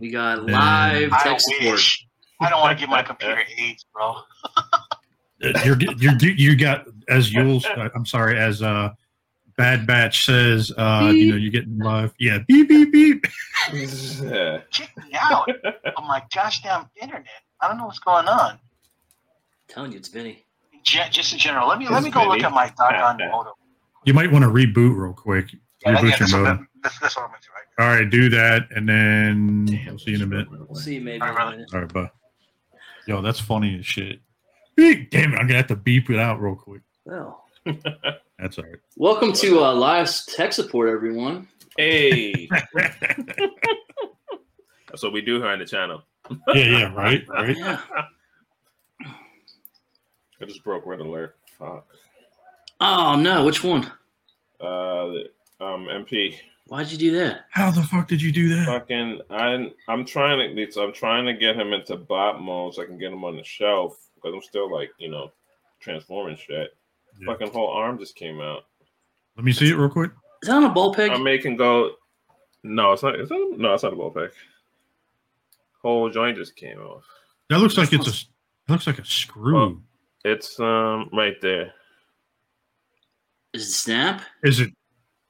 We got live I tech support. wish. I don't want to give my computer AIDS, bro. Uh, you're you're you got as Yules. uh, I'm sorry, as uh, Bad Batch says. Uh, you know, you're getting live. Yeah, beep beep beep. Yeah. Kick me out of my gosh damn internet. I don't know what's going on. telling you, it's Vinny. Ge- just in general, let me let me go look at my doggone modem. You might want to reboot real quick. Yeah, that- Reboot yeah, your that's, what, modem. that's, that's what I'm gonna do. Right? All right, do that, and then we'll see you in a minute. See you maybe. All in a minute. All right, bye. Yo, that's funny as shit. Damn it, I'm gonna have to beep it out real quick. Well, That's all right. welcome to uh, live tech support, everyone. Hey. That's what we do here on the channel. yeah, yeah, right, right. Yeah. I just broke red alert. Fuck. Oh no, which one? Uh, um, MP. Why'd you do that? How the fuck did you do that? Fucking, I'm I'm trying to so I'm trying to get him into bot mode so I can get him on the shelf because I'm still like you know transforming shit. Yeah. Fucking whole arm just came out. Let me see it real quick. Is that on a ball peg? I'm making go. No, it's not. Is that, no, it's not a ball pack. Whole joint just came off. That looks like it's a. It looks like a screw. Oh. It's um right there. Is it snap? Is it?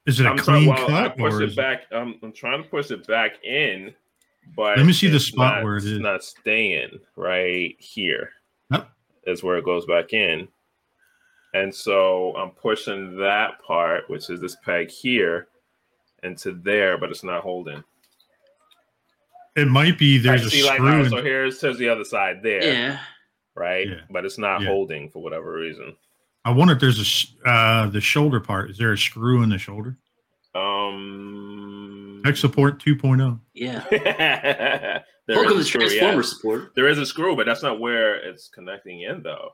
Is it a I'm trying, clean well, I cut push or it is back. I'm, I'm trying to push it back in, but Let me see the spot not- where it is. It's not staying right here. Yep. Is where it goes back in, and so I'm pushing that part, which is this peg here, into there, but it's not holding. It might be there's I a see, like, screw. all right, in- so here's here's the other side there, Yeah. right? Yeah. But it's not Yeah. holding for whatever reason. I wonder if there's a s- uh, the shoulder part. Is there a screw in the shoulder? Um. Tech support oh. 2.0. Yeah. there Welcome to is a screw, Transformer yes. support. There is a screw, but that's not where it's connecting in, though.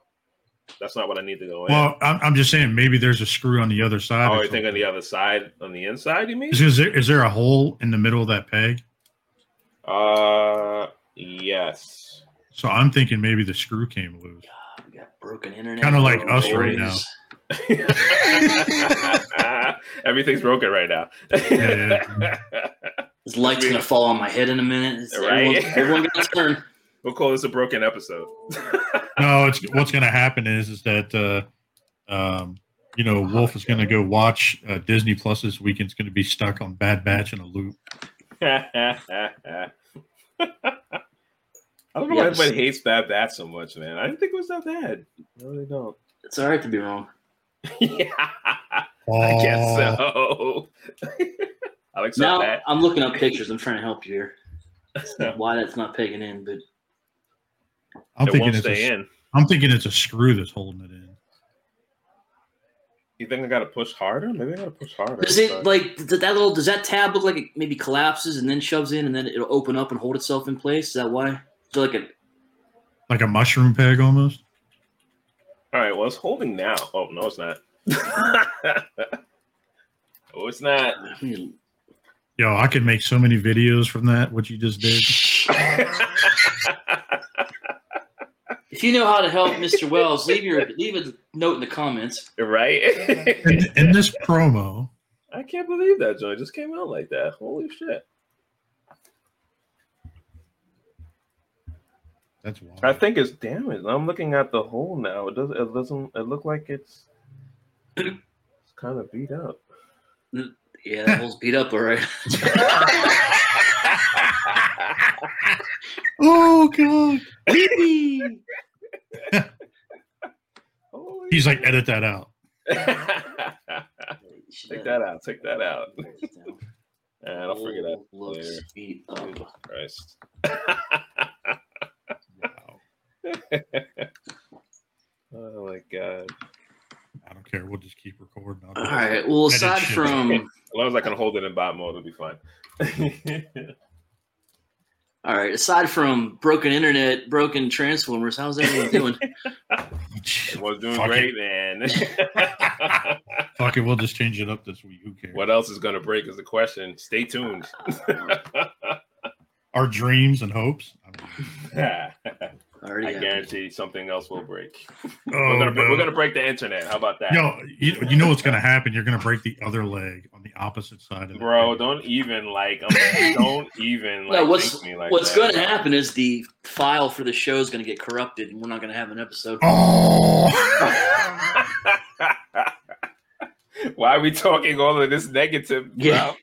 That's not what I need to go in. Well, I'm, I'm just saying maybe there's a screw on the other side. oh, or you think on the other side, on the inside, you mean? Is, is there is there a hole in the middle of that peg? Uh, yes. So I'm thinking maybe the screw came loose. We got broken internet. Kinda like Oh, us right now. Everything's broken right now. Yeah, This light's gonna fall on my head in a minute. It's- Right. Everyone, everyone got a turn. we'll call this a broken episode. No, it's what's going to happen is is that uh, um, you know Wolf is going to go watch uh, Disney Plus this weekend. It's going to be stuck on Bad Batch in a loop. I don't know why everybody hates Bad Bat so much, man. I didn't think it was that bad. I really don't. It's all right to be wrong. yeah, I Oh, guess uh, so. I like Now that. I'm looking up pictures. I'm trying to help you here. Why that's not pegging in, but I'm it thinking won't it's stay a, in. I'm thinking it's a screw that's holding it in. You think I got to push harder? Maybe I got to push harder. does it like does that little does that tab look like it maybe collapses and then shoves in and then it'll open up and hold itself in place? Is that why? Is there like a Like a mushroom peg almost. All right. Well, it's holding now. Oh no, it's not. oh, it's not. Yo, I could make so many videos from that. What you just did. if you know how to help Mr. Wells, leave your leave a note in the comments. right? In, in this promo, I can't believe that joint just came out like that. Holy shit! That's wild. I think it's damaged. I'm looking at the hole now. It does. It doesn't. It look like it's. It's kind of beat up. Yeah, that hole's beat up, all right. oh god. Holy He's like, edit that out. Take that out. Take that out. And I'll figure that out looks later. beat up. Jesus Christ. oh my god. I don't care. We'll just keep recording. I'll All just- right. Well, aside from As long as I can hold it in bot mode, it'll be fine. All right. Aside from broken internet, broken transformers, how's everyone doing? Everyone's doing Fuck great, man. Fuck it, we'll just change it up this week. Who cares? what else is gonna break is the question. Stay tuned. Our dreams and hopes. I Already I happened. guarantee something else will break. oh, we're, gonna, no. we're gonna break the internet. How about that? No, you, you know what's going to happen. You're going to break the other leg on the opposite side of the Bro, bed. don't even like. I'm, don't even like. No, what's me like what's that, going to bro. happen is the file for the show is going to get corrupted, and we're not going to have an episode. Oh, Why are we talking all of this negative Yeah.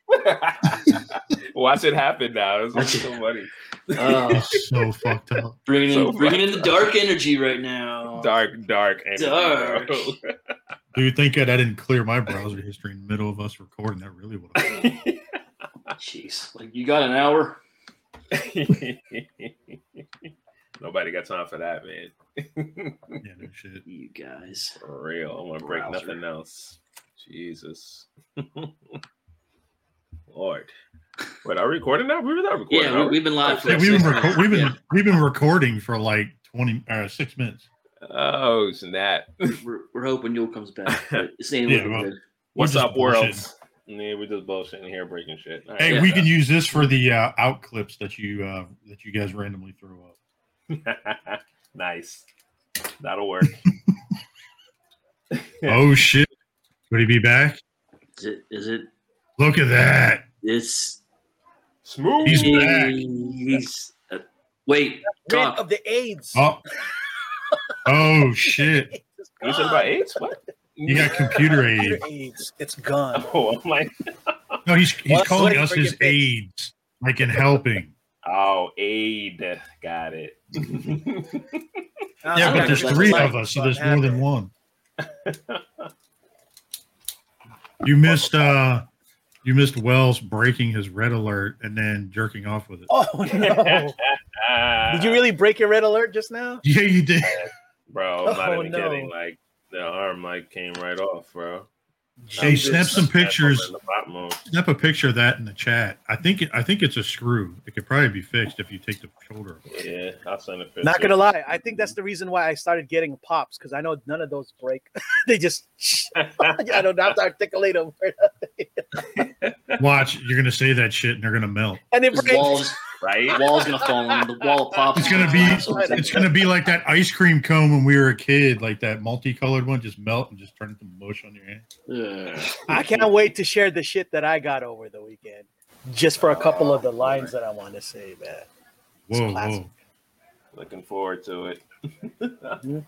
Stuff? Watch it happen now. It's Watch so funny. Oh, so fucked up. bringing in So bringing in the dark energy right now. Dark, dark, energy, Dark. bro. Do you think that I didn't clear my browser history in the middle of us recording? That really would have. Jeez, like you got an hour. Nobody got time for that, man. Yeah, no shit. You guys. For real. I want to break Browser. nothing else. Jesus. Lord. Wait, are we recording now? We were not recording. Yeah, we, we've been live Yeah, we've been reco- we've been Yeah. we've been recording for like twenty uh, six minutes. Oh, snap. We're, we're hoping Yul comes back. But it's ain't Yeah, well, good. What's up, world? Yeah, we're just bullshitting here, breaking shit. All Hey, right. we can use this for the uh, out clips that you uh, that you guys randomly throw up. nice. That'll work. Oh shit! Would he be back? Is it? Is it? Look at that. It's. Smooth. He's back. He's. Uh, wait. Rid Talk. of the AIDS. Oh, oh shit! You said gone. about AIDS? What? You got computer Computer AIDS. AIDS. It's gone. Oh, I'm like, No, he's he's Well, calling us his it back. aides, like in helping. oh, aid. Got it. Yeah, but there's three of us, so there's more than one. You missed uh you missed Wells breaking his red alert and then jerking off with it. Oh no! Did you really break your red alert just now? Yeah, you did. Bro, I'm not Oh, even no. kidding. Like, the arm like came right off, bro. Hey, snap some pictures. in the pop mode. Snap a picture of that in the chat. I think it, I think it's a screw. It could probably be fixed if you take the shoulder. apart. Yeah, I'll send a picture. Not gonna lie, I think that's the reason why I started getting pops because I know none of those break. they just I don't have to articulate them, Watch, you're gonna say that shit and they're gonna melt. and it This breaks. Wall's, right? wall's gonna fall on the wall pops. It's gonna be it's gonna be like that ice cream cone when we were a kid, like that multicolored one, just melt and just turn into mush on your hand. Yeah. I can't wait to share the shit that I got over the weekend, just for a couple of the lines that I want to say, man. It's Whoa, classic. whoa. Looking forward to it. Mm-hmm.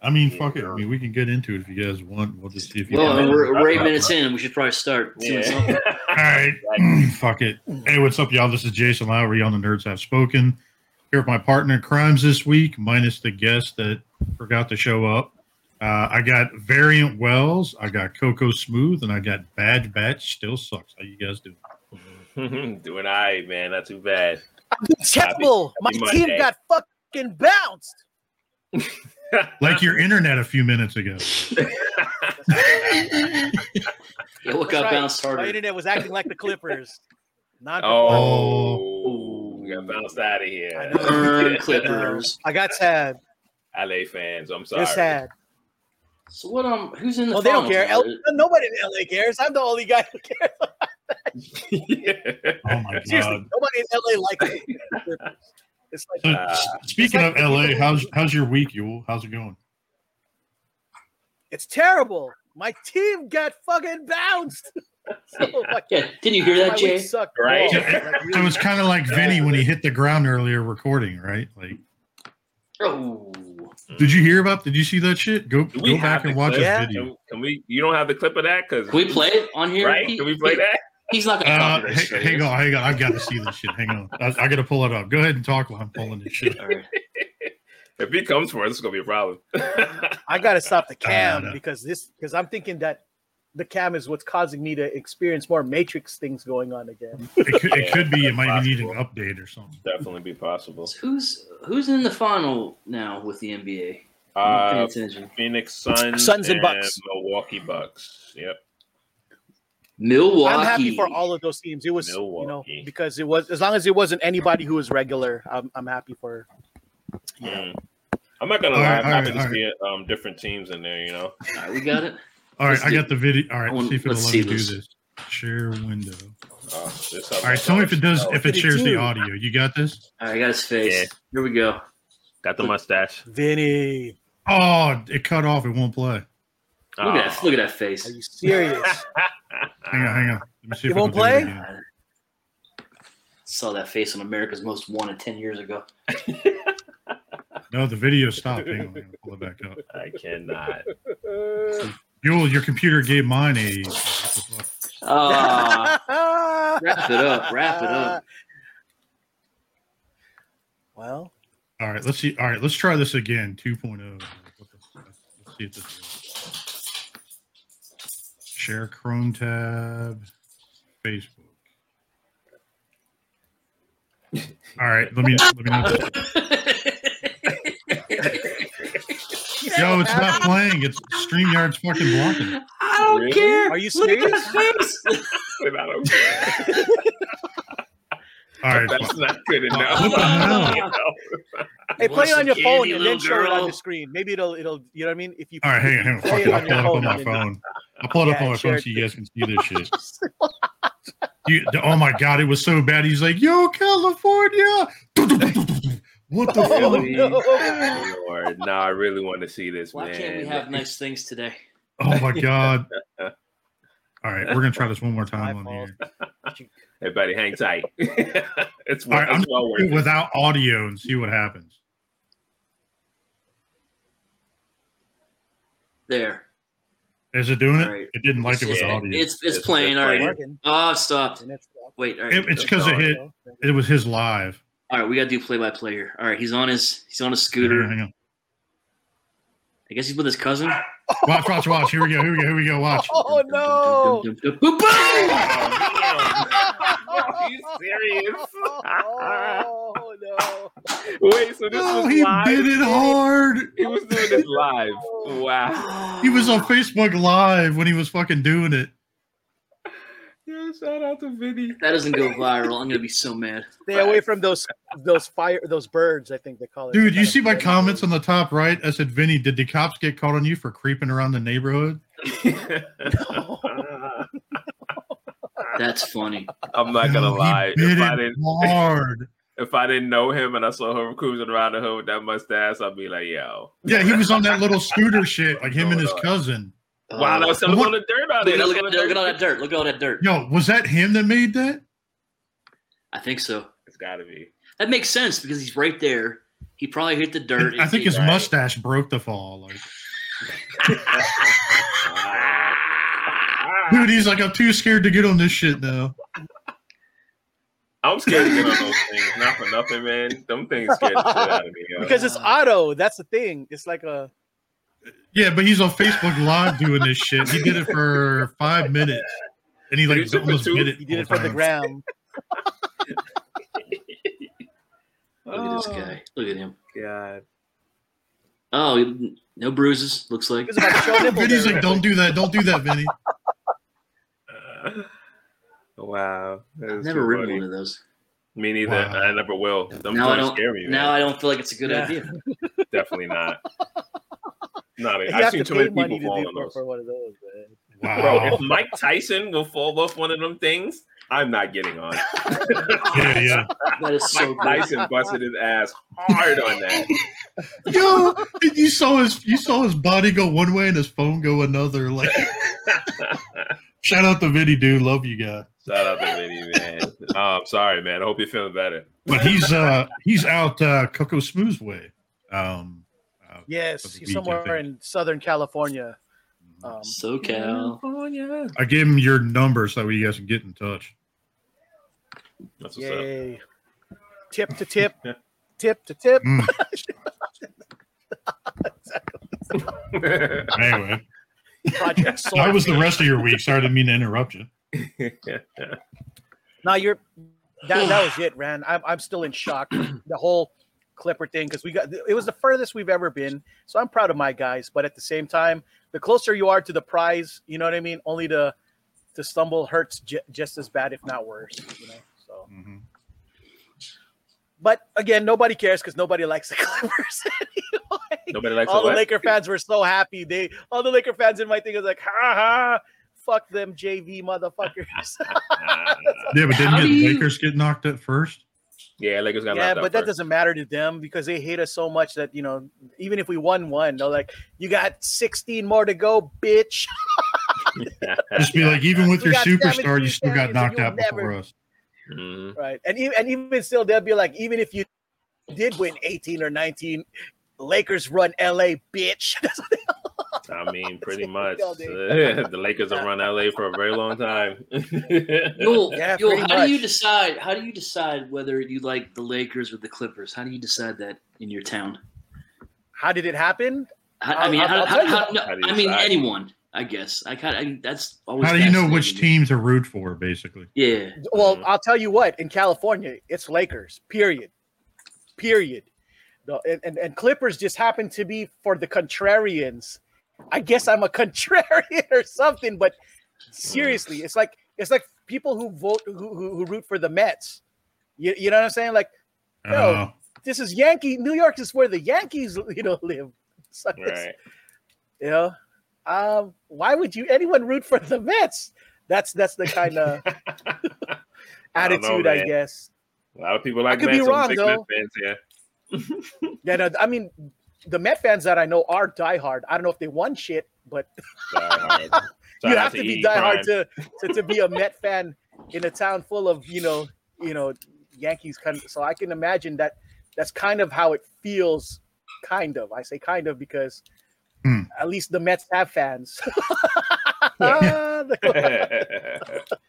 I mean, fuck it. I mean, we can get into it if you guys want. We'll just see if you Well, I mean, we're, we're eight minutes in. We should probably start. doing something. Yeah. All right. Fuck it. Hey, what's up, y'all? This is Jason Lowery on the Nerds Have Spoken. Here with my partner in crimes this week, minus the guest that forgot to show up. Uh, I got Variant Wells, I got Coco Smooth, and I got Bad Batch Still Sucks. How you guys doing? Doing all right, man. Not too bad. I'm terrible. My happy team got fucking bounced. Like your internet a few minutes ago. Yeah, what That's got right. bounced My internet was acting like the Clippers. Not oh, we got bounced out of here. Burn Clippers. I got sad. LA fans, I'm sorry. They're sad. So what? Um, who's in the? Well, they don't care. L- nobody in LA cares. I'm the only guy who cares. yeah. Oh my Seriously, god. nobody in LA likes it. It's like So, Uh, speaking it's like of LA, how's how's your week, Yul? How's it going? it's terrible. My team got fucking bounced. so, like, Yeah, didn't you hear that, week Jay? sucked Right. balls. So, Like, so it's kind of like Vinny when he hit the ground earlier recording, right? Like, Oh, did you hear about? Did you see that shit? Go go back and watch clip? his video. Can, can we? You don't have the clip of that, because can we play it on here? Right? Can we play he- that? He's not gonna Uh, copyright h- hang on, hang on. I got to see this shit. Hang on. I, I got to pull it up. Go ahead and talk while I'm pulling this shit. All right. If he comes for us, it's gonna be a problem. I gotta stop the cam because this because I'm thinking that the cam is what's causing me to experience more Matrix things going on again. It could, it could be. It might be needing an update or something. Definitely be possible. So who's who's in the final now with the NBA? I'm not paying Uh. Phoenix Suns, Suns and Bucks. Milwaukee Bucks. Yep. Milwaukee. I'm happy for all of those teams. It was you know because it was as long as it wasn't anybody who was regular. I'm, I'm happy for. Mm. I'm not gonna All lie. right, I'm happy all to right, see um, different teams in there. You know, All right, we got it. All right, Let's I do- got the video. All right, I want- see if it'll let's let me do this. this. Share window. uh, All right, tell me if it does. If it shares the audio, you got this. All right, I got his face. Yeah. Here we go. got the mustache. Vinny, Oh, it cut off. It won't play. Look at that. Look at that face. are you serious? Hang on, hang on. Let me see It if won't it'll do it play? Saw that face on America's Most Wanted ten years ago. No, the video stopped. Hang on, hang on. Pull it back up. I cannot. Yo, your computer gave mine a. what the fuck? Ah, Wrap it up, wrap it up. Well, All right, let's see. All right, let's try this again. 2.0. What the? Let's see if this works. Share Chrome tab, Facebook. All right, let me let me know. Yo, it's not playing. It's StreamYard's fucking blocking. I don't Really? care. Are you serious? Look at serious? that face. I don't care. All right, That's fine. not good enough. What the hell? Hey, Want play it on your phone and then show it on girl? the screen. Maybe it'll it'll you know what I mean. If you all right, hang on, hang on. Fuck it it, I'll on pull it up on my phone. I'll pull it up on my phone so you guys can see this shit. You, oh my god, it was so bad. He's like, "Yo, California." What the fuck? Really? no. Oh, Lord, no, I really want to see this, Why man. can't we have nice things today? Oh my god. All right, we're gonna try this one more time on My here. Hey, buddy, hang tight. it's, All right, I'm well worth do it it. without audio and see what happens. There. Is it doing it? All right. It didn't like it with Yeah, audio. It's it's It's- playing. it's All right. Working. Oh, it stopped. Wait. All right. It- it's because it hit. It was his live. All right. We gotta do play by play here. All right. He's on his he's on his Hang on, scooter. hang on. I guess he's with his cousin. Watch, watch, watch. Here we go. Here we go. Here we go. Watch. Oh no! Are you serious? oh no! Oh, Wait, so this Oh, was he live? did it hard. He was doing this live. Wow. He was on Facebook Live when he was fucking doing it. Yeah, shout out to Vinny. That doesn't go viral. I'm gonna be so mad. Stay away from those those fire those birds. I think they call it. Dude, you see my bird. comments on the top right? I said, Vinny, did the cops get caught on you for creeping around the neighborhood? That's funny. I'm not gonna lie. If I didn't, hard. if I didn't know him and I saw him cruising around the hood with that mustache, I'd be like, "Yo, Yeah, he was on that little scooter shit, like him and his cousin. Wow, that was some what- on the dirt out look, there." at, look, at, what look at all that dirt. Look at all that dirt. Yo, was that him that made that? I think so. It's gotta be. That makes sense because he's right there. He probably hit the dirt. I think his right. mustache broke the fall. Like, dude, he's like, I'm too scared to get on this shit now. I'm scared to get on those things. Not for nothing, man. Them things scared the shit out of me. Yo. because it's auto. That's the thing. It's like a Yeah, but he's on Facebook Live doing this shit. He did it for five minutes, and he Did he like do it for almost two? bit it. he did it all for the time. gram. Look at this guy. Look at him. God. Oh, no bruises. Looks like. He was about to show nipple Vinny's like, don't do that, don't do that, Vinny. Uh, wow. I've never too ridden funny. one of those. Me neither. Wow. I never will. Them Now I don't. scare me. Now I don't feel like it's a good Yeah. idea. Definitely not. Not. You I've have seen to too pay many money people fall on for, those. for one of those, man. Bro, Wow. if Mike Tyson will fall off one of them things, I'm not getting on. Yeah, yeah. That is so Mike good. Tyson busted his ass hard on that. Yo, you saw his you saw his body go one way and his phone go another. Like, shout out to Vinny, dude. Love you guy. Shout out to Vinny, man. Oh, I'm sorry, man. I hope you're feeling better. But he's uh he's out uh Coco Smooth's way. Um, Yes, he's week, somewhere think. in Southern California. Um, SoCal. I gave him your number so you guys can get in touch. That's what's up. yay! Tip to tip, tip to tip. Mm. Anyway, Project so that was the rest of your week. Sorry, I didn't mean to interrupt you. No, you're that, that was it, Ran. I'm, I'm still in shock. the whole Clipper thing because we got it was the furthest we've ever been. So I'm proud of my guys, but at the same time, the closer you are to the prize, you know what I mean. Only to to stumble hurts j- just as bad, if not worse. You know, so. Mhm. But again, nobody cares because nobody likes the Clippers anyway. Nobody likes all a the what? Laker fans were so happy. They all the Laker fans in my thing was like, ha ha, fuck them JV motherfuckers. Ah, Yeah, but didn't the Lakers get knocked at first? Yeah, Lakers got yeah, knocked out but that first. doesn't matter to them because they hate us so much that you know, even if we won one, they're like, you got 16 more to go, bitch. Just be like, even with We your superstar, you still got knocked you'll out before never- us. Mhm. Right. And even and even still, they'll be like, even if you did win 18 or 19, Lakers run LA, bitch. That's what they- I mean, pretty much. the Lakers have run LA for a very long time. Yul, Yeah, Yul, pretty how do you decide? How do you decide whether you like the Lakers or the Clippers? How do you decide that in your town? How did it happen? How, I mean, I'll- how, I'll how, tell you. how- no, How do you I mean decide? anyone. I guess I kind of that's always. How do you know which teams me. to root for, basically? Yeah, Well, Mhm. I'll tell you what. In California, it's Lakers. Period. Period. The, and, and and Clippers just happen to be for the contrarians. I guess I'm a contrarian or something. But seriously, it's like it's like people who vote who, who, who root for the Mets. You, you know what I'm saying? Like No. Uh, this is Yankee. New York is where the Yankees you know live. So right. You know, um, why would you anyone root for the Mets? That's that's the kind of I know, attitude, I, guess. A lot of people like could be Mets. I'm wrong, though. Fans here. Yeah, no, I mean, the Met fans that I know are diehard. I don't know if they won shit, but you have to be diehard Prime. to, to to be a Met fan in a town full of you know you know Yankees. Kind of, so I can imagine that that's kind of how it feels. Kind of, I say kind of because Hmm. at least the Mets have fans. The-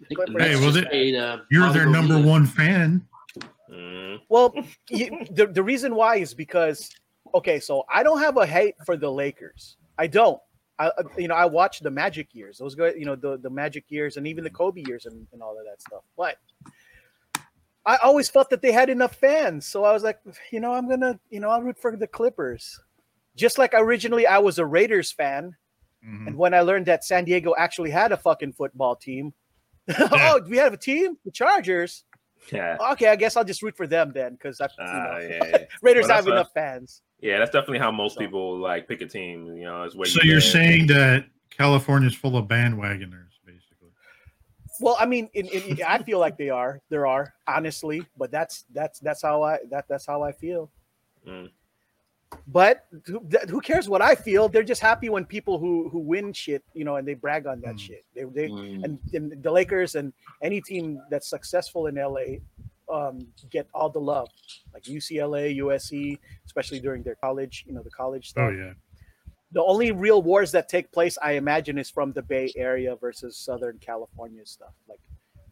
the Hey, well, they- paid, uh, you're their number one fan. Mhm. Well, you, the the reason why is because okay, so I don't have a hate for the Lakers. I don't. I uh, you know I watched the Magic years. Those guys, you know the the Magic years and even the Kobe years and, and all of that stuff. But I always felt that they had enough fans, so I was like, you know, I'm gonna you know I'll root for the Clippers. Just like originally I was a Raiders fan, Mhm. and when I learned that San Diego actually had a fucking football team, oh, we have a team, the Chargers. Yeah. Okay, I guess I'll just root for them then, because I, you Ah, know, yeah, yeah. Raiders Well, have enough fans. Yeah, that's definitely how most people like pick a team. You know, is where So you you're live. saying that California's full of bandwagoners, basically. Well, I mean, in, in, I feel like they are. There are honestly, but that's that's that's how I that that's how I feel. Mm. But who, who cares what I feel? They're just happy when people who who win shit, you know, and they brag on that Mm. shit. They they Mm. and, and the Lakers and any team that's successful in LA um, get all the love, like UCLA, USC, especially during their college, you know, the college stuff. Oh yeah. the only real wars that take place, I imagine, is from the Bay Area versus Southern California stuff, like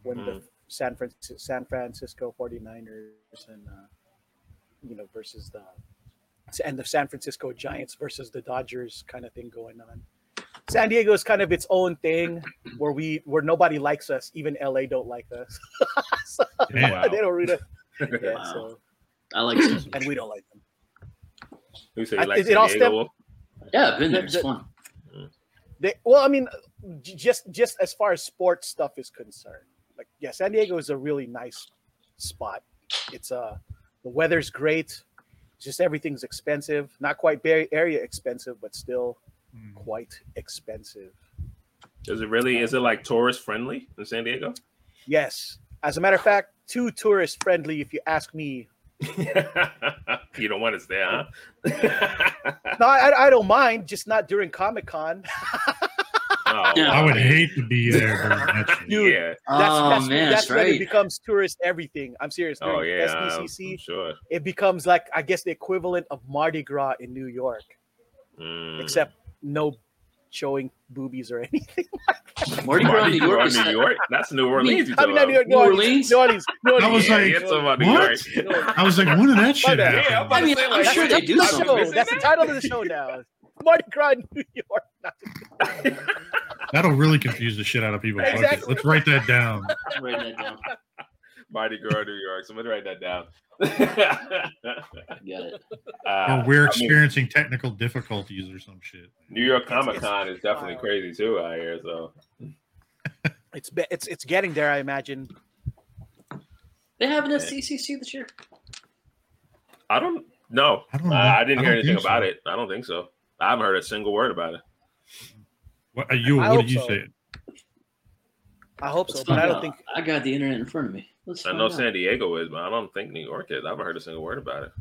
when the San Francisco San Francisco 49ers and uh, you know versus the and the San Francisco Giants versus the Dodgers kind of thing going on. San Diego is kind of its own thing where we where nobody likes us, even LA don't like us. So, Damn. Wow. they don't read it. Yeah, Wow. so I like San and we don't like them. Who say you like it- it San all Diego? stem- Yeah, I've been there. It's The- fun. They well, I mean, just just as far as sports stuff is concerned, like yeah, San Diego is a really nice spot. It's uh the weather's great. Just everything's expensive. Not quite Bay Area expensive, but still. Quite expensive. Is it really? Is it like tourist friendly in San Diego? Yes. As a matter of fact, too tourist friendly if you ask me. you don't want to stay, huh? No, I, I don't mind, just not during Comic Con. Oh, Yeah. I would hate to be there during that. Dude, Yeah. That's, oh that's, man, that's that's when it becomes tourist everything. I'm serious. Oh During yeah. I'm- SDCC, I'm sure. it becomes like I guess the equivalent of Mardi Gras in New York, Mm. except no showing boobies or anything. Mardi Gras, Mardi New York. Gras, New York. That's New Orleans. you I mean, talking not New York, New New Orleans? Orleans, New Orleans, New Orleans. I was yeah, like, you're talking about New what? York. I was like, when did that shit Yeah. I'm about I to mean, say, I'm sure they do That's, the something. show. missing That's the title of the show now. Mardi Gras, New York. That'll really confuse the shit out of people. Fuck it. Exactly. Let's write that down. Write that down. Mardi Gras, New York. Somebody write that down. Got it. Uh, or we're I mean, experiencing technical difficulties or some shit. New York Comic Con is definitely wild. crazy too out here. So It's it's it's getting there, I imagine. They have a CCC this year. I don't know. I don't know. I, I didn't I hear anything about so. it. I don't think so. I haven't heard a single word about it. What, are you, I what hope did you so. say? I hope so, but I don't think I got the internet in front of me. Let's I know out. San Diego is, but I don't think New York is. I haven't heard a single word about it.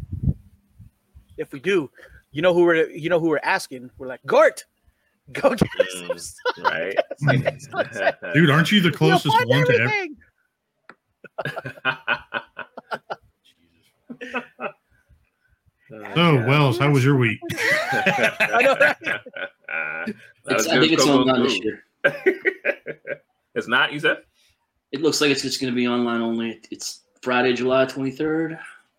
if we do, you know who we're you know who we're asking. We're like Gort, go get us some Mm, stuff. Right? Dude, aren't you the closest find one to every? everything. So, Wells, how was your week? I know, right? Not I think it's Coco's online this year. it's not, you said? It looks like it's just going to be online only. It's Friday, July 23rd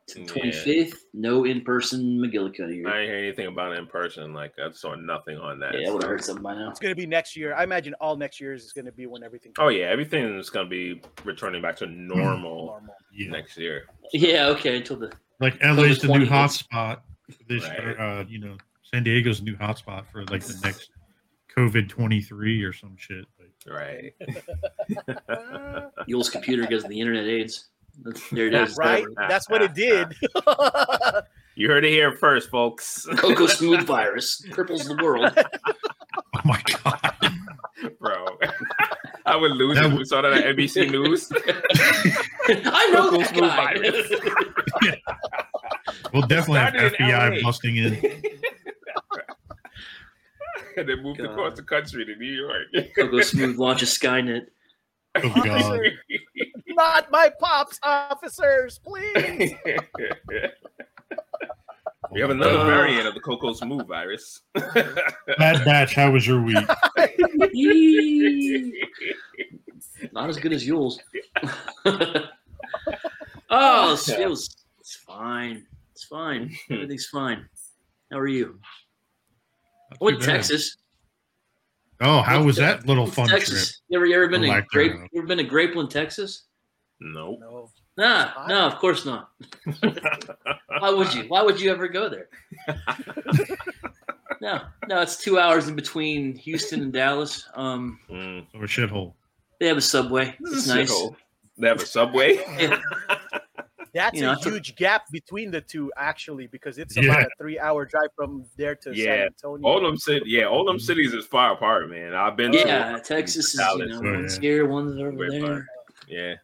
to Yeah. 25th. No in person McGillicuddy here. I ain't hear anything about it in person. Like I saw nothing on that. yeah, I would so- have heard something by now. It's gonna be next year. I imagine all next year is gonna be when everything. Oh yeah, everything's gonna be returning back to normal normal. Yeah. next year. Yeah, okay. Until the Like LA's the new 20 hits. hotspot. This, Right. uh, you know, San Diego's new hotspot for like the next COVID 23 or some shit. Like, Right. Yul's computer gives the internet AIDS. That's, there it is. Right? That's what it did. you heard it here first, folks. Cocoa Smooth virus cripples the world. oh my God. Bro. I would lose That if we saw that on NBC News. I know Cocoa that Smooth guy. virus. We'll definitely have Started in FBI busting in. and then moved God. across the country to New York. Cocoa Smooth launches Skynet. Oh, God. Not my pops, officers, please. we have another Uh. variant of the Cocoa Smooth virus. Bad Batch, how was your week? Not as good as yours. oh, it's, it was. It's fine. It's fine. Everything's fine. How are you? Not I went to. Texas. Oh, how Went was that little went to fun trip? Texas. You ever, you ever been I to like Grape? You ever been to Grapeland, Texas? nope. no. Nah, hot? no, of course not. Why would you? Why would you ever go there? no, no, it's two hours in between Houston and Dallas. Um, Mm. So a shithole. they have a subway. It's nice. Shithole. They have a subway. Yeah. That's You know, a it's a- huge gap between the two, actually, because it's Yeah. about a three-hour drive from there to San Antonio. all them city, yeah, all them cities is far apart, man. I've been to Yeah, Texas is you Dallas. know Oh, one's yeah. here, one's over Way there. far. Yeah,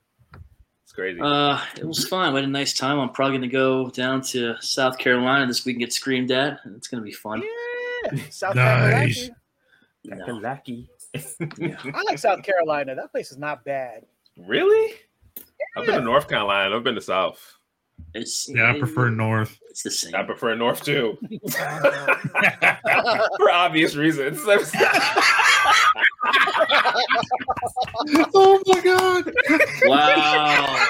it's crazy. Uh, it was fun. We had a nice time. I'm probably gonna go down to South Carolina this week and get screamed at. It's gonna be fun. Yeah, South Nice. Carolina. No. Lucky. I like South Carolina. That place is not bad. really? I've been to North Carolina. I've been to South. It's Yeah, I prefer North. It's the same. I prefer North too, for obvious reasons. oh my God. Wow.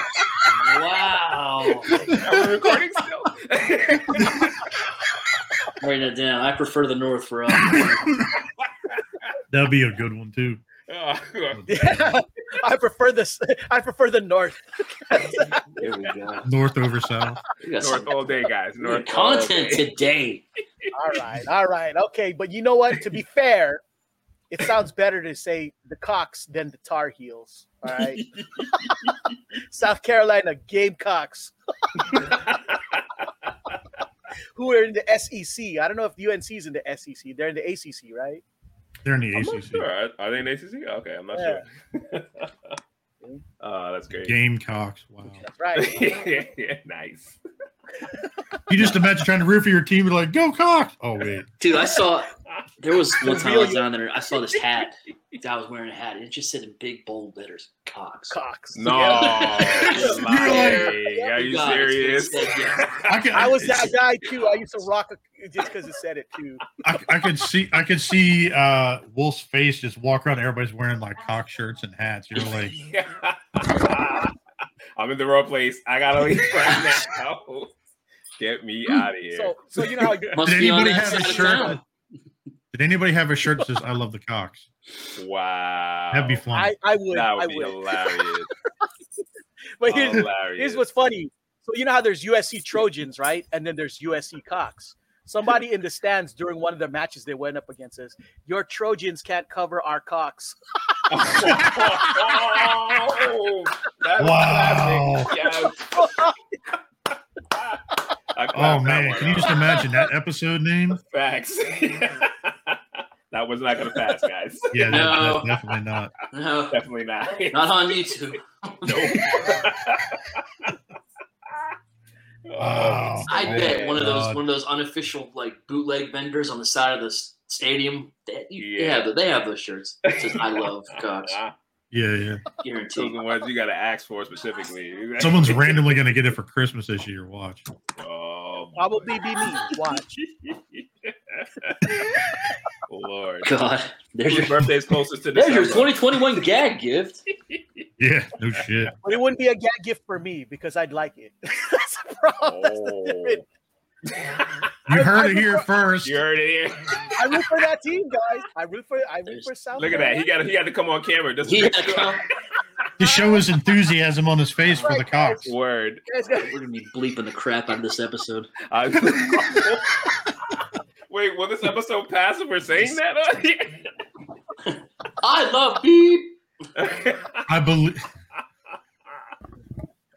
wow. Are we recording still? Write that down. I prefer the North for us. That'd be a good one, too. Oh, Yeah, I prefer this. I prefer the north. There we go. North over South. North all day, guys. North content day. today. all right, all right, okay. But you know what? To be fair, it sounds better to say the Cox than the Tar Heels. All right, South Carolina Gamecocks, who are in the SEC. I don't know if UNC is in the SEC. They're in the ACC, right? They're in the I'm not ACC. sure. Are, are they in ACC? Okay, I'm not Yeah. sure. Oh, ah, that's great. Gamecocks. Wow. That's right. yeah, yeah, nice. You just imagine trying to root for your team and like, go Cox. Oh, wait. Dude, I saw there was one time I was down there. I saw this hat. I was wearing a hat, and it just said in big bold letters, "Cox." Cox. No, you're lying. Are you God, serious? said, yeah. I can, I was that guy too. I used to rock a, just because it said it too. I, I could see I could see uh Wolf's face just walk around. Everybody's wearing like cock shirts and hats. You're like, I'm in the wrong place. I gotta leave right now. Get me out of here. So, so you know how you, Must Did anybody have a shirt? town. did anybody have a shirt that says "I love the Cox"? wow. That'd be fun. I, I would, That would I be would. hilarious. But here's, hilarious. here's what's funny. So you know how there's USC Trojans, right? And then there's USC Cox. Somebody in the stands during one of the matches they went up against says, "Your Trojans can't cover our cocks." oh, that's Wow. classic. Yes. I Oh that man, can you just imagine that episode name? Facts. that was not going to pass, guys. Yeah, that, No. that's definitely not. No, Definitely not. not on YouTube. Nope. Wow. Oh, oh, I Oh, bet one of those God. one of those unofficial like bootleg vendors on the side of the stadium. They, you- they Yeah. have they have those shirts. It says "I love Cox." Ah, Yeah, yeah. Those are Guaranteed. the ones you got to ask for specifically. Someone's randomly gonna get it for Christmas this year. Watch. Oh, Probably be me. Watch. Lord. God, there's Whose your birthday's closest to this. there's your 2021 gag gift. Yeah, no shit. But it wouldn't be a gag gift for me because I'd like it. That's the problem. That's the Oh. difference. You heard I it here prefer- first. You heard it here. I root for that team, guys. I root for I root for South. Look at that. He got he had to come on camera. Just He to had to come. To show his enthusiasm on his face for the Cox. Word. You guys got- We're gonna be bleeping the crap out of this episode. I- Wait, will this episode pass if we're saying that? I love beep. I believe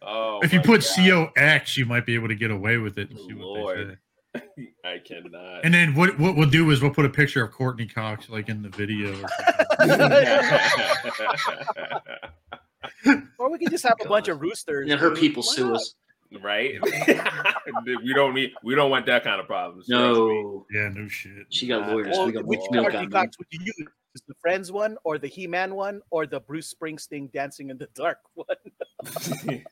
oh, if you put God. COX, you might be able to get away with it and see what Lord. they say. I cannot. And then what what we'll do is we'll put a picture of Courteney Cox like in the video. Or or we could just have a God. bunch of roosters. And her people Why sue not? us. right? we don't need. We don't want that kind of problems. No, yeah, no shit. she got lawyers. Well, we got which we don't Courteney Cox would you use? Is the Friends one, or the He-Man one, or the Bruce Springsteen Dancing in the Dark one?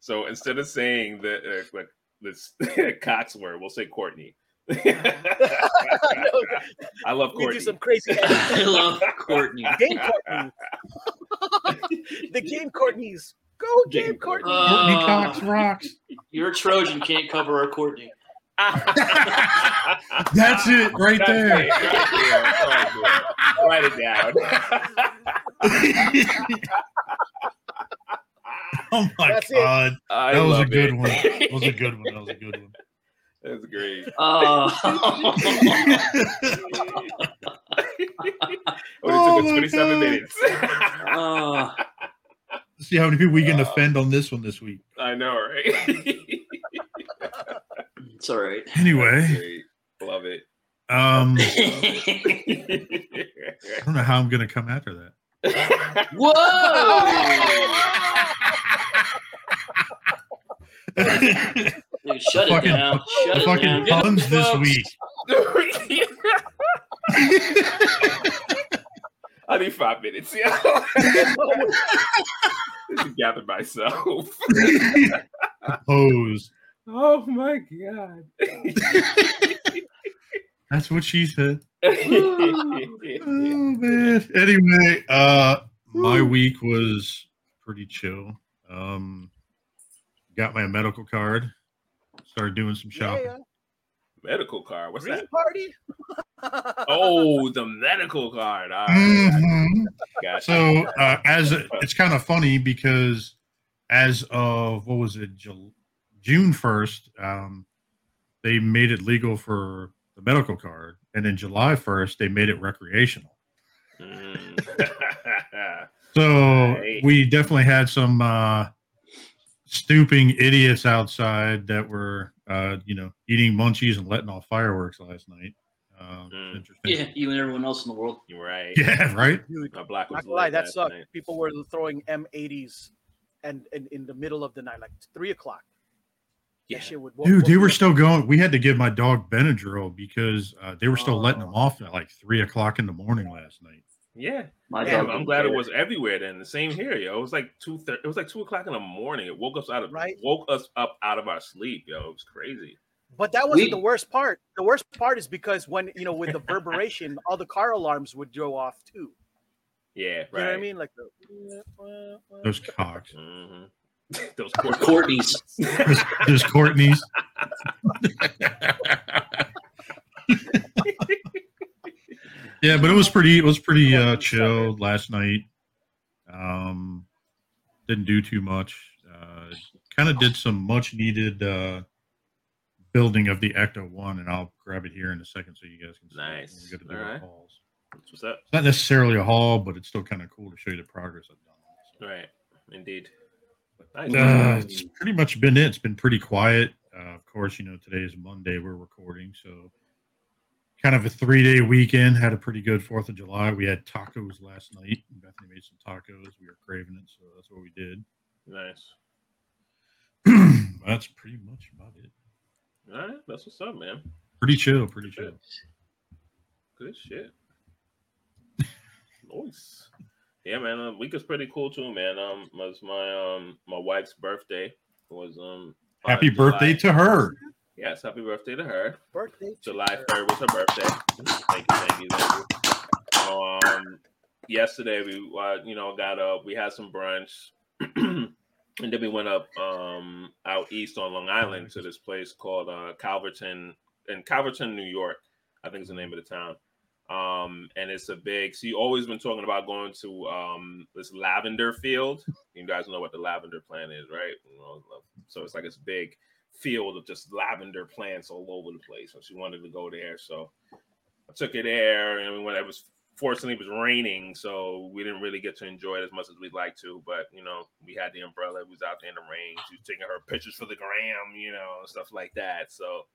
so instead of saying the uh, like this Cox word, we'll say Courteney. I love we do Courteney. some crazy I love Courteney. game Courteney. the game Courteneys. Go game Game Courteney. Courteney Uh, Cox rocks. Your Trojan can't cover our Courteney. That's it right That's there. it, right there. Write it down. oh my That's it. god. I That was a good it. one. That was a good one. That was a good one. That's great. Oh, Only Oh took us 27 God. minutes. oh. See how many people we can Uh, offend on this one this week. I know, right? It's all right. Anyway. Love it. um, I don't know how I'm gonna come after that. Whoa! Dude, shut it Fucking- down. Shut the it fucking down. Get puns this week. I need five minutes. Yeah. Just to gather myself. Pose. Oh my god. That's what she said. Oh man. Anyway, uh my week was pretty chill. Um got my medical card. Started doing some shopping. Yeah, medical card. What's Green that? party. Oh, the medical card. All right. Mhm. Gotcha. So uh, as it's kind of funny because as of what was it Ju- June first, um, they made it legal for the medical card, and then July first they made it recreational. Mm. So Right. we definitely had some uh, stooping idiots outside that were, uh, you know, eating munchies and letting off fireworks last night. Um, Mm. Yeah, you and everyone else in the world. You're right. Yeah, right. My black was not gonna lie, that sucked. night. People were throwing M80s and, and in the middle of the night, like three o'clock. Yeah. That shit would Dude, they were me up. still going. We had to give my dog Benadryl because uh, they were still letting Oh. them off at like three o'clock in the morning last night. Yeah. My Yeah, dog. I'm don't glad it was everywhere then. The same here, yo. It was like two thir- it was like two o'clock in the morning. It woke us out of Right. woke us up out of our sleep, yo. It was crazy. But that wasn't We- the worst part. The worst part is because when you know, with the reverberation, all the car alarms would go off too. Yeah, You right. know what I mean? Like the Those cocks. hmm Those Courteney- Courteney's. Those, those Courteney's. yeah, but it was pretty. It was pretty uh, chill last night. Um, didn't do too much. Uh, kind of did some much needed uh, building of the Ecto One, and I'll grab it here in a second so you guys can see. Nice. We go to do All our right. hauls. What's up? It's not necessarily a haul, but it's still kind of cool to show you the progress I've done. Right. Indeed. Uh, it's pretty much been it. It's been pretty quiet. Uh, of course, you know today is Monday. We're recording, so kind of a three day weekend. Had a pretty good Fourth of July. We had tacos last night. Bethany made some tacos. We were craving it, so that's what we did. Nice. that's pretty much about it. All right. That's what's up, man. Pretty chill. Pretty chill. Good shit. nice. Yeah, man. Uh, week is pretty cool too, man. Um, was my um my wife's birthday was um on Happy July- birthday to her. Yes, happy birthday to her. Birthday. July third was her birthday. Thank you, thank you, thank you. Um, yesterday we, uh, you know, got up. We had some brunch, and then we went up um out east on Long Island to this place called uh, Calverton in Calverton, New York. I think is the name of the town. Um, and it's a big. You always been talking about going to um this lavender field. You guys know what the lavender plant is, right? So it's like this big field of just lavender plants all over the place. So she wanted to go there. So I took her there, and when it was fortunately it was raining, so we didn't really get to enjoy it as much as we'd like to. But you know, we had the umbrella. We was out there in the rain. She was taking her pictures for the gram, you know, stuff like that. So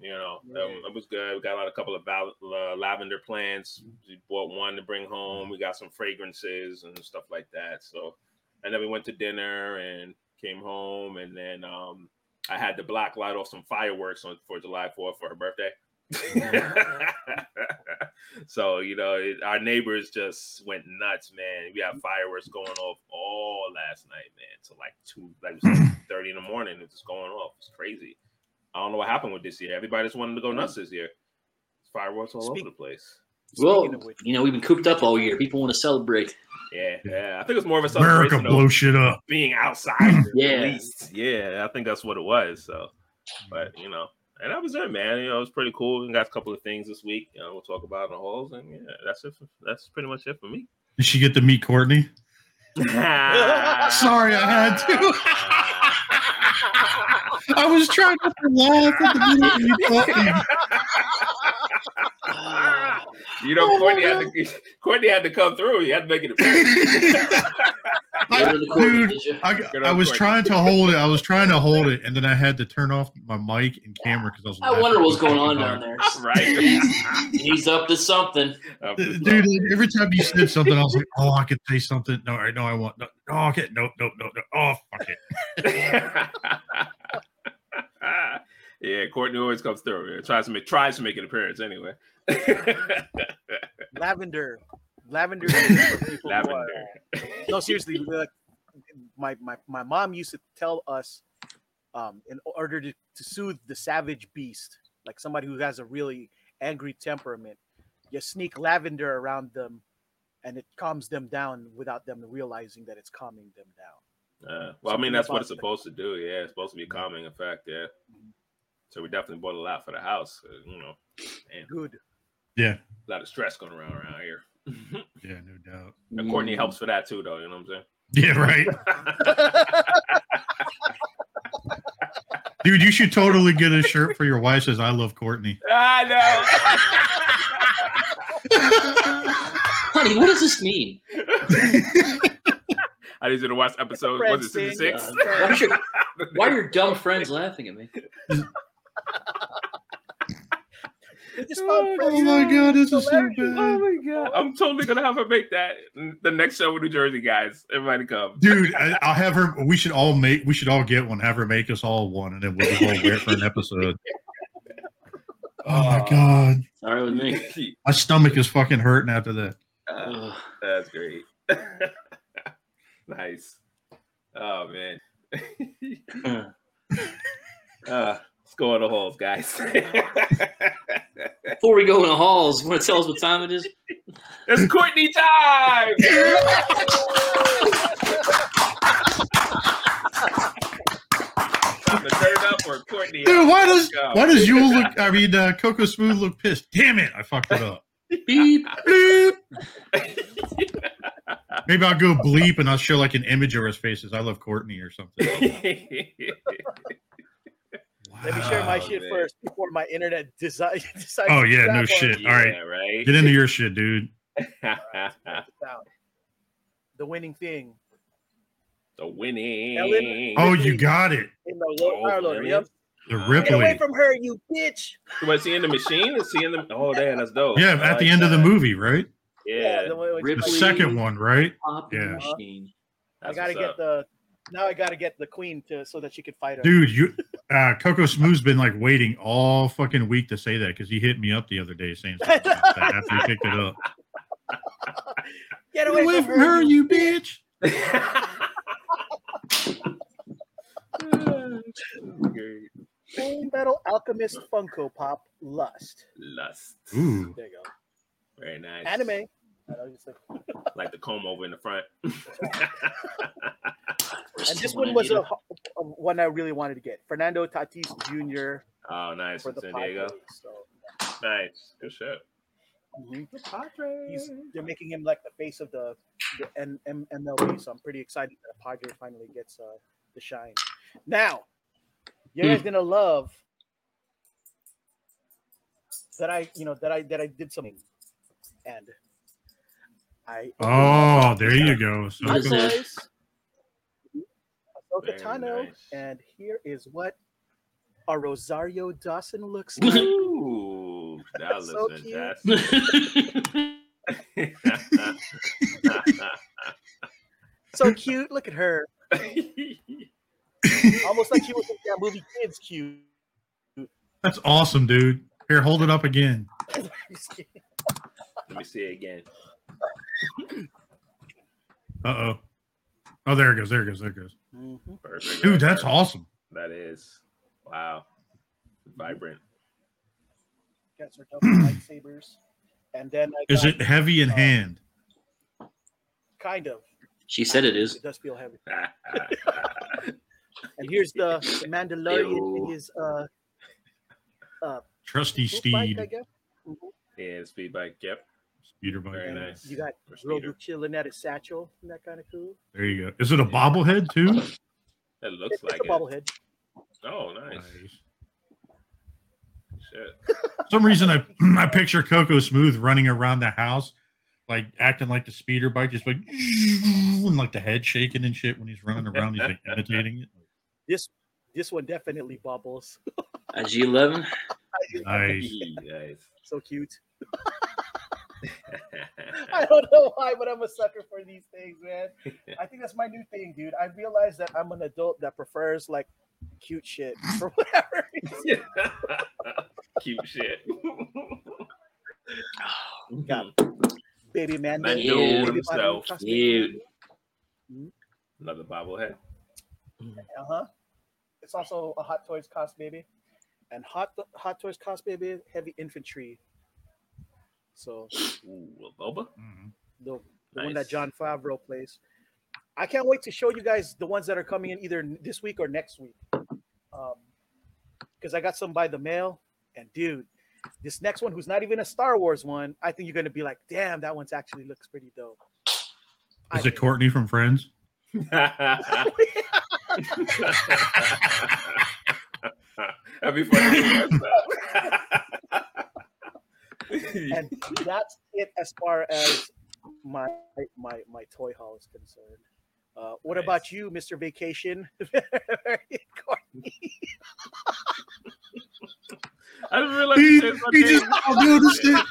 you know, um, it was good. We got out a couple of val- uh, lavender plants. We bought one to bring home. We got some fragrances and stuff like that. So, and then we went to dinner and came home, and then um, I had the black light off some fireworks on for July Fourth for her birthday. so you know, it, our neighbors just went nuts, man. We had fireworks going off all last night, man. So like two, like it like thirty in the morning, it was just going off. It's crazy. I don't know what happened with this year. Everybody just wanted to go nuts this year. Fireworks all Speak- over the place. Well, Speaking of which, you know, we've been cooped up all year. People want to celebrate. Yeah, yeah. I think it's more of a celebration. America celebration blow shit up. being outside. Yeah. at least. yeah. I think that's what it was. So, but you know, and that was it, man. You know, it was pretty cool. We got a couple of things this week. You know, we'll talk about in the halls, and yeah, that's it. For, that's pretty much it for me. Did she get to meet Courteney? Sorry, Sorry, I had to. I was trying not to laugh at the minute when you caught me. You know, Oh, Courteney had to Courteney had to come through. He had to make it. Go to the court, Dude. I, I was trying to hold it. I was trying to hold it, and then I had to turn off my mic and camera because I was. I laughing wonder what's going on down there. right. He's up to something. Up to Dude, every time you said something, I was like, "Oh, I could say something." No, I know I want. No, oh, okay, no, no, no, no. Oh, fuck it. yeah, Courteney always comes through. Yeah, tries to make tries to make an appearance anyway. lavender, lavender. is for people who are- no, seriously, like, my, my my mom used to tell us, um, in order to, to soothe the savage beast, like somebody who has a really angry temperament, you sneak lavender around them, and it calms them down without them realizing that it's calming them down. Uh, well, I mean, that's what it's supposed to do. Yeah, it's supposed to be a calming effect. Yeah. So we definitely bought a lot for the house. You know, man, Good. Yeah, a lot of stress going around around here. yeah, no doubt. and Courteney helps for that too, though. You know what I'm saying? Yeah, right, dude. You should totally get a shirt for your wife. Says "I love Courteney." I know. Honey, what does this mean? I need you to watch episode. Was it season six? Uh, why, should, why are your dumb friends laughing at me? They just found Oh friends. Oh my god, this is so Hilarious. Oh my god! I'm totally gonna have her make that the next show with New Jersey guys. Everybody come. dude. I, I'll have her. We should all make. We should all get one. Have her make us all one, and then we'll just all wear for an episode. Oh my god, All right with me. my stomach is fucking hurting after that. Uh, that's great. nice. Oh man. uh, let's go on the halls, guys. Before we go in the halls, you want to tell us what time it is? it's Courteney time. Time to turn up or Courteney. Dude, why does Go. why does Yul look? I mean, uh, Coco Smooth look pissed. Damn it, I fucked it up. Beep. Bleep. Maybe I'll go bleep and I'll show like an image of his faces. I love Courteney or something. Wow, Let me share my Oh, shit man. first before my internet desi- decides. Oh yeah, crap no shit. me. All right, Yeah, right. get into your shit, dude. Down. The winning thing the winning. Ellen- Oh, you got it. in the low power loader. really? Yep. The Uh, Get away from her, you bitch. Was he in the machine? Is he in the? Oh, damn, that's dope. Yeah, I at the like end of the movie, right? Yeah, the, one The second one, right? Yeah. machine. I gotta get up. the. Now I gotta get the queen to so that she could fight her. Dude, you uh Coco Smooth's been like waiting all fucking week to say that because he hit me up the other day saying something like that after he picked it up. Get Get away from her, you bitch. Great. Fullmetal Alchemist Funko Pop Lust. Lust. Ooh. There you go. Very nice. Anime. I know, just like- Like the comb over in the front. and this one was a, a one I really wanted to get. Fernando Tatis Jr. oh, nice. for the San Diego. Padres. So, Nice. Good shit. mhm. The Padres. He's, they're making him like the face of the, the N- M- MLB, so I'm pretty excited that a Padre finally gets uh, the shine. Now, you guys gonna love that I, you know, that I that I did something, and I. Oh, there you go. So What is cool. Ahsoka Very Tano, nice. and here is what a Rosario Dawson looks like. Ooh, that was So cute. fantastic. so cute. Look at her, almost like she was in that movie Kids Cute. That's awesome, dude. Here, hold it up again. Let me see it again. Uh oh. Oh, there it goes. There it goes. There it goes. Mhm. Perfect. Dude, that's awesome. That is. Wow. Vibrant. Got her double lightsabers, and then I Is got- it heavy in hand? kind of? she said it is. It does feel heavy. And here's the, the Mandalorian in his uh, uh, Trusty poop bike, I steed. guess. yeah, speed bike. Yep. Speeder bike. Very nice. You got For Grogu speeder. chilling at his satchel. Isn't that kind of cool? There you go. Is it a bobblehead too? That looks It's, like it's a it. bobblehead. Oh, nice. Nice. Shit. Some reason I I picture Coco Smooth running around the house, like acting like the speeder bike, just like and like the head shaking and shit when he's running around. He's like imitating it. This this one definitely bubbles. A G11. Nice. nice. so cute. I don't know why, but I'm a sucker for these things, man. I think that's my new thing, dude. I realize that I'm an adult that prefers like cute shit for whatever reason. Cute shit. Got Baby man, Mando Ew. himself. Ew. Another bobblehead. Uh huh. It's also a Hot Toys Cosbaby, and Hot Hot Toys Cosbaby heavy infantry. So Ooh, a boba. Mhm. the, the one that Jon Favreau plays. I can't wait to show you guys the ones that are coming in either this week or next week. Um, because I got some by the mail, and dude, this next one, who's not even a Star Wars one, I think you're gonna be like, damn, that one's actually looks pretty dope. I Is it think. Courteney from Friends? That'd be funny. and that's it as far as my my my toy haul is concerned. Uh, what Nice. about you, Mr. Vacation? I didn't realize He, he something. just now noticed it.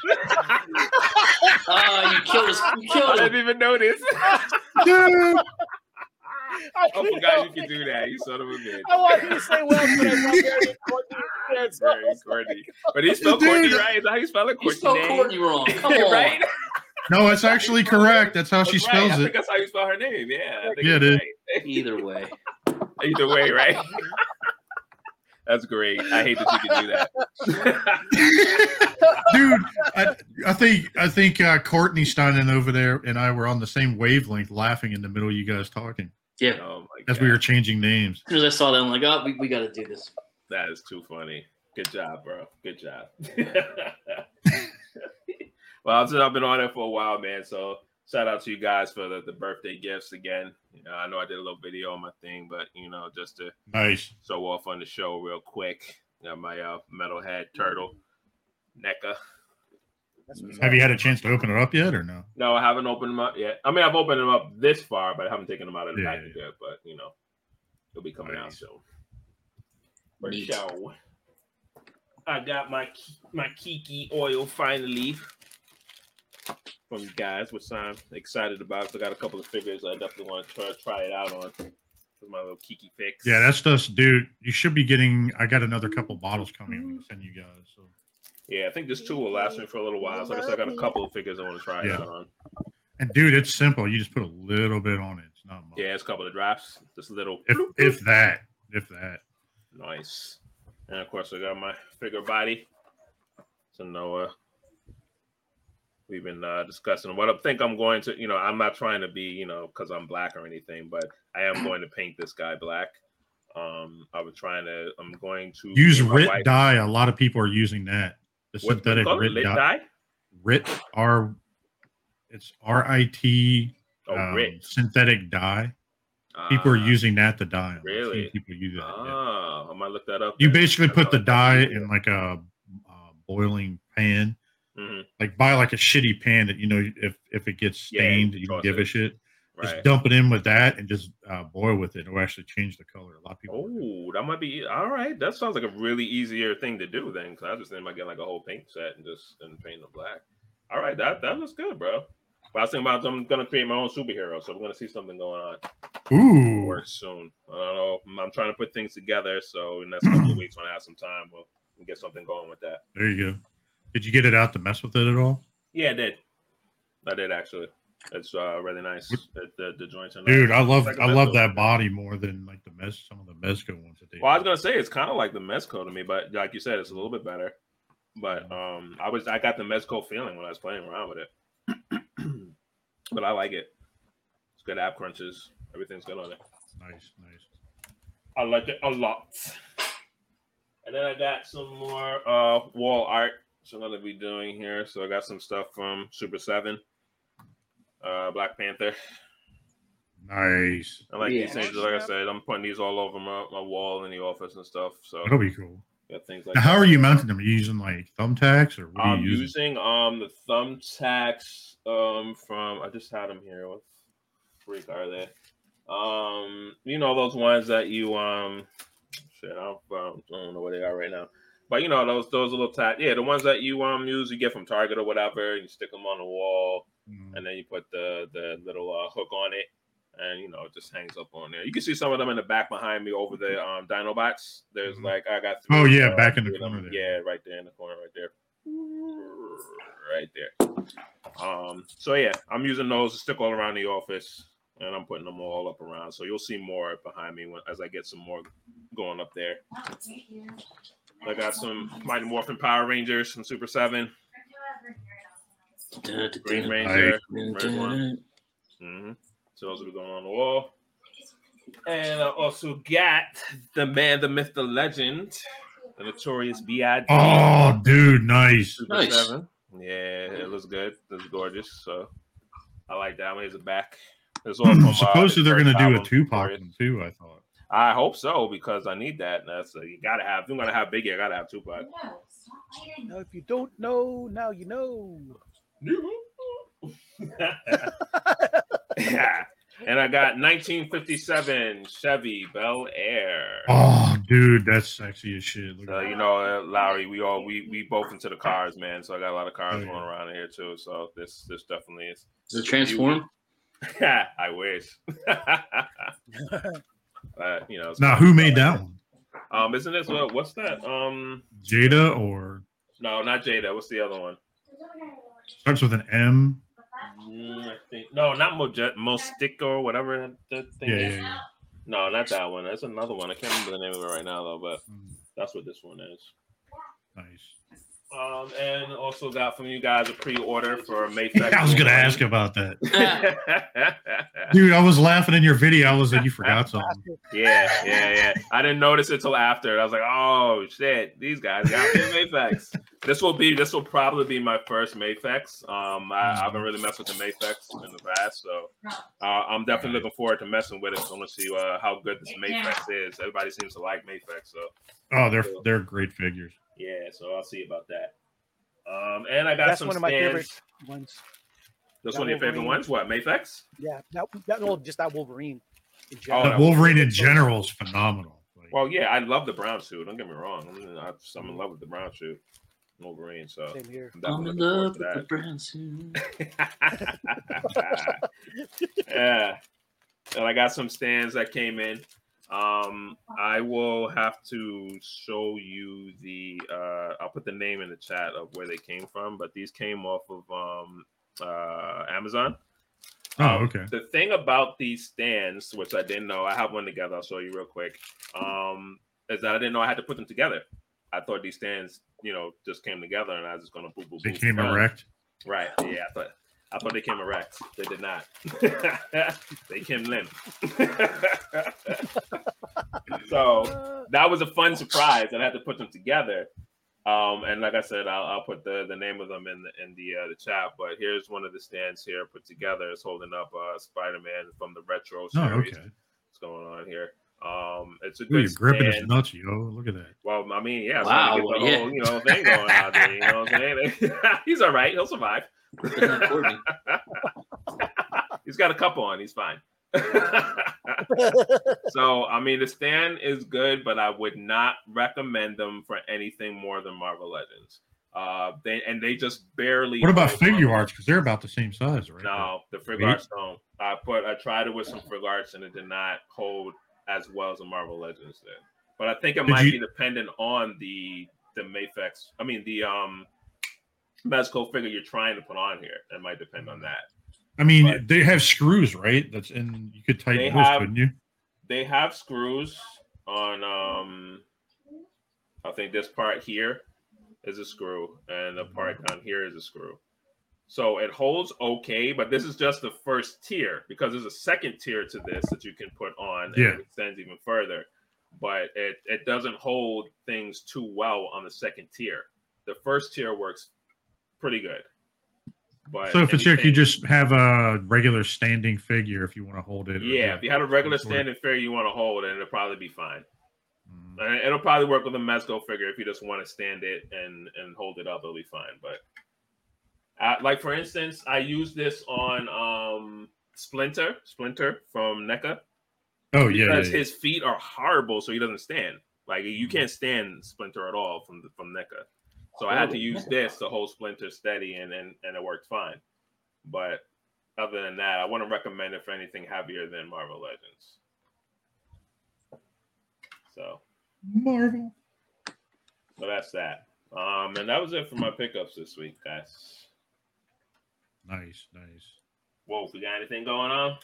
Oh, you killed us. You killed I didn't even notice. Dude. I, I forgot you could do that. You son of a bitch. I wanted to say well, but I thought very Courteney. Yeah, so I Very was Courteney. But he spelled Dude. Courteney right. Is that how you spell it? You Courteney. spelled name? Courteney wrong. Come on. right? No, it's actually correct. That's how she That's right. I spells think it. that's how you spell her name. Yeah. I think Yeah, it's it is. right. Either way. Either way, right? That's great. I hate that you can do that. Dude, I, I think I think uh, Courteney Steinen over there and I were on the same wavelength, laughing in the middle of you guys talking Yeah. oh my as god, we were changing names. As soon as I saw that, I'm like, oh, we, we got to do this. that is too funny. Good job, bro. Good job. well, since I've been on it for a while, man. So shout out to you guys for the, the birthday gifts again. You know, I know I did a little video on my thing, but you know, just to Nice. show off on the show real quick. Got my uh, metalhead turtle, NECA. That's Have you had a chance to open it up yet, or no? No, I haven't opened them up yet. I mean, I've opened them up this far, but I haven't taken them out of the Yeah, package yet. But you know, they'll be coming out Nice. soon. For Neat. sure. I got my my Kiki oil finally from you guys, which I'm excited about. So I got a couple of figures I definitely want to try, try it out on. For my little Kiki fix. Yeah, that's just, dude. You should be getting. I got another couple bottles coming. I'm gonna send you guys. So Yeah, I think this two will last me for a little while. So I guess I got a couple of figures I want to try Yeah. it on. And dude, it's simple. You just put a little bit on it. It's not much. Yeah, it's a couple of drops. Just little. If if that, if that. Nice. And of course, I got my figure body. So Noah. We've been uh, discussing what I think I'm going to. You know, I'm not trying to be, you know, because I'm black or anything, but I am going to paint this guy black. Um, I was trying to. I'm going to Use RIT dye. A lot of people are using that. The What, synthetic color? RIT Lit dye. RIT R. It's R I T Oh, um, rit. synthetic dye. People are Ah, using that to dye. Really? People use that. yeah. Ah, I might look that up. You then. basically put the dye in like a uh, boiling pan. Mhm, Like buy like a shitty pan that you know if if it gets Yeah, stained, you don't give it. a shit. Just dump it in with that and just uh, boil with it. It'll actually change the color. A lot of people. Oh, that might be all right. That sounds like a really easier thing to do then, because I just think I might get like a whole paint set and just and paint it black. All right, that that looks good, bro. But I was thinking about I'm gonna create my own superhero, so we're gonna see something going on Ooh, work soon. I don't know. I'm, I'm trying to put things together, so in the next couple of weeks when I have some time, we'll, we'll get something going with that. there you go. Did you get it out to mess with it at all, Yeah, I did. I did actually. It's uh, really nice. The, the, the joints are nice. dude? I love a I love that body more than like the mes some of the Mezco ones that they. Well, I was gonna say it's kind of like the Mezco to me, but like you said, it's a little bit better. But um, I was I got the Mezco feeling when I was playing around with it. but I like it. It's good app crunches. Everything's good on it. nice, nice. I like it a lot. And then I got some more uh wall art. So I'm gonna be doing here. So I got some stuff from Super Seven, uh, Black Panther. Nice. I like Yeah. these things. Like I said, I'm putting these all over my, my wall in the office and stuff. So That'll be cool. got things like Now, how that. are you mounting them? Are you using like thumbtacks or what are I'm you using? using um the thumbtacks um from I just had them here. What freak are they? Um, you know those ones that you um shit I don't, I don't know where they are right now. But you know those those little tack yeah the ones that you um use you get from Target or whatever. And you stick them on the wall Mm, and then you put the the little uh, hook on it. And you know, it just hangs up on there. You can see some of them in the back behind me over the um Dinobots. There's Mhm. like I got Oh, three, yeah, uh, back in the three of them. corner there. Yeah, right there in the corner, right there, right there. Um, so yeah, I'm using those to stick all around the office, and I'm putting them all up around. So you'll see more behind me when, as I get some more going up there. I got some Mighty Morphin Power Rangers some Super Seven, Green Ranger, red one. Mm-hmm. So those will be going on the wall. And I also got the man, the myth, the legend, the notorious B.I.G. Oh, dude, nice. Super Nice. 7. Yeah, it looks good. It's gorgeous. So I like that one. He's a back. It's all from, uh, Supposedly they're going to do a album, Tupac Notorious. one too. I thought. I hope so because I need that. That's uh, you gotta have. If you're gonna have Biggie, I gotta have Tupac. Now, if you don't know, now you know. Yeah. And I got 1957 Chevy Bel Air. Oh, dude, that's sexy as shit. Look So you know, uh, Lowery, we all we we both into the cars, man. So I got a lot of cars Oh, yeah. going around here too. So this this definitely is. Does it transform? Yeah, I wish. but you know, Now, who made that one? Um, isn't this what? What's that? Um, Jada or no, not Jada. What's the other one? Starts with an M? Mm, I think no, not Mojet, Mostic or whatever that thing Yeah, is. yeah, yeah. No, not that one. That's another one. I can't remember the name of it right now though, but Mm, that's what this one is. Nice. Um, and also got from you guys a pre-order for Mafex. I was gonna ask about that, dude. I was laughing in your video. I was like, you forgot something. yeah, yeah. Yeah. I didn't notice it till after. I was like, oh shit, these guys got me a Mafex. This will be this will probably be my first Mafex. Um, I, I haven't really messed with the Mafex in the past, so uh, I'm definitely looking forward to messing with it. So I'm gonna see uh, how good this Mafex is. Everybody seems to like Mafex, so Oh, they're they're great figures. Yeah. So I'll see about that. Um, and I got That's some one of my stands. favorite ones. That's that one of your favorite ones. What Mafex? Yeah, that, that no, just that Wolverine. Oh, general. no. The Wolverine in general is phenomenal. Like, Well, yeah, I love the brown suit. Don't get me wrong. I'm, in- I'm in love with the brown suit, Wolverine. So Same here. I'm I'm in love with the brown suit. yeah, and I got some stands that came in. Um, I will have to show you the. Uh, I'll put the name in the chat of where they came from, but these came off of um, uh, Amazon. oh, Um, okay. The thing about these stands, which I didn't know, I have one together. I'll show you real quick. Um, is that I didn't know I had to put them together. I thought these stands, you know, just came together, and I was just gonna boop boop. They boop, came done. erect. Right. Yeah. I thought I thought they came erect. They did not. they came limp. so that was a fun surprise, and I had to put them together. Um, and like I said, I'll, I'll put the, the name of them in the in the uh, the chat. But here's one of the stands here put together. It's holding up uh, Spider Man from the retro Oh, series. okay. What's going on here? Um, it's a Ooh, good you're gripping his nuts, yo. Look at that. Well, I mean, yeah, Wow, wow, get the yeah. whole you know thing going out there. You know what I'm saying? He's all right. He'll survive. Gripping that Courteney. He's got a cup on. He's fine. so, I mean, the stand is good, but I would not recommend them for anything more than Marvel Legends. Uh, they and they just barely. What about hold figure arts? Because they're about the same size, right? No, the fig Wait. arts don't. I put I tried it with some fig arts and it did not hold as well as the Marvel Legends did. But I think it Did might you- be dependent on the the Mafex. I mean the um Mezco figure you're trying to put on here. It might depend on that. I mean, But- they have screws, right? That's in. You could tighten those, have- couldn't you? They have screws on um I think this part here is a screw and the part down here is a screw. So it holds okay, but this is just the first tier because there's a second tier to this that you can put on and Yeah. it extends even further. But it, it doesn't hold things too well on the second tier. The first tier works pretty good. But So if it's here, you just have a regular standing figure if you want to hold it. yeah, if you had a regular standing figure you want to hold, and it'll probably be fine. Mm. It'll probably work with a Mezco figure if you just want to stand it and and hold it up. It'll be fine. But uh, like for instance, I use this on um Splinter, Splinter from NECA Oh yeah, yeah, because yeah. his feet are horrible, so he doesn't stand. Like you can't stand Splinter at all from the, from NECA. So I had to use this to hold Splinter steady, and and, and it worked fine. But other than that, I wouldn't recommend it for anything heavier than Marvel Legends. So, Marvel. so that's that. Um, and that was it for my pickups this week, guys. Nice, nice. Whoa, we got anything going on?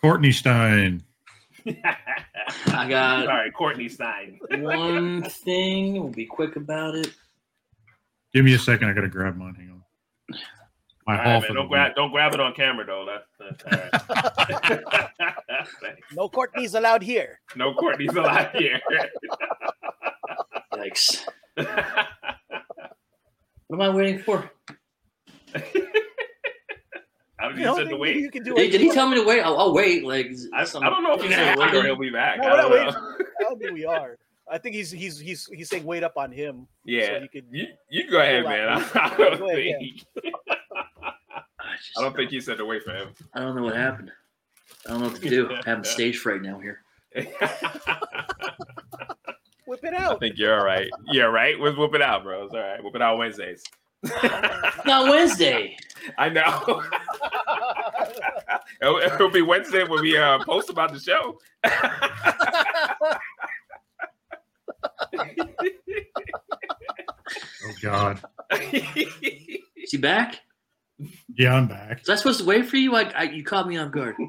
Courteney Stein. I got Sorry, Courteney Stein. one thing. We'll be quick about it. Give me a second. I gotta grab mine. Hang on. My All haul right, for man, don't grab don't grab it on camera though. That's, that's all right. No Courteney's allowed here. no Courteney's allowed here. Thanks. What am I waiting for? How did You you said to wait? You can do Did, it. did he tell me to wait? I'll, I'll wait. Like I, some- I don't know if he said wait or he'll be back. No, I we're don't not know. I don't think we are. I think he's he's he's he's saying wait up on him. Yeah, So you could. you, you go ahead, man. I, I don't Go ahead, think I, I don't think he said to wait for him. I don't know what happened. I don't know what to do. I'm having stage fright now here. Whip it out. I out. think you're all right. Yeah, right. We'll whoop it out, bro. It's all right. Whoop it out Wednesdays. Not Wednesday. I know. it'll, it'll be Wednesday when we uh, post about the show. Oh God. Is he back? Yeah, I'm back. Was I supposed to wait for you? I, I you caught me off guard.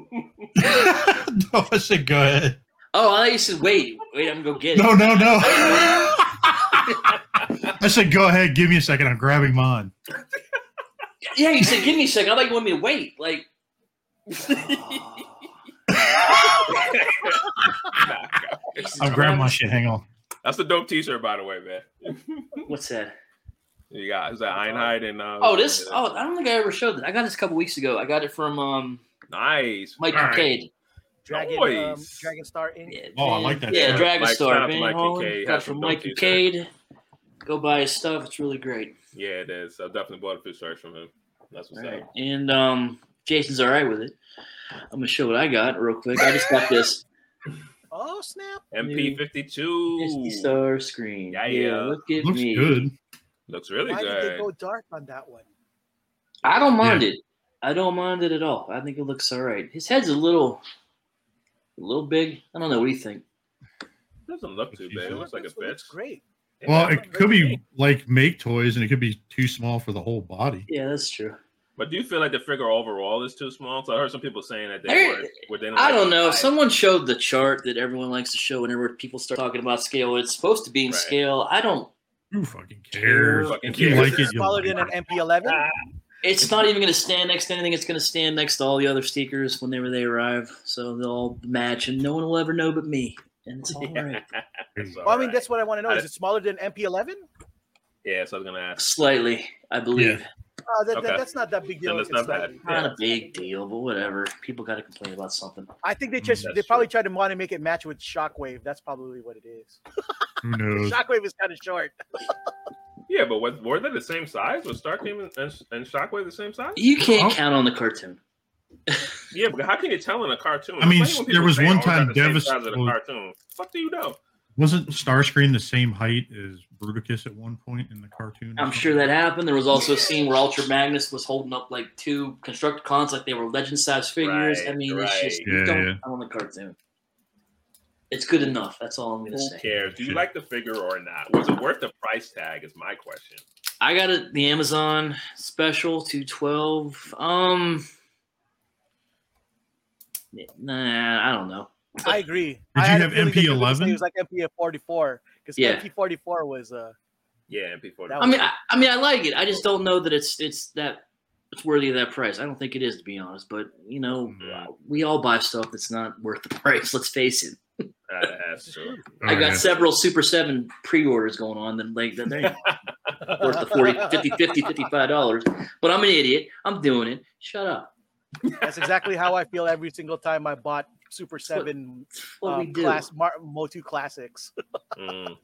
no, I said go ahead. Oh, I thought you said wait. Wait, I'm gonna go get it. No, no, no. I said, go ahead, give me a second. I'm grabbing mine. Yeah, you said, "Give me a second. I thought you wanted me to wait." Like, I'm grabbing my shit. Hang on. That's a dope T-shirt, by the way, man. What's that? You got is that Einheit and uh, Oh, this. Oh, I don't think I ever showed that. I got this a couple weeks ago. I got it from um nice. Mike All right. Kincaid. Dragon, um, Dragon Star Inc. Yeah, Oh, I like that Yeah, shirt. Dragon Mike- Star. shout out to Van Mike Hollen. Kincaid. Got from Mike dope. Kincaid. Go buy his stuff. It's really great. Yeah, it is. I definitely bought a few shirts from him. That's what's All right. up. And um, Jason's all right with it. I'm gonna show what I got real quick. I just got this Oh snap! MP fifty two 50 Starscream. Yeah, yeah. look at Looks me. good. Looks really Why did they good. go dark on that one? I don't mind Yeah. it. I don't mind it at all. I think it looks all right. His head's a little, a little big. I don't know. What do you think? It Doesn't look too big. It looks like a Looks- looks fits. great. Well, it could be like make toys, and it could be too small for the whole body. Yeah, that's true. But do you feel like the figure overall is too small? So I heard some people saying that they I- were. Were they I don't know. If If someone showed the chart that everyone likes to show whenever people start talking about scale, it's supposed to be in Right. scale. I don't. Who fucking cares? Fucking cares. like Is it, it smaller than an MP11? It's not even going to stand next to anything. It's going to stand next to all the other stickers whenever they arrive, so they'll all match, and no one will ever know but me. And it's all right. It's Well, I mean, alright. that's what I want to know. Is it smaller than MP11? yeah. So I was gonna ask. Slightly, I believe. Uh, that, that- that's not that big deal. Then it's it's not bad. slightly. Not a big deal, but whatever. People got to complain about something. I think they Mm, just that's they probably true. tried to want to make it match with Shockwave. That's probably what it is. Who knows? Shockwave is kind of short. Yeah, but was, were they the same size? Was Starscream and, and, and Shockwave the same size? You can't Oh. count on the cartoon. Yeah, but how can you tell in a cartoon? I mean, It's funny when there was one "Oh, it's not time the same Devis- size of the cartoon. Fuck do you know? Wasn't Starscream the same height as Bruticus at one point in the cartoon? I'm sure that happened. There was also a scene where Ultra Magnus was holding up like two Constructicons like they were legend size figures. I Right, mean, it's just right. you don't yeah. count on the cartoon. It's good enough. That's all I'm going to Who say. cares? Do you like the figure or not? Was it worth the price tag? Is my question. I got it the Amazon special to twelve. Um, nah, I don't know. I agree. Did I you have feeling they were gonna say MP11? It was like MP44 because Yeah. MP44 was uh Yeah, MP40. That I mean, I, I mean, I like it. I just don't know that it's it's that it's worthy of that price. I don't think it is, to be honest. But you know, Mhm. we all buy stuff that's not worth the price. Let's face it. Uh, that's true. I got yeah. several Super 7 pre-orders going on that like that they're worth the 40 50 50 55 dollars. But I'm an idiot. I'm doing it. Shut up. that's exactly how I feel every single time I bought Super Seven What we um, do. class Mar- Motu classics. Mm.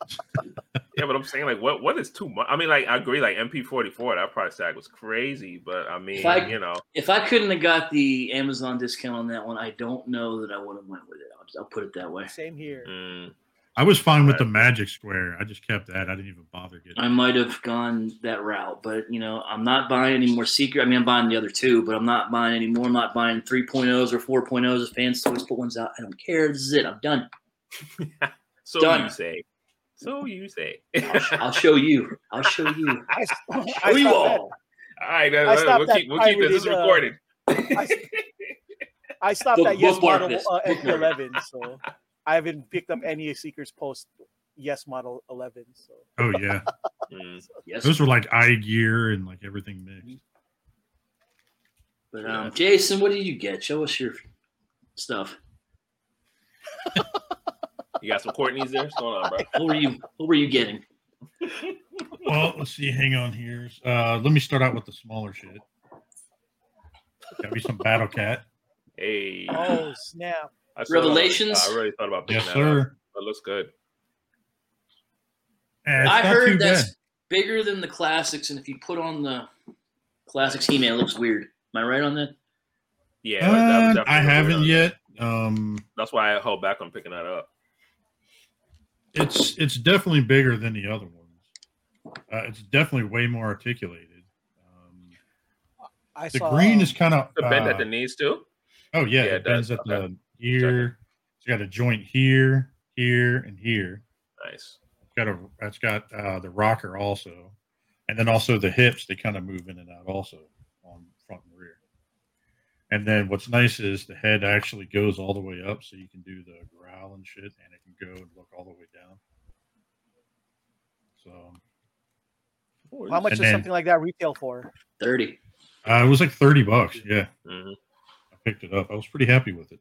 yeah, but I'm saying like, what what is too much? I mean, like, I agree. Like MP44, that price tag was crazy. But I mean, If I- you know, If I couldn't have got the Amazon discount on that one, I don't know that I would have went with it. I'll, just, I'll put it that way. Same here. mm, I was fine with the Magic Square. I just kept that. I didn't even bother getting. I might have gone that route, but you know, I'm not buying any more secret. I mean, I'm buying the other two, but I'm not buying any more. I'm not buying 3.0s or 4.0s as fans always put ones out. I don't care. This is it. I'm done. so Done. you say. So you say. I'll show you. I'll show you. I, Show I you stopped all. All right, I stopped we'll that keep, we'll keep this. This is uh, recorded. I, I stopped Book- at Yes bookmark Model uh, Bookmark. MP11, so I haven't picked up any Seekers post Yes Model 11. So Oh yeah, Mm. Yes. those were like iGear and like everything mixed. But um, Jason, what did you get? Show us your stuff. You got some Courteney's there? What's going on, bro? What were you? What were you getting? Well, let's see. Hang on here. Uh, let me start out with the smaller shit. Got me some Battle Cat. Hey. oh snap! I saw that. Revelations? I really thought about picking Yes, that up. sir. It looks good. Eh, I heard that's bad. bigger than the classics, and if you put on the classics He-Man, it looks weird. Am I right on that? Yeah, Uh, definitely I haven't yet. Um, That's why I held back on picking that up. it's it's definitely bigger than the other ones. Uh, it's definitely way more articulated. Um, I the saw green is kind of The bend uh, at the knees too. oh yeah, Yeah, it it bends does. at Okay. the here. It's got a joint here, here, and here. Nice. It's got a it's got uh, the rocker also, and then also the hips. They kind of move in and out also on front and rear. And then what's nice is the head actually goes all the way up, so you can do the growl and shit, and it can go and look all the way down. So How much And does then- something like that retail for? Thirty. Uh, it was like thirty bucks. Yeah, hmm I picked it up. I was pretty happy with it.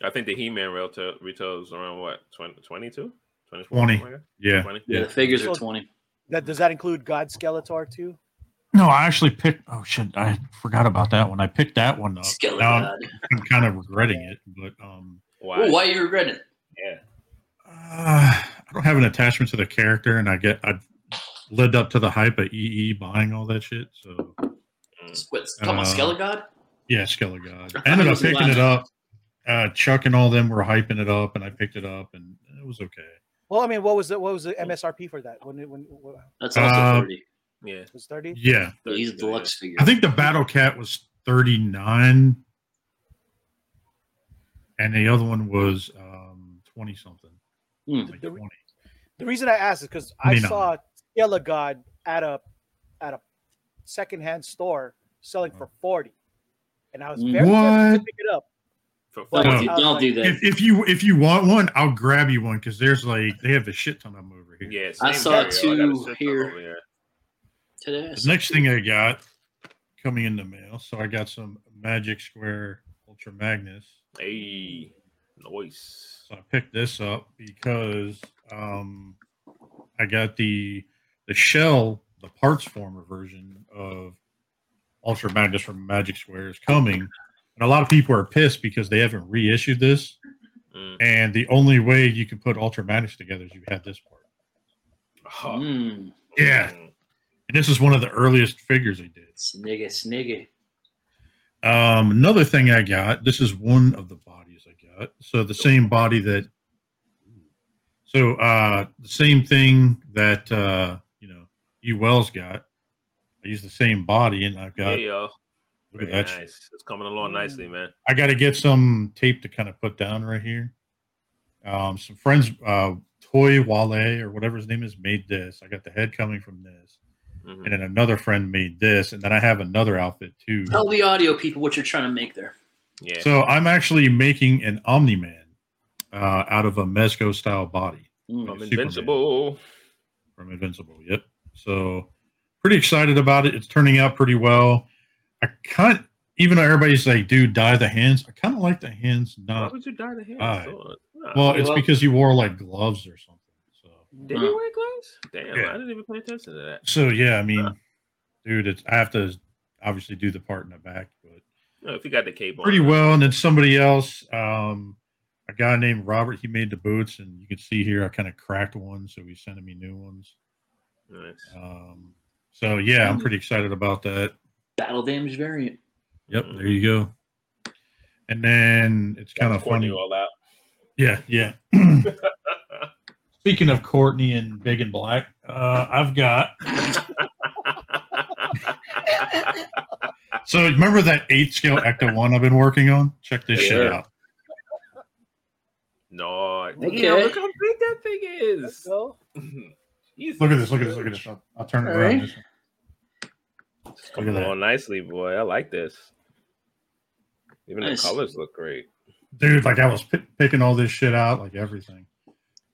Okay. I think the He-Man retail retails around what 20, 22? 24, 20. like Yeah. 20? Yeah, Yeah. the figures are twenty. That does that include God Skeletor too? No, I actually picked. Oh shit, I forgot about that one. I picked that one up. Skeleton. Now I'm, kind of regretting it, but um, Why? Ooh, why you regretting it? Yeah. uh, I don't have an attachment to the character, and I get I lived up to the hype of EE buying all that shit. So What, talking about Uh, Skelegod? yeah, Skelegod. I ended up picking it up. Uh, Chuck and all them were hyping it up, and I picked it up, and it was okay. Well, I mean, what was the what was the MSRP for that? When it when what, That's also uh, thirty. Yeah. it was thirty? Yeah, He's a deluxe figure. I think the Battle Cat was thirty nine, and the other one was um twenty something. Hmm. Like The- 20. The reason I asked is because I saw Yellow God at a at a secondhand store selling for forty, and I was very tempted to pick it up. For Well, No. I was don't like- do that. If, if you if you want one, I'll grab you one because there's like they have a shit ton of them over here. Yeah, I saw here, it yo. I got a too shit ton here. here. Today. The next thing I got coming in the mail, so I got some Magic Square Ultra Magnus. Hey, noise. So I picked this up because um, I got the the shell, the parts former version of Ultra Magnus from Magic Square is coming, and a lot of people are pissed because they haven't reissued this. Mm. And the only way you can put Ultra Magnus together is you have this part. Oh. Mm, Yeah. And this is one of the earliest figures they did. sniggy, sniggy. Um, another thing I got. This is one of the bodies I got. So the same body that. So uh, the same thing that uh, you know, E Wells got. I use the same body, and I've got. Hey, yo. look at Very that. shit. nice. It's coming along nicely, man. I got to get some tape to kind of put down right here. Um, some friends, uh, Toy Wale or whatever his name is, made this. I got the head coming from this, Mhm. and then another friend made this, and then I have another outfit too. Tell the audio people what you're trying to make there. Yeah. So I'm actually making an Omni Man uh, out of a Mezco style body Mm. I'm Superman. invincible. from Invincible. Yep. So pretty excited about it. It's turning out pretty well. I kind even though everybody's like, dude, dye the hands. I kind of like the hands not. Why not. would you die to him? Alright. So. Well, it's Well- because you wore like gloves or something. So Did Huh. he wear gloves? Damn, Yeah. I didn't even pay attention to that. so yeah. I mean, Huh. dude, it's I have to obviously do the part in the back, but No, if you got the cable, pretty that's well. fine. And then somebody else, um, a guy named Robert, he made the boots, and you can see here I kind of cracked one, so he's sending me new ones. Nice. Um, so yeah, I'm pretty excited about that. Battle damage variant. Yep, there you go. And then it's kind of funny. all out. Yeah, yeah. Speaking of Courteney and Big and Black, uh, I've got. So remember that eight scale Ecto one I've been working on? Check this shit out. no, damn, Okay. look how big that thing is. Look at this. Look at this. Look at this. I'll, I'll turn it All around. right. This. It's coming Look at that. nicely, boy. I like this. Even Nice. the colors look great. dude like i was pi picking all this shit out like everything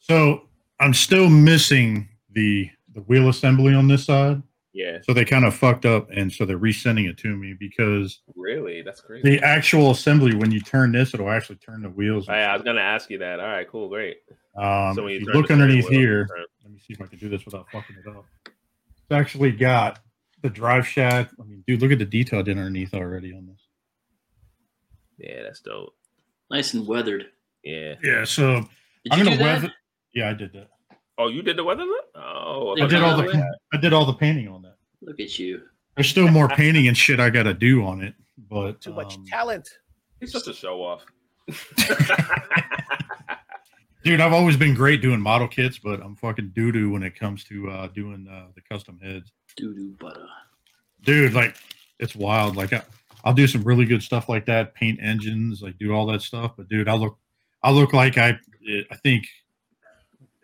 so i'm still missing the the wheel assembly on this side Yeah, so they kind of fucked up and so they're resending it to me because really. That's crazy. the actual assembly when you turn this it'll actually turn the wheels I, I was gonna ask you that. All right, cool, great. um, So when if you you look underneath wheel, here turn- let me see if i can do this without fucking it up it's actually got the drive shaft i mean dude look at the detail underneath already on this Yeah, that's dope. Nice and weathered. Yeah. yeah so Did i'm gonna do that? weather yeah i did that Oh, you did the weather look? Oh, Yeah, i did all the the i did all the painting on that Look at you. There's still more painting and shit I got to do on it, but too much um, talent. He's such a show off. dude, I've always been great doing model kits, but I'm fucking doo doo when it comes to uh, doing uh, the custom heads. Doo doo butter. Dude, like it's wild. Like I, I'll do some really good stuff like that, paint engines, like do all that stuff. But dude, I look, I look like I, I think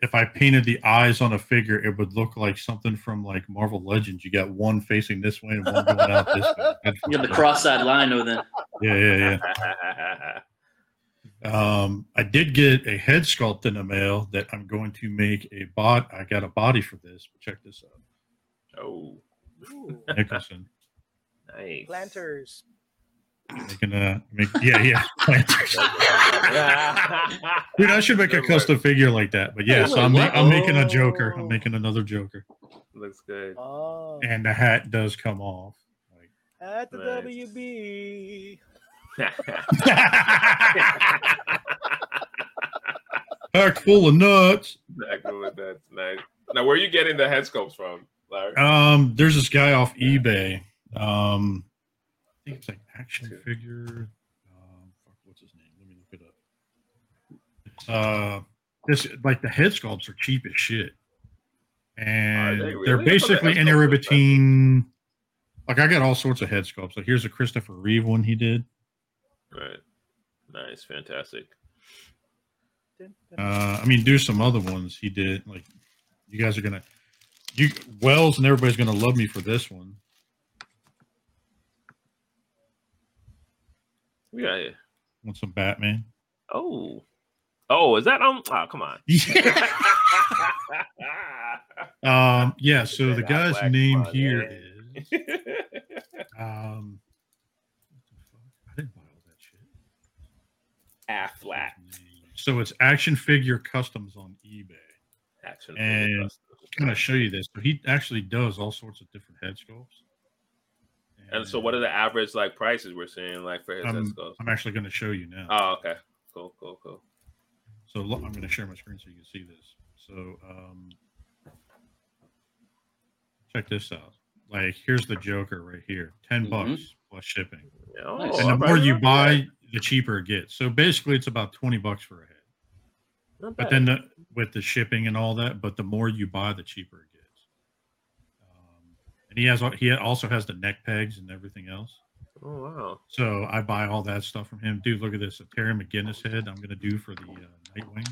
if I painted the eyes on a figure, it would look like something from like Marvel Legends. You got one facing this way and one going out this way. That's You got the cross-eyed line over then. Yeah, yeah, yeah. Um, I did get a head sculpt in the mail that I'm going to make a bot. I got a body for this. Check this out. Oh, Ooh, Nicholson. nice. planters. Making a make, yeah, yeah. Planters. Dude, I should make a Good custom figure like that. But yeah, so I'm, ma- I'm making a Joker. Oh. I'm making another Joker, Looks good. Oh, and the hat does come off. Like, at the Nice. WB. pack full of nuts. Exactly. That's nice. Now, where are you getting the head sculpts from, Larry? Um, there's this guy off eBay. Um, I think it's like action Two. figure. Um, fuck, what's his name? Let me look it up. Uh, this like the head sculpts are cheap as shit, and they they're really? I thought the basically head anywhere sculpts between. Like I got all sorts of head sculpts. Like here's a Christopher Reeve one he did. Right. Nice. Fantastic. Uh, I mean, do some other ones he did. Like you guys are gonna, you Wells and everybody's gonna love me for this one. We got here. Want some Batman? Oh. Oh, is that um? Oh, come on. Yeah. Um, yeah, so the guy's name here man. is um what the fuck? I didn't buy all that shit. Affleck. So it's action figure customs on eBay. Action. And- figure I'm gonna show you this. So he actually does all sorts of different head sculpts. And so, what are the average like prices we're seeing like for his head I'm, sculpts? I'm actually gonna show you now. Oh, okay. Cool, cool, cool. So look, I'm gonna share my screen so you can see this. So um check this out. Like here's the Joker right here. 10 Mhm. bucks plus shipping. Oh, and the more you buy, the cheaper it gets. So basically, it's about twenty bucks for a head. Not But bad. then the, with the shipping and all that, but the more you buy, the cheaper it gets. Um, and he has he also has the neck pegs and everything else. oh wow, So I buy all that stuff from him. Dude, look at this. A Terry McGinnis head I'm gonna do for the uh, Nightwing.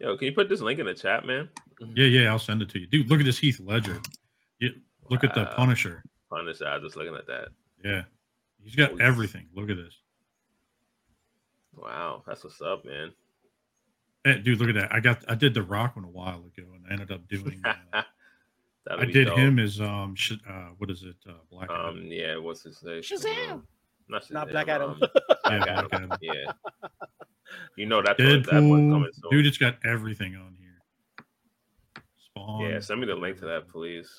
yo, can you put this link in the chat, man? Yeah, yeah, I'll send it to you. Dude, look at this Heath Ledger. You, look at the Wow. Punisher. On this side, just looking at that. Yeah, he's got everything. Look at this. Wow, that's what's up, man. Eh, dude, look at that. I got I did the Rock one a while ago, and I ended up doing. Uh, That'd I did dope. him as um sh- uh what is it uh Black Um, Adam. yeah, what's his name? Shazam! Um, not, Not Black Adam. um, yeah, Black Adam. Black Yeah. You know that's what, that one coming soon. dude, it's got everything on here. Spawn. yeah, send me the link to that, please.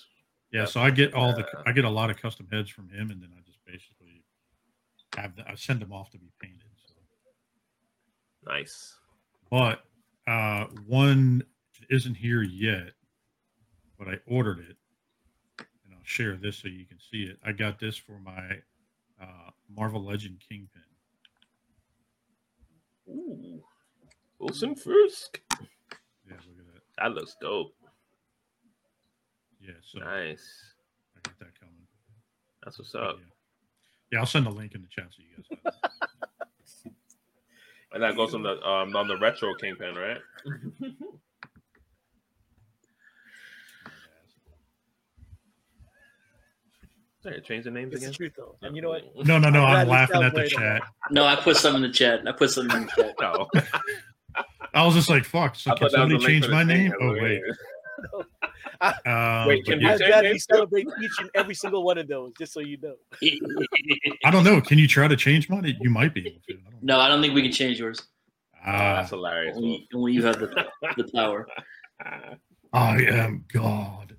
Yeah, so I get all the Uh, I get a lot of custom heads from him, and then I just basically have the, I send them off to be painted. So. Nice. But uh one isn't here yet, but I ordered it, and I'll share this so you can see it. I got this for my uh Marvel Legend Kingpin. Ooh, Wilson Fisk. Yeah, look at that. That looks dope. Yeah, so Nice. I got that coming. That's what's up. yeah. yeah, I'll send a link in the chat so you guys have it. And that goes on the um on the retro kingpin, right? Sorry, change the names It's the again. truth, though. And you know what? No, no, no. I'm I'm laughing at the chat. No, I put some in the chat. I put some in the chat. No, I was just like, "Fuck!" So can thought that was somebody the change my name? Oh wait. Like, Um, Wait, but can you yeah. I'm change we names celebrate each and every single one of those, just so you know. I don't know. Can you try to change mine? You might be able to. I no, I don't think we can change yours. Oh, Ah, that's hilarious. Only, only you have the, the power. I am God.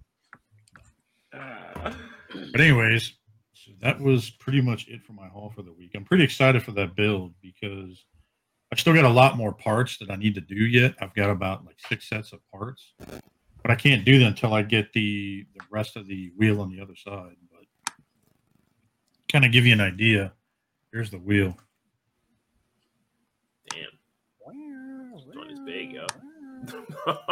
But anyways, so that was pretty much it for my haul for the week. I'm pretty excited for that build because I still got a lot more parts that I need to do yet. I've got about like six sets of parts, but I can't do that until I get the the rest of the wheel on the other side. But kind of give you an idea. Here's the wheel. Damn. This one is big, yo.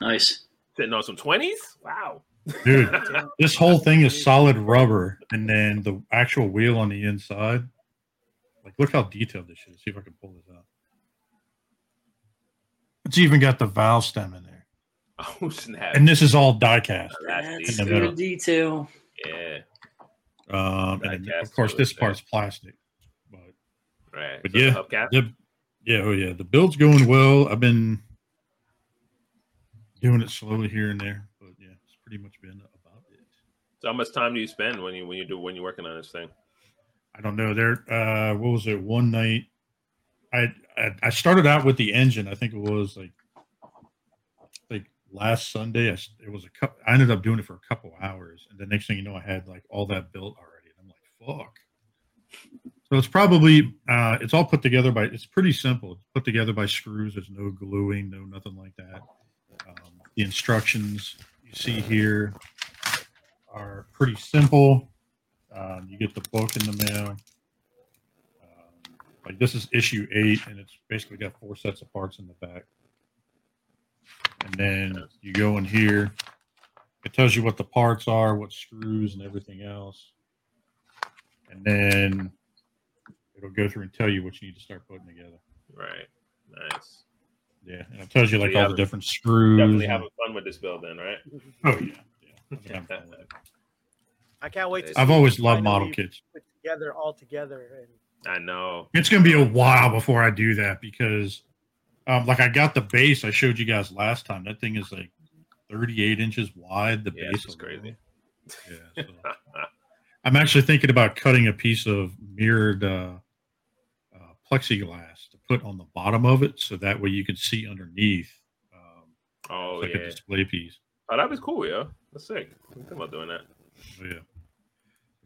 Nice. Sitting on some twenties. Wow. Dude, this whole thing is solid rubber, and then the actual wheel on the inside. Like, look how detailed this is. See if I can pull this out. It's even got the valve stem in there, Oh snap. and this is all diecast. That's That's in the good detail. yeah. Um, and then, of course, this really part's plastic. But Right. But So yeah, hubcap? the, yeah, oh yeah, the build's going well. I've been doing it slowly here and there, but yeah, it's pretty much been about it. So how much time do you spend when you when you do when you're working on this thing? I don't know. There, uh, what was it? One night, I, I I started out with the engine. I think it was like like last Sunday. I, it was a couple. I ended up doing it for a couple hours, and the next thing you know, I had like all that built already. And I'm like, fuck. So it's probably uh, it's all put together by. It's pretty simple. It's put together by screws. There's no gluing, no nothing like that. Um, the instructions you see here are pretty simple. Um, you get the book in the mail. Um, like this is issue eight, and it's basically got four sets of parts in the back. And then you go in here. It tells you what the parts are, what screws, and everything else. And then it'll go through and tell you what you need to start putting together. Right. Nice. Yeah, and it tells you like you all the different screws. Definitely and- having fun with this build, then, right? oh yeah, yeah. I've been having fun with it. I can't wait to I've always loved model kits. put together all together and I know. It's gonna be a while before I do that because, um, like I got the base I showed you guys last time. That thing is like 38 inches wide. The Yeah, base is crazy. Yeah, so I'm actually thinking about cutting a piece of mirrored uh, uh, plexiglass to put on the bottom of it, so that way you can see underneath. Um, oh it's like yeah. a display piece. Oh, that was cool, yeah. That's sick. I'm thinking about doing that. So yeah,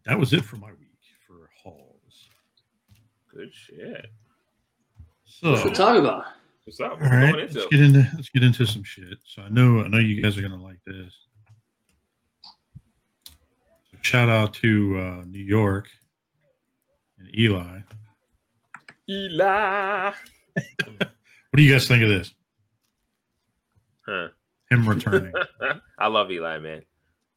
that was it for my week for hauls. Good shit. So What we talk about? What's up? All What's right, let's into? get into let's get into some shit. So I know I know you guys are gonna like this. So shout out to uh, New York and Eli. Eli. What do you guys think of this? Huh. Him returning. I love Eli, man.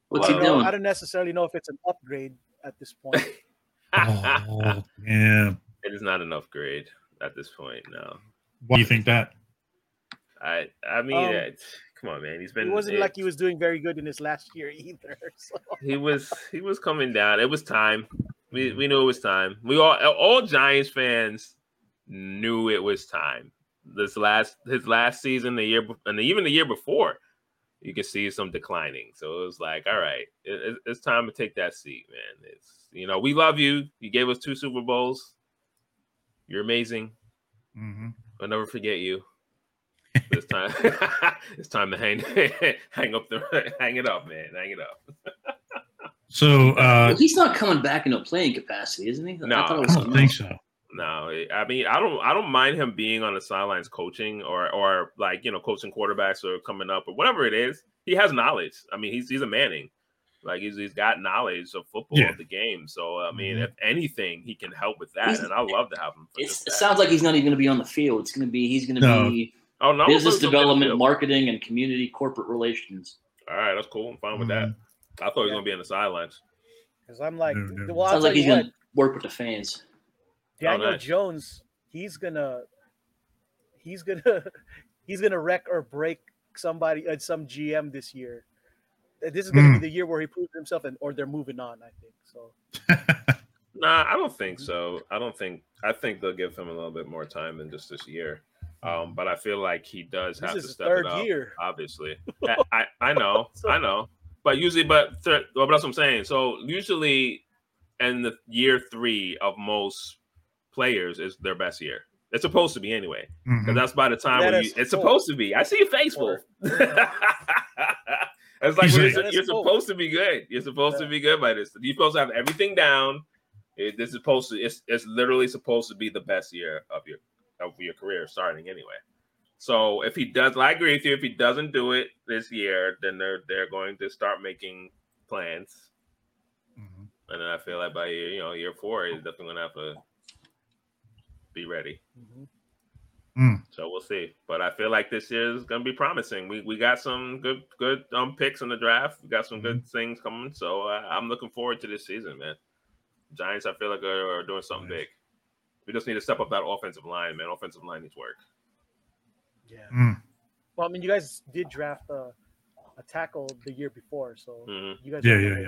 What's I he don't, doing? I don't necessarily know if it's an upgrade at this point. oh man, it is not enough grade at this point. No, why do you think that? I I mean, Um, it- come on, man. He's been. it wasn't it- like he was doing very good in his last year either. So. He was he was coming down. It was time. We we knew it was time. We all all Giants fans knew it was time. This last his last season, the year and even the year before, you could see some declining. So it was like, all right, it, it- it's time to take that seat, man. It's you know we love you. You gave us two Super Bowls. You're amazing. hmm I'll never forget you. It's time. it's time to hang hang up the hang it up, man. Hang it up. So uh, Well, he's not coming back in a playing capacity, isn't he? No, I, I don't think so. No, I mean I don't I don't mind him being on the sidelines coaching or or like you know coaching quarterbacks or coming up or whatever it is. He has knowledge. I mean he's he's a Manning, like he's he's got knowledge of football Yeah. of the game. So I mean Mhm. if anything he can help with that, He's- and I love to have him. For It's, it sounds like he's not even going to be on the field. It's going to be he's going to No. be oh no business he'll be on the development, marketing, and community corporate relations. All right, that's cool. I'm fine with that. I thought he was gonna be on the sidelines. Because I'm like, No, no. well, I'll Sounds tell like he's going to work with the fans. Daniel nice. Jones, he's gonna, he's gonna, he's gonna wreck or break somebody at some GM this year. This is gonna Hmm. be the year where he proves himself, and or they're moving on. I think so. Nah, I don't think so. I don't think. I think they'll give him a little bit more time than just this year. Um, but I feel like he does This have is to step third it up. year. Obviously, I, I I know, I know. But usually, but th- well, but that's what I'm saying. So usually, in the year three of most players is their best year. It's supposed to be anyway, because that's by the time Let when you, it's supposed to be. I see your face, Wolf. It's like He's like- you're, you're supposed to be good. You're supposed to be good by this. You're supposed to have everything down. It, this is supposed to. It's it's literally supposed to be the best year of your of your career starting anyway. So if he does, I agree with you. If he doesn't do it this year, then they're they're going to start making plans, Mhm. and then I feel like by year you know year four, he's definitely gonna have to be ready. Mhm. So we'll see. But I feel like this year is gonna be promising. We we got some good good um picks in the draft. We got some good things coming. So uh, I'm looking forward to this season, man. Giants, I feel like are, are doing something Nice. big. We just need to step up that offensive line, man. Offensive line needs work. Yeah. Mm. Well, I mean, you guys did draft a, a tackle the year before, so hmm you guys. Yeah, are yeah, ready.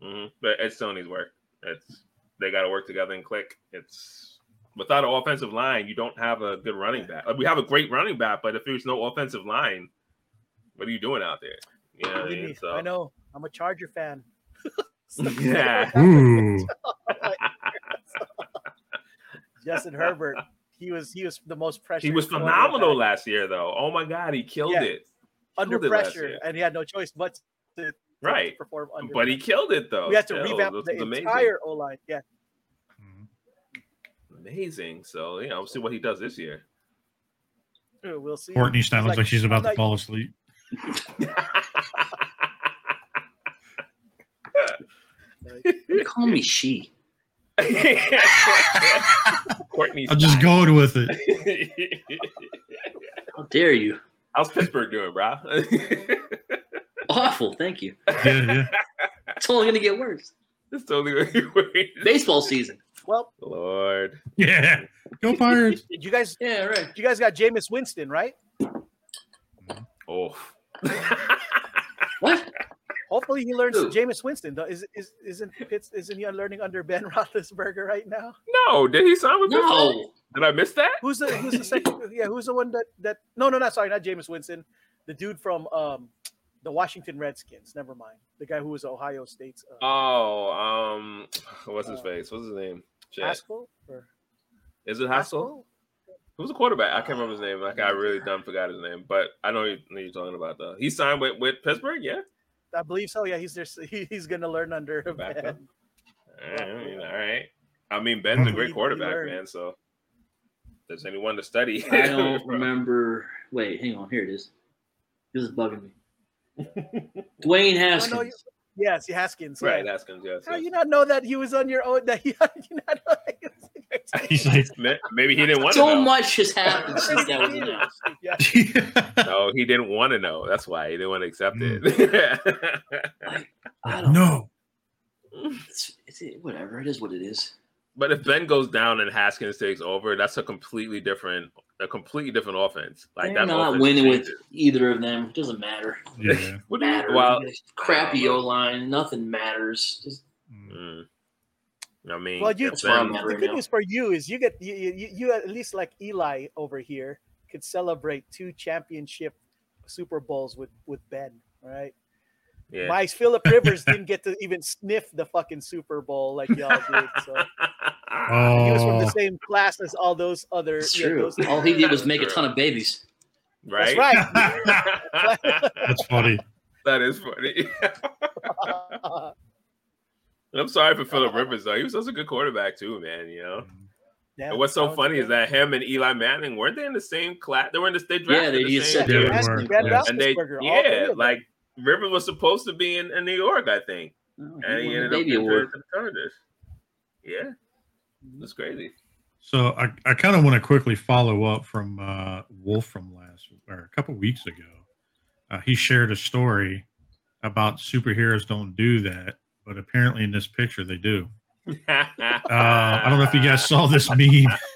yeah. hmm But it still needs work. It's they got to work together and click. It's without an offensive line, you don't have a good running back. Like, we have a great running back, but if there's no offensive line, what are you doing out there? You know I mean? me, So I know. I'm a Charger fan. Yeah. Hmm. Ooh. Justin Herbert, he was he was the most pressure. he was phenomenal last year, though. Oh my god, he killed Yeah. it. under Killed it pressure, year. and he had no choice but to, to Right. perform under. But he killed it though. we had to still. revamp the amazing. entire O line. Yeah, Amazing. So you know, we'll see what he does this year. we'll see. Courteney Stein He's looks like she's about to fall asleep. You call me she. Courteney, I'm just Stein. going with it. How dare you? How's Pittsburgh doing, bro? Awful. Thank you. Yeah, yeah. It's only going to get worse. it's totally what you wait. Baseball season. Well, Lord. Yeah. Go Pirates. you guys, Yeah, right. you guys got Jameis Winston, right? Oh. What? Hopefully, he learns Who? Jameis Winston. though. Is is isn't Pitts, isn't he learning under Ben Roethlisberger right now? no, did he sign with Pittsburgh? No. Did I miss that? Who's the who's the second? yeah, who's the one that that? No, no, not sorry, not Jameis Winston. The dude from um the Washington Redskins. Never mind. The guy who was Ohio State's uh, Oh, um, what's his Uh, face? What's his name? Shit. Haskell or Is it Haskell? Who's the quarterback? I can't remember his uh, name. Like I really dumb forgot his name, but I know you- know you're talking about though. He signed with, with Pittsburgh, yeah. I believe so. Yeah, he's just he, he's gonna learn under Back Ben. All right, I mean, all right. I mean, Ben's a great he quarterback, learned. man. So, if there's anyone to study. I don't remember. Wait, hang on. Here it is. This is bugging me. Dwayne Oh, no, you- yes, Haskins. Yeah. right, Haskins, yes. How yes. you not know that he was on your own? That he, you not know that he was on your He's like, Maybe he didn't want to so know. much has happened since that was announced. yeah. No, he didn't want to know. That's why he didn't want to accept Mm. it. I don't no. It's, it's whatever. It is what it is. but if Ben goes down and Haskins takes over, that's a completely different, a completely different offense. Like They're that not offense winning with either of them. It doesn't matter. Yeah. What do you Matter. Well, crappy I O line. Nothing matters. Just, mm, I mean, Well, you- if That's where I'm Ben- at The good now. news for you is you get you, you, you at least like Eli over here could celebrate two championship Super Bowls with with Ben. Right? Yeah. My Philip Rivers didn't get to even sniff the fucking Super Bowl like y'all did. So he was from the Oh, same class as all those other. it's yeah, true. those- All he did was make a ton of babies. right? That's right. that's funny. that is funny. I'm sorry for Philip Rivers though. He was such a good quarterback too, man. You know. Yeah, And what's so funny good. is that him and Eli Manning weren't they in the same class? They were in the they drafted they the just same said Yeah, they were. And they Roethlisberger, all three yeah, like Rivers was supposed to be in, in New York, I think, Oh, and he he ended up baby getting award. traded to the Chargers. Yeah, that's crazy. So I, I kind of want to quickly follow up from uh, Wolf from last or a couple weeks ago. Uh, he shared a story about superheroes don't do that, but apparently in this picture they do. Uh, I don't know if you guys saw this meme.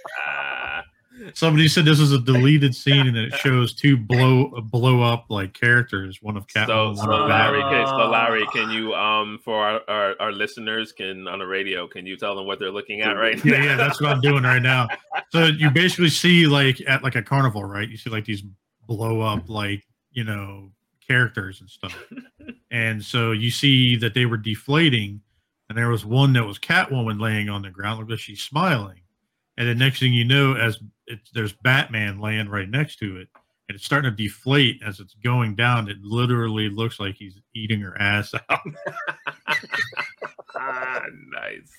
Somebody said this is a deleted scene and it shows two blow blow up like characters, one of So, Catwoman, so one of Larry, Batman. can, so Larry, can you um for our, our, our listeners can on the radio, can you tell them what they're looking at right Yeah, now? yeah, that's what I'm doing right now. So you basically see like at like a carnival, right? You see like these blow up like you know characters and stuff, and so you see that they were deflating, and there was one that was Catwoman laying on the ground, looked like she's smiling, and the next thing you know, as it, there's Batman laying right next to it, and it's starting to deflate as it's going down. It literally looks like he's eating her ass out. ah, nice.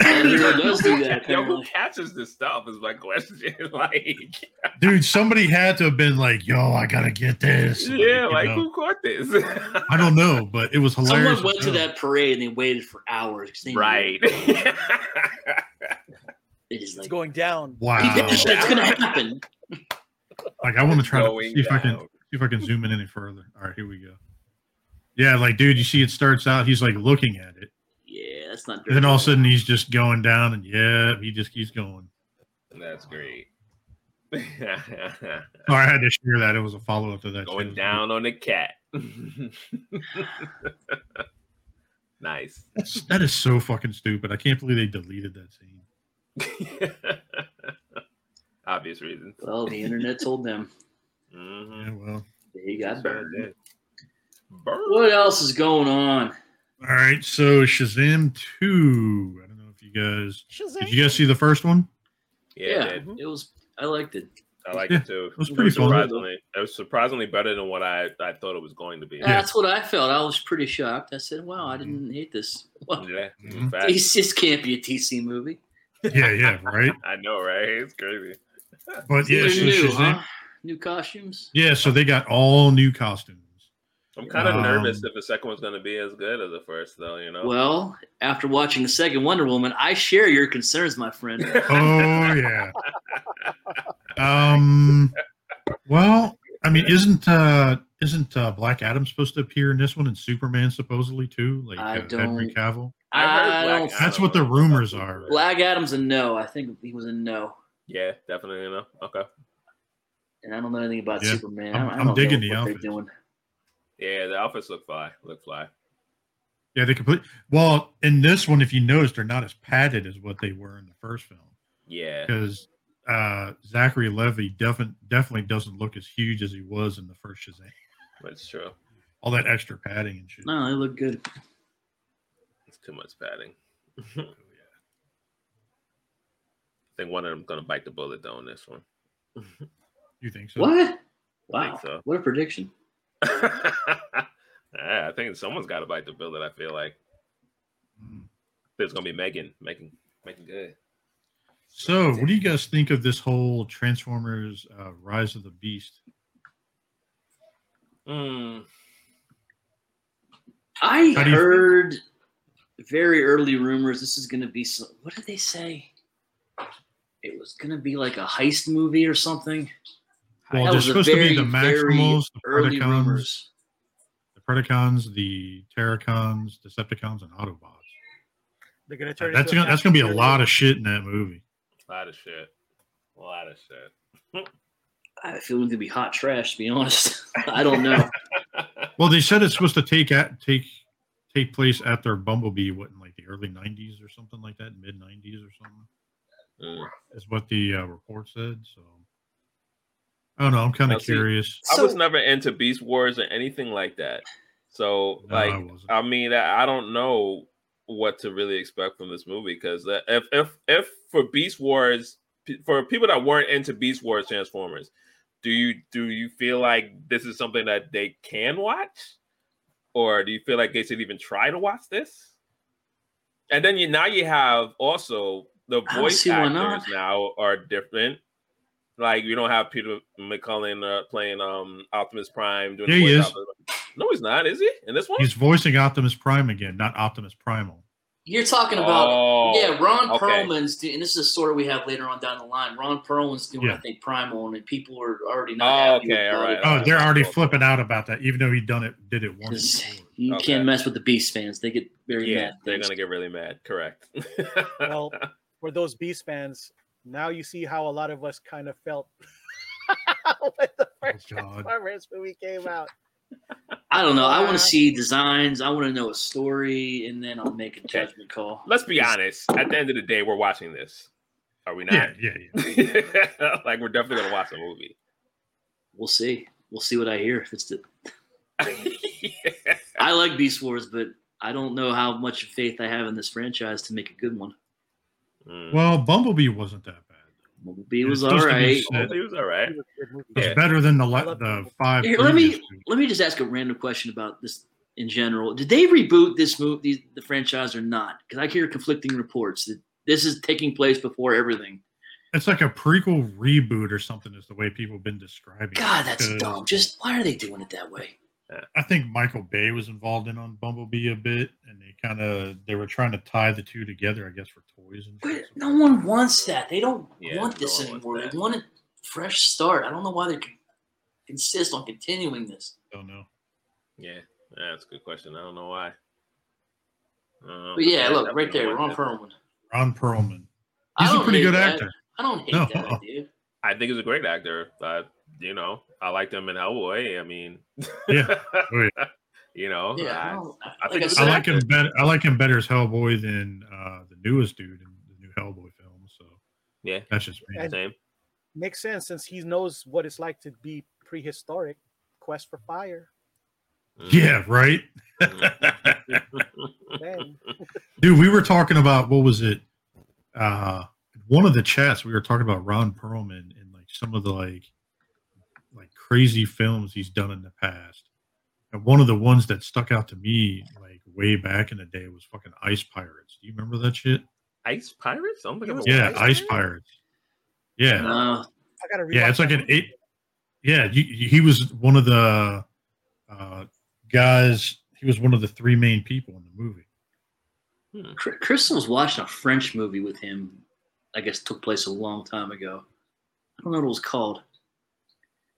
That hero does do that, Yo, who catches this stuff? Is my question. like, Dude, somebody had to have been like, "Yo, I gotta get this." yeah, you like who caught this? I don't know, but it was hilarious. Someone went to that parade and they waited for hours. they knew right. It is It's like, going down. Wow. it's gonna happen. Like I want to try to Going see if I can see if I can zoom in any further. All right, here we go. Yeah, like dude, you see it starts out, he's like looking at it. Yeah, that's not. And then all of a sudden he's just going down and yeah, he just keeps going. That's great. So oh, I had to share that. It was a follow up to that. Going too. down on the cat. nice. That's, that is so fucking stupid. I can't believe they deleted that scene. Obvious reasons. Well, the internet told them Mhm. Yeah, well. they got Sure burned. What else is going on? All right, so Shazam two. I don't know if you guys did. You guys see the first one? Yeah, Yeah, it it was. I liked it. I liked Yeah, it too. it was pretty fun. surprisingly, it was surprisingly better than what I, I thought it was going to be. Yeah. That's what I felt. I was pretty shocked. I said, "Wow, I didn't hate this. Well, Yeah, Mhm. this this can't be a DC movie." Yeah, yeah, right. I know, right? It's crazy. But yeah, so new, Shazam- huh? New costumes. yeah. So they got all new costumes. I'm kind of Um, nervous if the second one's going to be as good as the first, though. You know. Well, after watching the second Wonder Woman, I share your concerns, my friend. Oh yeah. Um. Well, I mean, isn't uh isn't uh, Black Adam supposed to appear in this one and Superman supposedly too? Like I uh, Henry don't- Cavill. I heard I Black don't- Adam That's what the rumors are. be. Black Adam's a no. I think he was a no, Yeah, definitely. You know. Okay. and I don't know anything about Yeah, Superman. I'm- I, I I'm don't digging know the what doing. Yeah, the outfits look fly. Look fly. Yeah, they complete. Well, in this one, if you notice, they're not as padded as what they were in the first film Yeah. because uh Zachary Levi definitely definitely doesn't look as huge as he was in the first Shazam. That's true. All that extra padding and shit. No, they look good. It's too much padding. I think one of them's going to bite the bullet though on this one. You think so? What? I think Wow, so. what a prediction! yeah, I think someone's got to bite the bullet. I feel like Mm. there's going to be Megan. Megan. Megan good. So, what do you guys think of this whole Transformers uh, Rise of the Beast? Mm, I How do you heard very early rumors. This is going to be some. What did they say? It was going to be like a heist movie or something. Well, That there's was a supposed to be the Maximals, the Early Predacons, rumors. the Predacons, the Terrorcons, Decepticons, and Autobots. They're gonna turn. That's gonna, that's gonna be a lot of shit in that movie. a lot of shit. A lot of shit. I feel it's going to be hot trash. To be honest, I don't know. Well, they said it's supposed to take at take take place after Bumblebee, what in like the early '90s or something like that, mid '90s or something, Mm. is what the uh, report said. So I don't know. I'm kind Now, of see, curious. I was So- never into Beast Wars or anything like that. So, No, like, wasn't. I mean, I I don't know what to really expect from this movie because if if if for Beast Wars for people that weren't into Beast Wars Transformers, do you do you feel like this is something that they can watch, or do you feel like they should even try to watch this? And then you now you have also the I voice actors now are different. Like you don't have Peter McCullen uh, playing um Optimus Prime doing Yeah, the he is. Optimus- No, he's not. Is he in this one? He's voicing Optimus Prime again, not Optimus Primal. You're talking about Oh, yeah, Ron okay. Perlman's doing, and this is a story we have later on down the line. Ron Perlman's doing, I think, Primal, and people are already not Oh, happy okay, about oh, all right, it. all Oh, they're already cool. flipping out about that, even though he done it, did it once. You Okay. can't mess with the Beast fans; they get very Yeah, mad. they're gonna get really mad. Correct. Well, for those Beast fans, now you see how a lot of us kind of felt oh, when the first Oh, God. Transformers movie came out. I don't know. I want Uh, to see designs. I want to know a story, and then I'll make a judgment call. Let's be honest. At the end of the day, we're watching this. Are we not? yeah, yeah. like we're definitely gonna watch the movie. We'll see. We'll see what I hear. If it's the, I like Beast Wars, but I don't know how much faith I have in this franchise to make a good one. Mm. Well, Bumblebee wasn't that bad. Bumblebee It's was supposed all to be right. set- He was all right. It was a. It's Yeah. better than the le- the five. Here, let me previous movies. let me just ask a random question about this in general. Did they reboot this movie, the franchise, or not? Because I hear conflicting reports that this is taking place before everything. It's like a prequel reboot or something, is the way people have been describing. it, God, that's dumb. Just why are they doing it that way? I think Michael Bay was involved in on Bumblebee a bit, and they kind of they were trying to tie the two together, I guess, for toys and But no one wants that. They don't Yeah, want this one wants anymore. They want a fresh start. I don't know why they con- insist on continuing this. Don't know. Yeah, that's a good question. I don't know why. But yeah, I look right there, Ron. Perlman. Ron Perlman. He's a pretty good that. actor. I don't hate No. that idea. I think he's a great actor. But you know, I liked him in Hellboy. I mean, Yeah. Oh, yeah. you know, Yeah, I, I, don't, I like think I I like him better. I like him better as Hellboy than uh, the newest dude in the new Hellboy film. So yeah, that's just me. Same. Makes sense since he knows what it's like to be prehistoric. Quest for Fire. Mm. Yeah, right. Mm. Dude, we were talking about what was it? Uh one of the chats we were talking about Ron Perlman and like some of the like like crazy films he's done in the past. And one of the ones that stuck out to me like way back in the day was fucking Ice Pirates. Do you remember that shit? Ice Pirates? I don't think I've Yeah, watched Ice that. Pirates. Yeah. No, I gotta Yeah, it's like an eight. Yeah, you, you- he was one of the uh, guys. He was one of the three main people in the movie. Cr- Crystal was watching a French movie with him. I guess took place a long time ago. I don't know what it was called,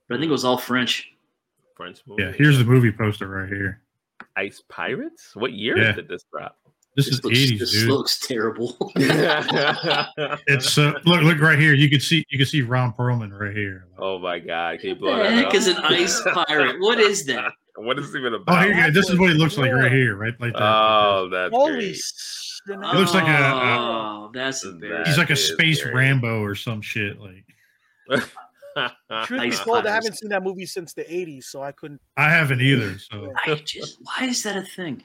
but I think it was all French. French movie. Yeah, here's the movie poster right here. Ice Pirates. What year Yeah. did this drop? This is looks, eighties, this dude. looks terrible. It's uh, look, look right here. You can see, you can see Ron Perlman right here. oh my god! Can you blow what the heck is an ice pirate? What is that? What is it even Oh, about? here you go. This is what he looks like right here, right? Like that. Oh, that's Holy great. Shit. It looks like a- a- Oh, that's That embarrassing. He's like a space scary. Rambo or some shit. Like Truth be told, I haven't seen that movie since the 80s, so I couldn't. I haven't either. So I just, why is that a thing?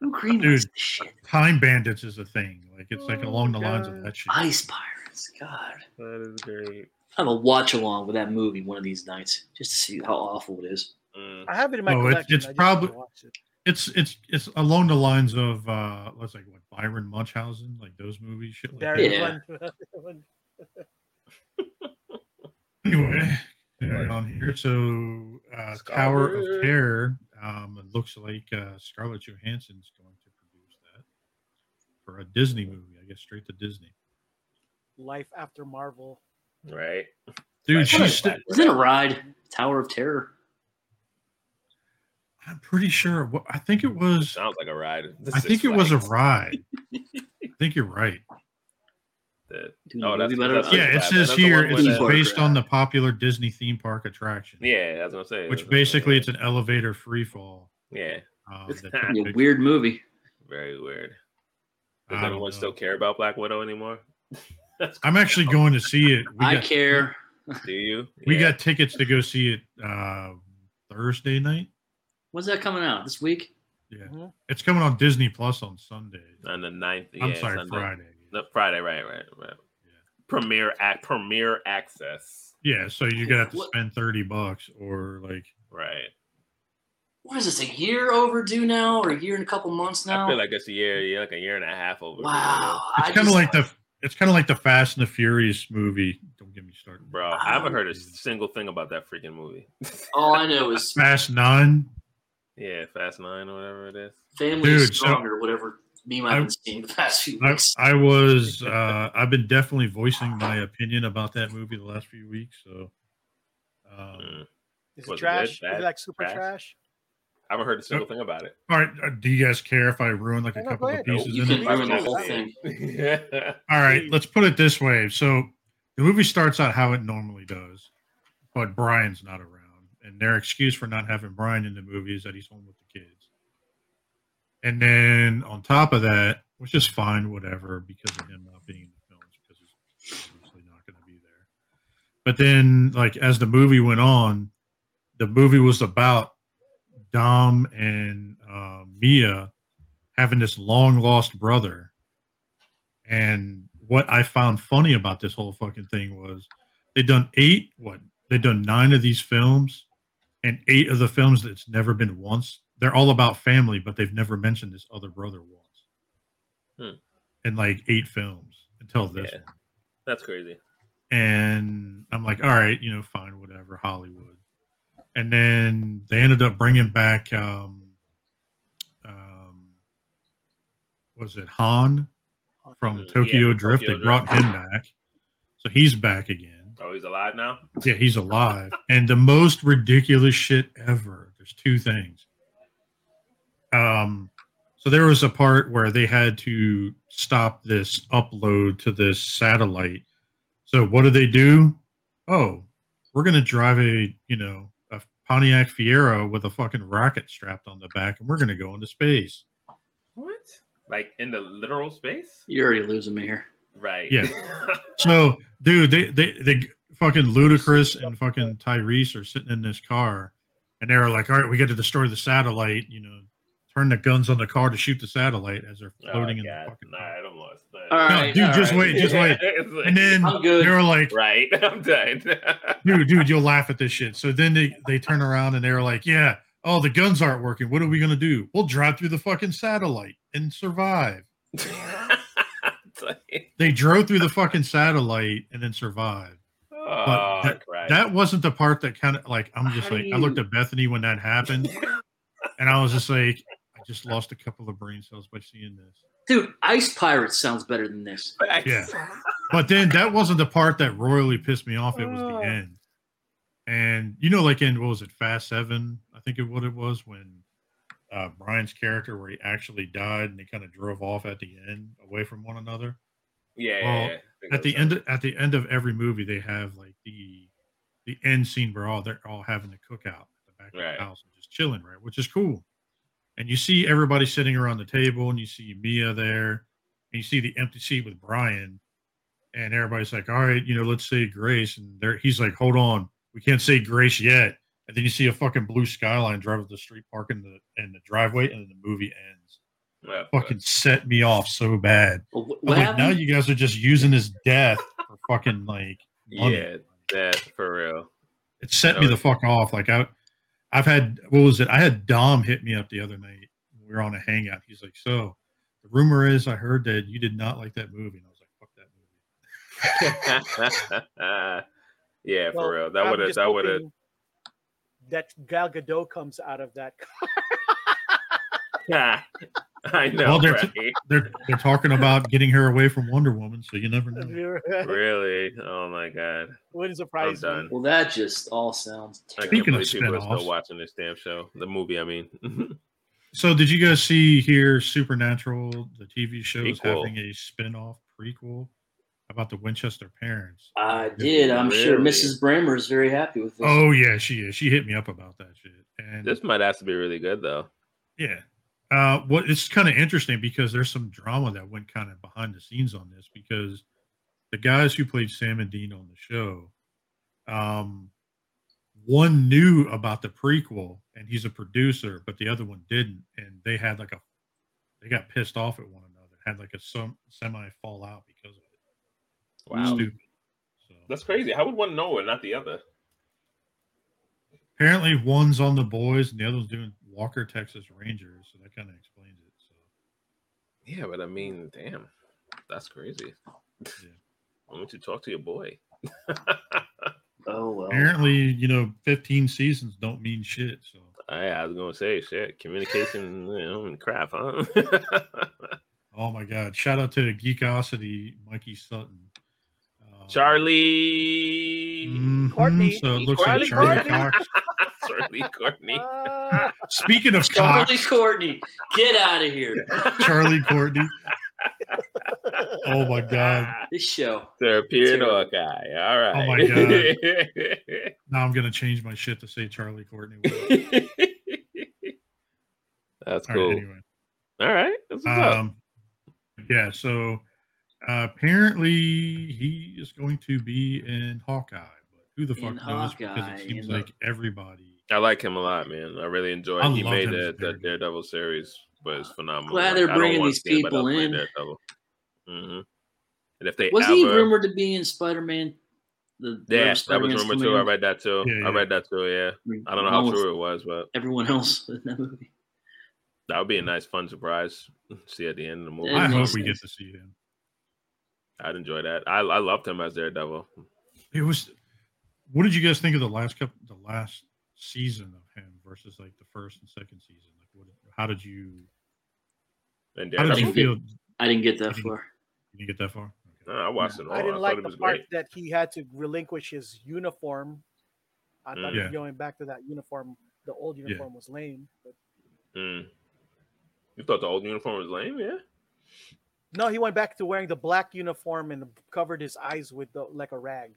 Who greenlights this shit? Time Bandits is a thing. Like it's like Oh, along the lines of that shit. Ice pirates. God, that is great. I have a watch along with that movie one of these nights just to see how awful it is. Mm. I have it in my Oh, it's- collection. it's I just probably- it. It's it's it's along the lines of uh let's like what Baron Munchausen, like those movies, shit like Barry Yeah. Lyndon- Anyway, yeah, on here. So, uh, Tower of Terror. Um, it looks like uh, Scarlett Johansson's going to produce that for a Disney movie. I guess straight to Disney. Life After Marvel. Right. Dude, she's. what sti- Isn't it a ride? Tower of Terror. I'm pretty sure. I think it was. Sounds like a ride. This I think it was a ride. I think you're right. the- Doing Oh, that's- that's- Yeah, it says the here it's with the- based on the popular Disney theme park attraction. Yeah, that's what I'm saying. Which basically it's an elevator free fall. yeah, Um, It's A depicts- weird movie. very weird. I Does don't anyone know. still care about Black Widow anymore? That's I'm actually going to see it. We I got- care. Do you? We Yeah. got tickets to go see it uh, Thursday night. When's that coming out? This week? Yeah, Mhm. it's coming on Disney Plus on Sunday. on the 9th. I'm yeah, sorry, Sunday. Friday. No, Friday, right, right, right. Yeah. Premiere act, premiere access. Yeah, so you're gonna have to What- spend thirty bucks or like Right. What is this? A year overdue now, or a year and a couple months now? I feel like it's a year, yeah, like a year and a half over. wow. it's kind of just- like the it's kind of like the Fast and the Furious movie. Don't get me started. Bro, I haven't heard a single thing about that freaking movie. All I know is Fast Nine. Yeah, Fast Nine or whatever it is. family Dude, is so- stronger. whatever meme I've been seeing the past few weeks. I was uh, I've been definitely voicing my opinion about that movie the last few weeks. So um, Mm. Is Was it it trash? good, Is it like super trash? trash? I haven't heard a single thing about it. all right, uh, do you guys care if I ruin like a No, no, couple of ahead. pieces You in can it? ruin the Please. whole thing. yeah. All right, let's put it this way. So the movie starts out how it normally does, but Brian's not around, and their excuse for not having Brian in the movie is that he's home with the kids. And then on top of that, which is fine, whatever, because of him not being in the films, because he's obviously not going to be there. But then, like as the movie went on, the movie was about Dom and uh, Mia having this long lost brother. And what I found funny about this whole fucking thing was they've done eight, what? They've done nine of these films, and eight of the films that's never been once. They're all about family, but they've never mentioned this other brother once. Hmm. In like eight films until this Yeah. one. That's crazy. And I'm like, all right, you know, fine, whatever, Hollywood. And then they ended up bringing back, um, um, was it Han from Tokyo from Drift? Tokyo they brought Drift. him back, so he's back again. Oh, he's alive now? Yeah, he's alive. and the most ridiculous shit ever. There's two things. Um, so there was a part where they had to stop this upload to this satellite. So what do they do? Oh, we're gonna drive a you know a Pontiac Fiero with a fucking rocket strapped on the back, and we're gonna go into space. What? Like in the literal space? You're already losing me here. Right. Yeah. So, dude, they they they fucking Ludacris and fucking Tyrese are sitting in this car, and they're like, "All right, we got to destroy the satellite," you know, turn the guns on the car to shoot the satellite as they're Oh, floating in God. the fucking. Nah, I don't lost that. All No, right, dude, all just right. wait, just wait. Like- And then I'm they were like, right, I'm done. dude, dude, you'll laugh at this shit. So then they they turn around and they're like, yeah, oh, the guns aren't working. What are we gonna do? We'll drive through the fucking satellite and survive. It's They drove through the fucking satellite and then survived. oh, that- That wasn't the part that kind of like I'm just How like do I looked at Bethany when that happened, and I was just like, I just lost a couple of brain cells by seeing this. Dude, Ice Pirates sounds better than this. Yeah. But then that wasn't the part that royally pissed me off. It was the end. And you know, like in what was it, Fast Seven? I think it what it was when uh Brian's character where he actually died and they kind of drove off at the end away from one another. Yeah, Well, yeah, yeah. At the end of, at the end of every movie, they have like the the end scene where all they're all having a cookout at the back of the house and just chilling, right? Which is cool. And you see everybody sitting around the table, and you see Mia there, and you see the empty seat with Brian, and everybody's like, "All right, you know, let's say grace." And there, he's like, "Hold on, we can't say grace yet." And then you see a fucking blue skyline drive up the street, park in the in the driveway, and then the movie ends. Yeah, Fucking set me off so bad. Well, what like, now you guys are just using his death for fucking like money. yeah, that's for real. It set That me the fuck off. Like I, I've had what was it? I had Dom hit me up the other night. We were on a hangout. He's like, "So, the rumor is I heard that you did not like that movie." And I was like, "Fuck that movie." yeah, Well, for real. That would have. That would have. Hoping That Gal Gadot comes out of that. Car. I know. Well, they're right? They're they're talking about getting her away from Wonder Woman, so you never know. really? Oh my god! Wouldn't surprise me. Well, that just all sounds I can't Speaking of believe people are spin-offs. still watching this damn show. The movie, I mean. So, did you guys see here Supernatural, the TV show, is having a spin-off prequel about the Winchester parents? I did. I'm sure Mrs. Bramer is very happy with this. Oh yeah, she is. She hit me up about that shit. And this might have to be really good though. Yeah. Uh, what it's kind of interesting because there's some drama that went kind of behind the scenes on this because the guys who played Sam and Dean on the show, um, one knew about the prequel and he's a producer, but the other one didn't, and they had like a, they got pissed off at one another, had like a some semi fallout because of it. Wow, Stupid. That's crazy. How would one know and not the other? apparently, one's on the boys and the other one's doing Walker Texas Rangers, so that kind of explains it. So. Yeah, but I mean, damn, that's crazy. Yeah. Why don't you talk to your boy? Oh well. apparently, you know, 15 seasons don't mean shit. So I, I was gonna say shit, communication, you know, and crap, huh? Oh my God! Shout out to the Geekosity, Mikey Sutton, Charlie, mhm, Courteney. So it looks Charlie like Charlie Courteney. Cox. Charlie Courteney. Ah, Speaking of Charlie Cox, Courteney, get out of here. Charlie Courteney. Oh my God! This show. Therapeutic Terrible. guy. All right. Oh my God. Now I'm gonna change my shit to say Charlie Courteney. That's All cool. right, anyway. All right. That's what's up. Um, yeah. So uh, apparently he is going to be in Hawkeye, but who the fuck In knows? Because it seems in the- like everybody. I like him a lot, man. I really enjoy. I it. He made him as the, the Daredevil. Daredevil series was phenomenal. Glad Like, they're I bringing these people else in. Daredevil. hmm And if they Was ever, he rumored to be in Spider Man? The yeah, whatever that was rumored too. I in? read that too. Yeah, I read that too. Yeah, I don't know Along how true it was, but Everyone else in that movie. that would be a nice, fun surprise. to See at the end of the movie. I hope makes we get to see him. I'd enjoy that. I I loved him as Daredevil. It was. What did you guys think of the last couple, the last season of him versus like the first and second season? Like, what? How did you? And How did you feel? I didn't get that far. You didn't get that far. No, I watched it all. I didn't thought like the part great. that he had to relinquish his uniform. I thought Mm. Yeah. going back to that uniform, the old uniform was lame. But Mm. You thought the old uniform was lame, yeah? No, he went back to wearing the black uniform and covered his eyes with the, like a rag.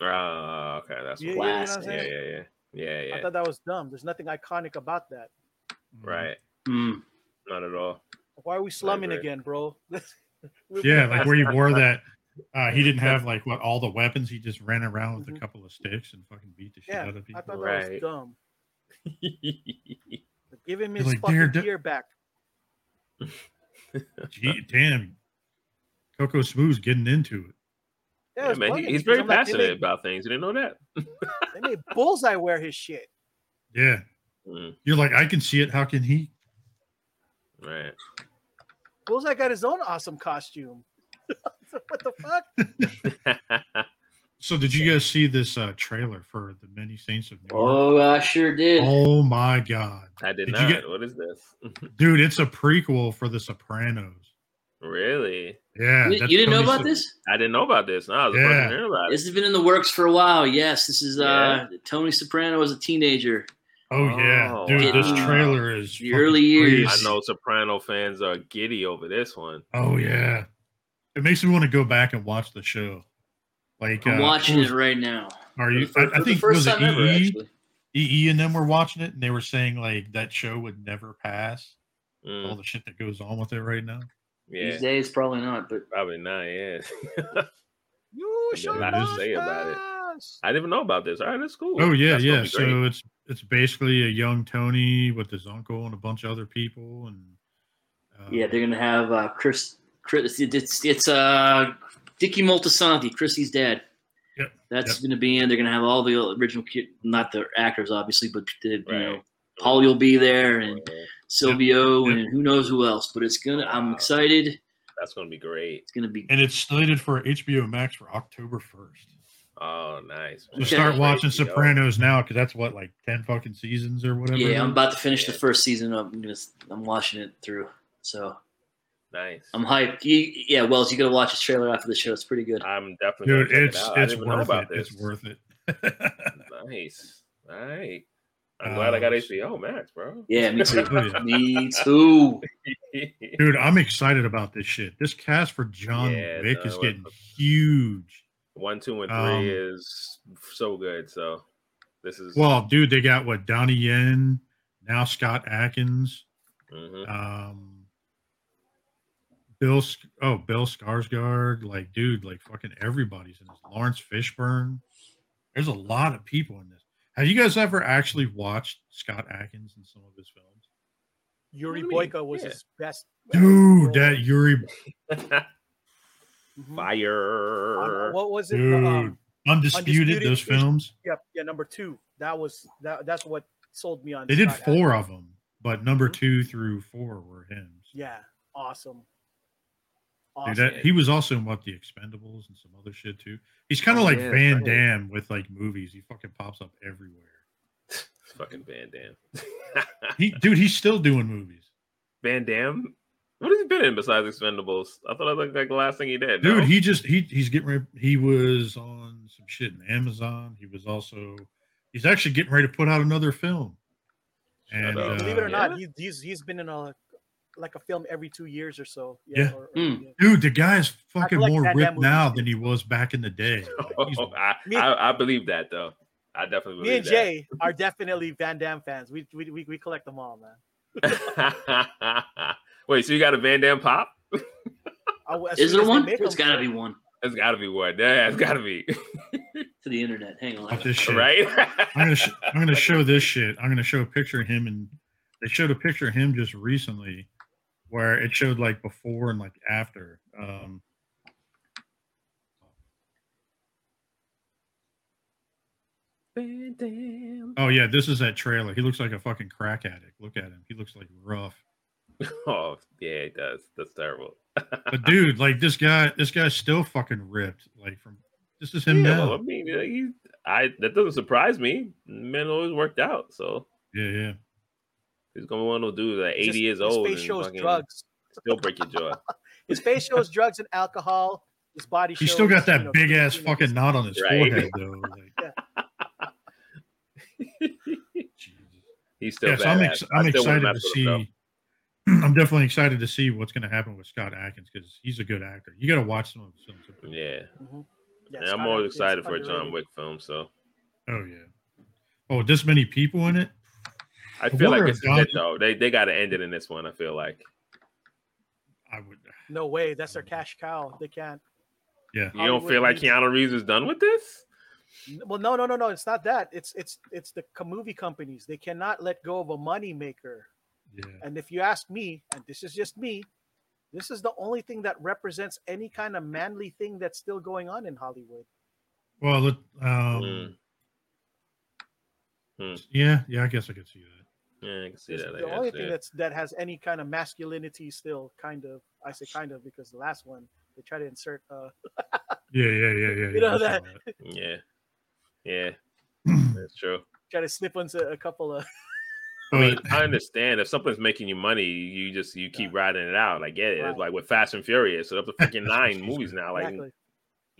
Oh, okay, that's Yeah, what yeah, you know what yeah, yeah, yeah, yeah, I thought that was dumb. There's nothing iconic about that. Right, Hmm. not at all. Why are we slumming again, bro? Yeah, like where he wore that. Uh, he didn't have like what all the weapons. He just ran around with Mhm. a couple of sticks and fucking beat the shit Yeah, out of I people. thought that Right. was dumb. Give him his like, fucking "Dare- gear back. Gee, damn. Cocoasmooth's getting into it. Yeah, Yeah, it's man, he- he's very I'm like, passionate made, about things. You didn't know that? they made Bullseye wear his shit. Yeah. Mm, You're like, I can see it. How can he? right. Bullseye got his own awesome costume. what the fuck? So did you guys see this uh, trailer for the Many Saints of Newark? Oh, I sure did. Oh my god, I did, Did you not. get- What is this? dude! It's a prequel for The Sopranos. really? Yeah, you, you didn't know about Sop- this? I didn't know about this. No, I was Yeah. yeah. hearing about it. This has been in the works for a while. Yes, this is uh Yeah. Tony Soprano as a teenager. Oh yeah, Oh, dude! This trailer is The early years. I know Soprano fans are giddy over this one. Oh yeah, it makes me want to go back and watch the show. Like I'm uh, watching who it right now. Are you? For, I, I for the think first was it time ever, EE? actually. EE and them were watching it, and they were saying like that show would never pass. All Mm, the shit that goes on with it right now. yeah, These days, probably not. But probably not. Yeah, You There's a should not say about it. I didn't even know about this. All right, that's cool. Oh yeah, That's yeah. So it's it's basically a young Tony with his uncle and a bunch of other people, and uh, yeah, they're gonna have uh, Chris. Chris, it's it's uh Dickie Moltisanti, Chrissy's dad. Yep, That's yep. gonna be in. They're gonna have all the original, kid, not the actors, obviously, but the, you know, Right. Paulie will be there and Yeah, Silvio Yep. and who knows who else. But it's gonna. I'm excited. that's gonna be great. It's gonna be. and it's slated for HBO Max for October first. Oh, nice. So Okay. start watching Crazy, yo. Sopranos now because that's what like ten fucking seasons or whatever. Yeah, I'm about to finish the first season. I'm gonna. I'm watching it through. So Nice. I'm hyped. You, yeah, Wells, you gotta watch this trailer after the show. It's pretty good. I'm definitely dude. It's it it's didn't even know worth about it. this. It's worth it. Nice. All right. I'm glad I got Uh, HBO Max, bro. Yeah, me too. Oh, yeah. me too. Dude, I'm excited about this shit. This cast for John Yeah, Wick no, is getting the- huge. One, two, and three Um, is so good. So this is Well, dude, they got what Donnie Yen, now Scott Adkins, mhm. um, Bill. Oh, Bill Skarsgård. Like, dude, like fucking everybody's in this. Laurence Fishburne. There's a lot of people in this. Have you guys ever actually watched Scott Adkins in some of his films? Yuri What do you mean? Was Yeah. his best. Dude, role. that Yuri, fire. Uh, what was it? dude, Um, undisputed, Undisputed those films. yep, yeah, number two. That was that. That's what sold me on. They did four Adkins. of them, but number Mhm. two through four were him. Yeah, awesome. Dude, that, he was also in what the Expendables and some other shit too. He's kind of Oh, like yeah, Van right. Damme with like movies. He fucking pops up everywhere. It's fucking Van Damme. He, dude, he's still doing movies. Van Damme. What has he been in besides Expendables? I thought that was like the last thing he did. Dude, no? he just he he's getting ready. He was on some shit in Amazon. He was also he's actually getting ready to put out another film. And uh, Believe it or Yeah? not, he, he's he's been in a like a film every two years or so. Yeah. or- or- Mm. yeah. dude, the guy's fucking like more ripped now than he was back in the day. Like, he's- I, I, I believe that though. I definitely Me and believe Jay are definitely Van Damme fans. We we, we, we collect them all, man. Wait, so you got a Van Damme pop? I- Is there one? make There's got to be one There's got to be one. Yeah, it's got to be. to the internet. Hang on. Fuck this shit. right? I'm gonna sh- I'm gonna show this shit. I'm gonna show a picture of him, and they showed a picture of him just recently, where it showed like before and like after. Um, Van oh yeah, this is that trailer. He looks like a fucking crack addict. Look at him. He looks like rough. Oh, yeah, it does. That's terrible. But dude, like this guy, this guy's still fucking ripped. Like from this is him yeah, now. well, I mean, uh, he, I that doesn't surprise me. Man always worked out, so yeah, yeah. He's gonna want to do that. His- Eighty years his old face shows drugs. still break your jaw. His face shows drugs and alcohol. His body. He's still got shows, you that know, big ass you know, fucking knot on his Right. forehead though. Like, Jesus. He's still yeah, so I'm, ex- I I'm still excited to mess with him, see. I'm definitely excited to see what's going to happen with Scott Adkins because he's a good actor. You got to watch some of his films. Yeah, Mhm. yeah Scott I'm always excited for a John. Wick film. So Oh yeah. Oh, this many people in it. I I feel like it's this if it though. They they got to end it in this one. I feel like. I would. No way. That's their cash cow. They can't. Yeah. You don't feel like Keanu Reeves is done with this? Well, no, no, no, no. It's not that. It's it's it's the movie companies. They cannot let go of a money maker. Yeah. And if you ask me, and this is just me, this is the only thing that represents any kind of manly thing that's still going on in Hollywood. Well, it, um, Mm. Hmm. yeah, yeah, I guess I could see that. Yeah, I can see It's that. The guess, only thing yeah. that's that has any kind of masculinity still, kind of. I say kind of because the last one they try to insert. Uh, Yeah, yeah, yeah, yeah. You yeah, know I saw that- Yeah, yeah, that's true. try to slip into a couple of. I mean, I understand if something's making you money, you just you keep riding it out. I get it. It's like with Fast and Furious, so up to freaking nine movies now. Like, Exactly.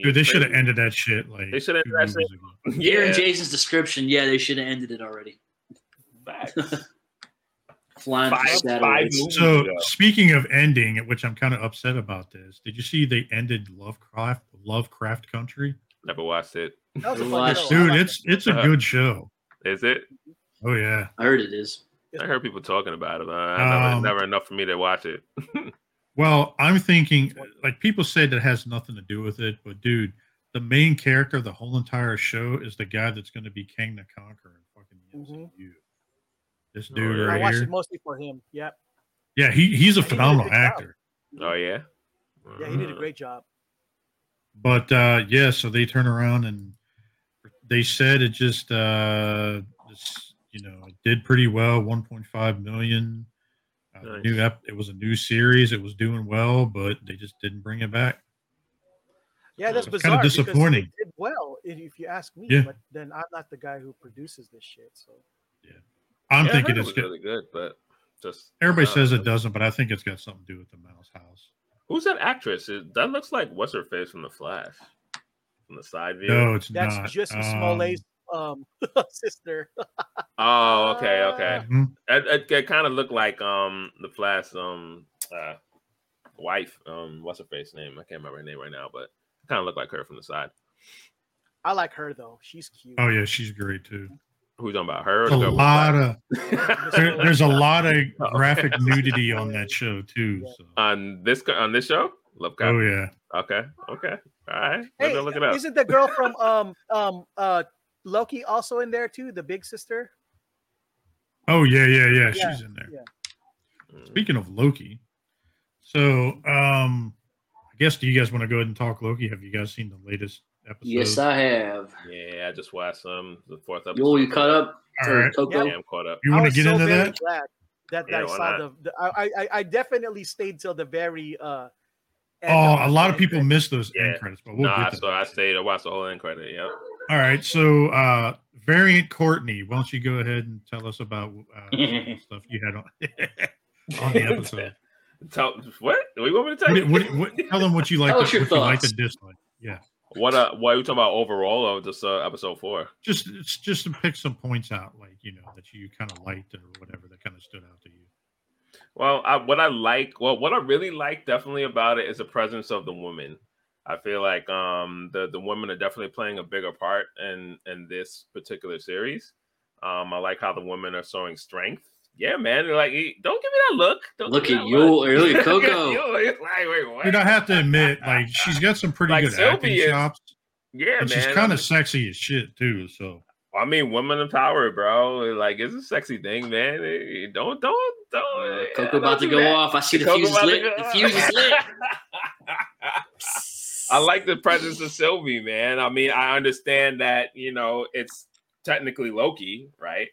Dude, they should have ended that shit like They should have two ended that shit. ago. Hearing Yeah, Jason's description, yeah, they should have ended it already. Facts. Flying Five- five So ago. speaking of ending, which I'm kind of upset about this, did you see they ended Lovecraft Lovecraft Country? Never watched it. That was a fun Watch- show. I Dude, liked it's it's a Uh-huh. good show. Is it? Oh yeah. I heard it is. I heard people talking about it. But I never, Um, never enough for me to watch it. Well, I'm thinking like people say that has nothing to do with it, but dude, the main character of the whole entire show is the guy that's going to be King the Conqueror in fucking Mhm. MCU. This Oh, dude yeah. I watched here. it mostly for him. Yep. Yeah, he he's a He a phenomenal job. actor. Oh yeah. Yeah, he did a Uh, great job. But uh yeah, so they turn around and they said it just uh just, you know, it did pretty well, 1.5 million. Uh, Nice. new ep- it was a new series, it was doing well, but they just didn't bring it back. Yeah, that's It's bizarre. kinda because it disappointing. did well, if if you ask me. Yeah. But then I'm not the guy who produces this shit. So I'm yeah, thinking heard it it's was really good, but just everybody uh, says it doesn't, but I think it's got something to do with the mouse house. Who's that actress? It- that looks like what's her face from The Flash, from the side view. No, it's that's not. just Um, Smollett's um, sister. Oh, okay, okay. mhm. It, it, it kind of looked like um the Flash um uh wife um what's her face name? I can't remember her name right now, but kind of looked like her from the side. I like her though. She's cute. Oh yeah, she's great too. Who's talking about her? or There's a lot Flash? of there, there's a lot of Oh. graphic nudity on that show too. So. on this on this show. Love Oh yeah. Okay, okay, all right. Hey, Hey, look it up. isn't the girl from um um uh Loki also in there too? The big sister. Oh yeah, yeah, yeah. Yeah, She's in there. yeah. Mm. Speaking of Loki, so um, I guess do you guys want to go ahead and talk Loki? Have you guys seen the latest episode? Yes, I have. Yeah, I just watched some the fourth episode. Yo, you caught up? All Or right. Coco? Yeah, I'm caught up. You want to get so into very that? Glad that Yeah, I why saw the. the I, I I definitely stayed till the very. uh end Oh, a lot of people credits. miss those Yeah. end credits, but we'll no, get I to saw. that. I stayed. I watched the whole end credit. Yep. All right, so uh, variant Courtney, why don't you go ahead and tell us about uh, some of the stuff you had on, on the episode? Tell what? What do you want me to tell you? what, what, tell them what you like, Tell to, us your what you like to thoughts. dislike. Yeah, What? Uh, what are you talking about overall, or just uh, episode four? just it's just to pick some points out, like you know that you kind of liked or whatever that kind of stood out to you. Well, I, what I like, well, what I really like definitely about it is the presence of the woman. I feel like um, the the women are definitely playing a bigger part in in this particular series. Um, I like how the women are showing strength. Yeah, man. They're like, "Eh, don't give me that look. Don't Look at me you, that look." look at Coco. you. It's like, wait, what? Dude, I have to admit, like she's got some pretty Like good Sylvie acting is- chops, yeah, and man. she's I kind mean- of sexy as shit too. So I mean, women in power, bro. Like, it's a sexy thing, man. Don't, don't, don't. Uh, Coco don't about to go that. off. I see the Coco fuse is lit. The fuse is lit. I like the presence of Sylvie, man. I mean, I understand that you know it's technically Loki, right?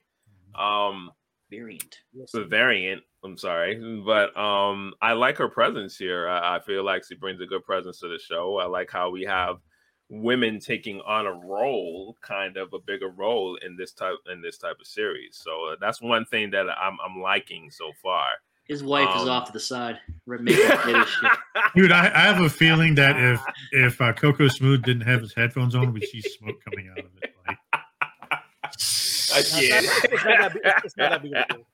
Um, Variant. The variant. I'm sorry, but um, I like her presence here. I, I feel like she brings a good presence to the show. I like how we have women taking on a role, kind of a bigger role in this type in this type of series. So uh, that's one thing that I'm I'm liking so far. His wife is Um, off to the side. Red makeup kid and shit. Dude, I, I have a feeling that if if uh, Cocoasmooth didn't have his headphones on, we'd see smoke coming out of it. Like, I It's not- can't. it's not that it's not that big of a deal.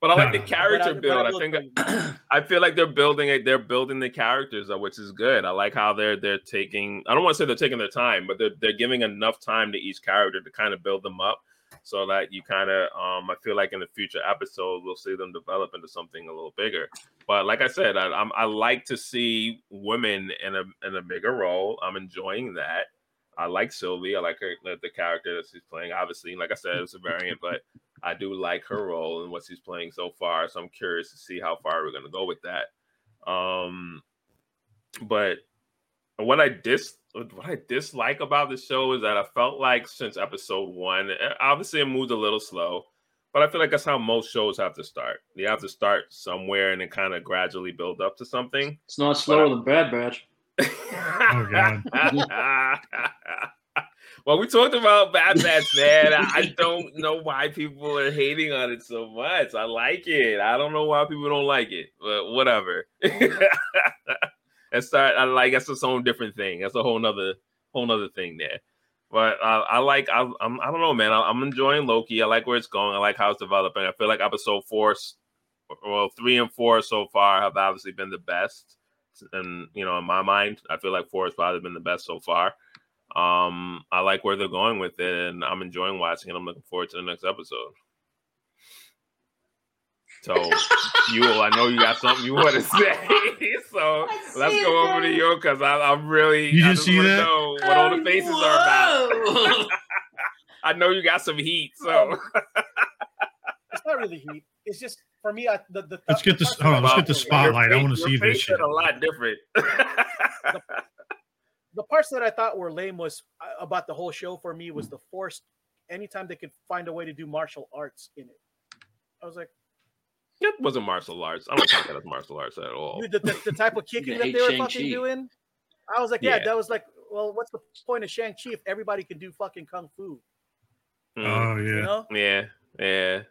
But I like No, the no, no. character I- build. I I think tell I feel like they're building it. They're building the characters, which is good. I like how they're they're taking. I don't want to say they're taking their time, but they're they're giving enough time to each character to kind of build them up, so that you kind of. Um, I feel like in the future episodes we'll see them develop into something a little bigger. But like I said, I, I'm I like to see women in a in a bigger role. I'm enjoying that. I like Sylvie. I like her the, character that she's playing. Obviously, like I said, it's a variant, but I do like her role and what she's playing so far. So I'm curious to see how far we're gonna go with that. Um, but what I dis what I dislike about the show is that I felt like since episode one, eh, obviously it moved a little slow, but I feel like that's how most shows have to start. You have to start somewhere and then kind of gradually build up to something. It's not slower than Bad Batch. Oh, God. well, we talked about Bad Batch, man. I don't know why people are hating on it so much. I like it. I don't know why people don't like it, but whatever. and start. I like that's its own different thing. That's a whole nother whole nother thing there. But uh, I like. I, I'm. I don't know, man. I, I'm enjoying Loki. I like where it's going. I like how it's developing. I feel like episode four, well, three and four so far have obviously been the best. And you know, in my mind, I feel like four has probably been the best so far. Um, I like where they're going with it, and I'm enjoying watching it. I'm looking forward to the next episode. So, you, I know you got something you want to say. So let's go over to you because I'm really. You I just see wanna that? Know what all the faces are about. I know you got some heat, so It's not really heat. It's just for me. I, the, the Let's get this- the hold on, let's get the that- spotlight. I wanna see this shit. a lot different. the parts that I thought were lame was uh, about the whole show for me was the forced. Anytime they could find a way to do martial arts in it, I was like, it wasn't martial arts. I don't count that as martial arts at all. dude, the, the, the type of kicking that they were Shang-Chi. fucking doing. I was like, yeah, Yeah. that was like, well, what's the point of Shang Chi if everybody can do fucking kung fu? Mm, Oh You yeah. know, yeah, yeah.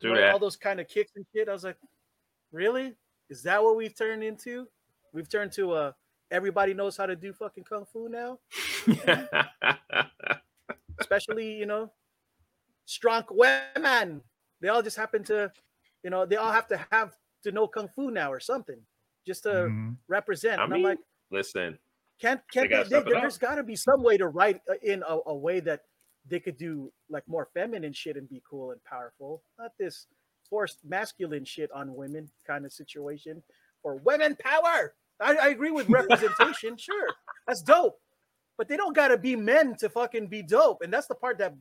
Do Like, that. all those kind of kicks and shit. I was like, really? Is that what we've turned into? We've turned to a everybody knows how to do fucking kung fu now, especially you know, strong women. They all just happen to, you know, they all have to have to know kung fu now or something, just to Mhm. represent. I and mean, I'm like, Listen, can't can't gotta they, there, has got to be some way to write uh, in a, a way that they could do like more feminine shit and be cool and powerful, not this forced masculine shit on women kind of situation for women power. I, I agree with representation, sure, that's dope, but they don't got to be men to fucking be dope, and that's the part that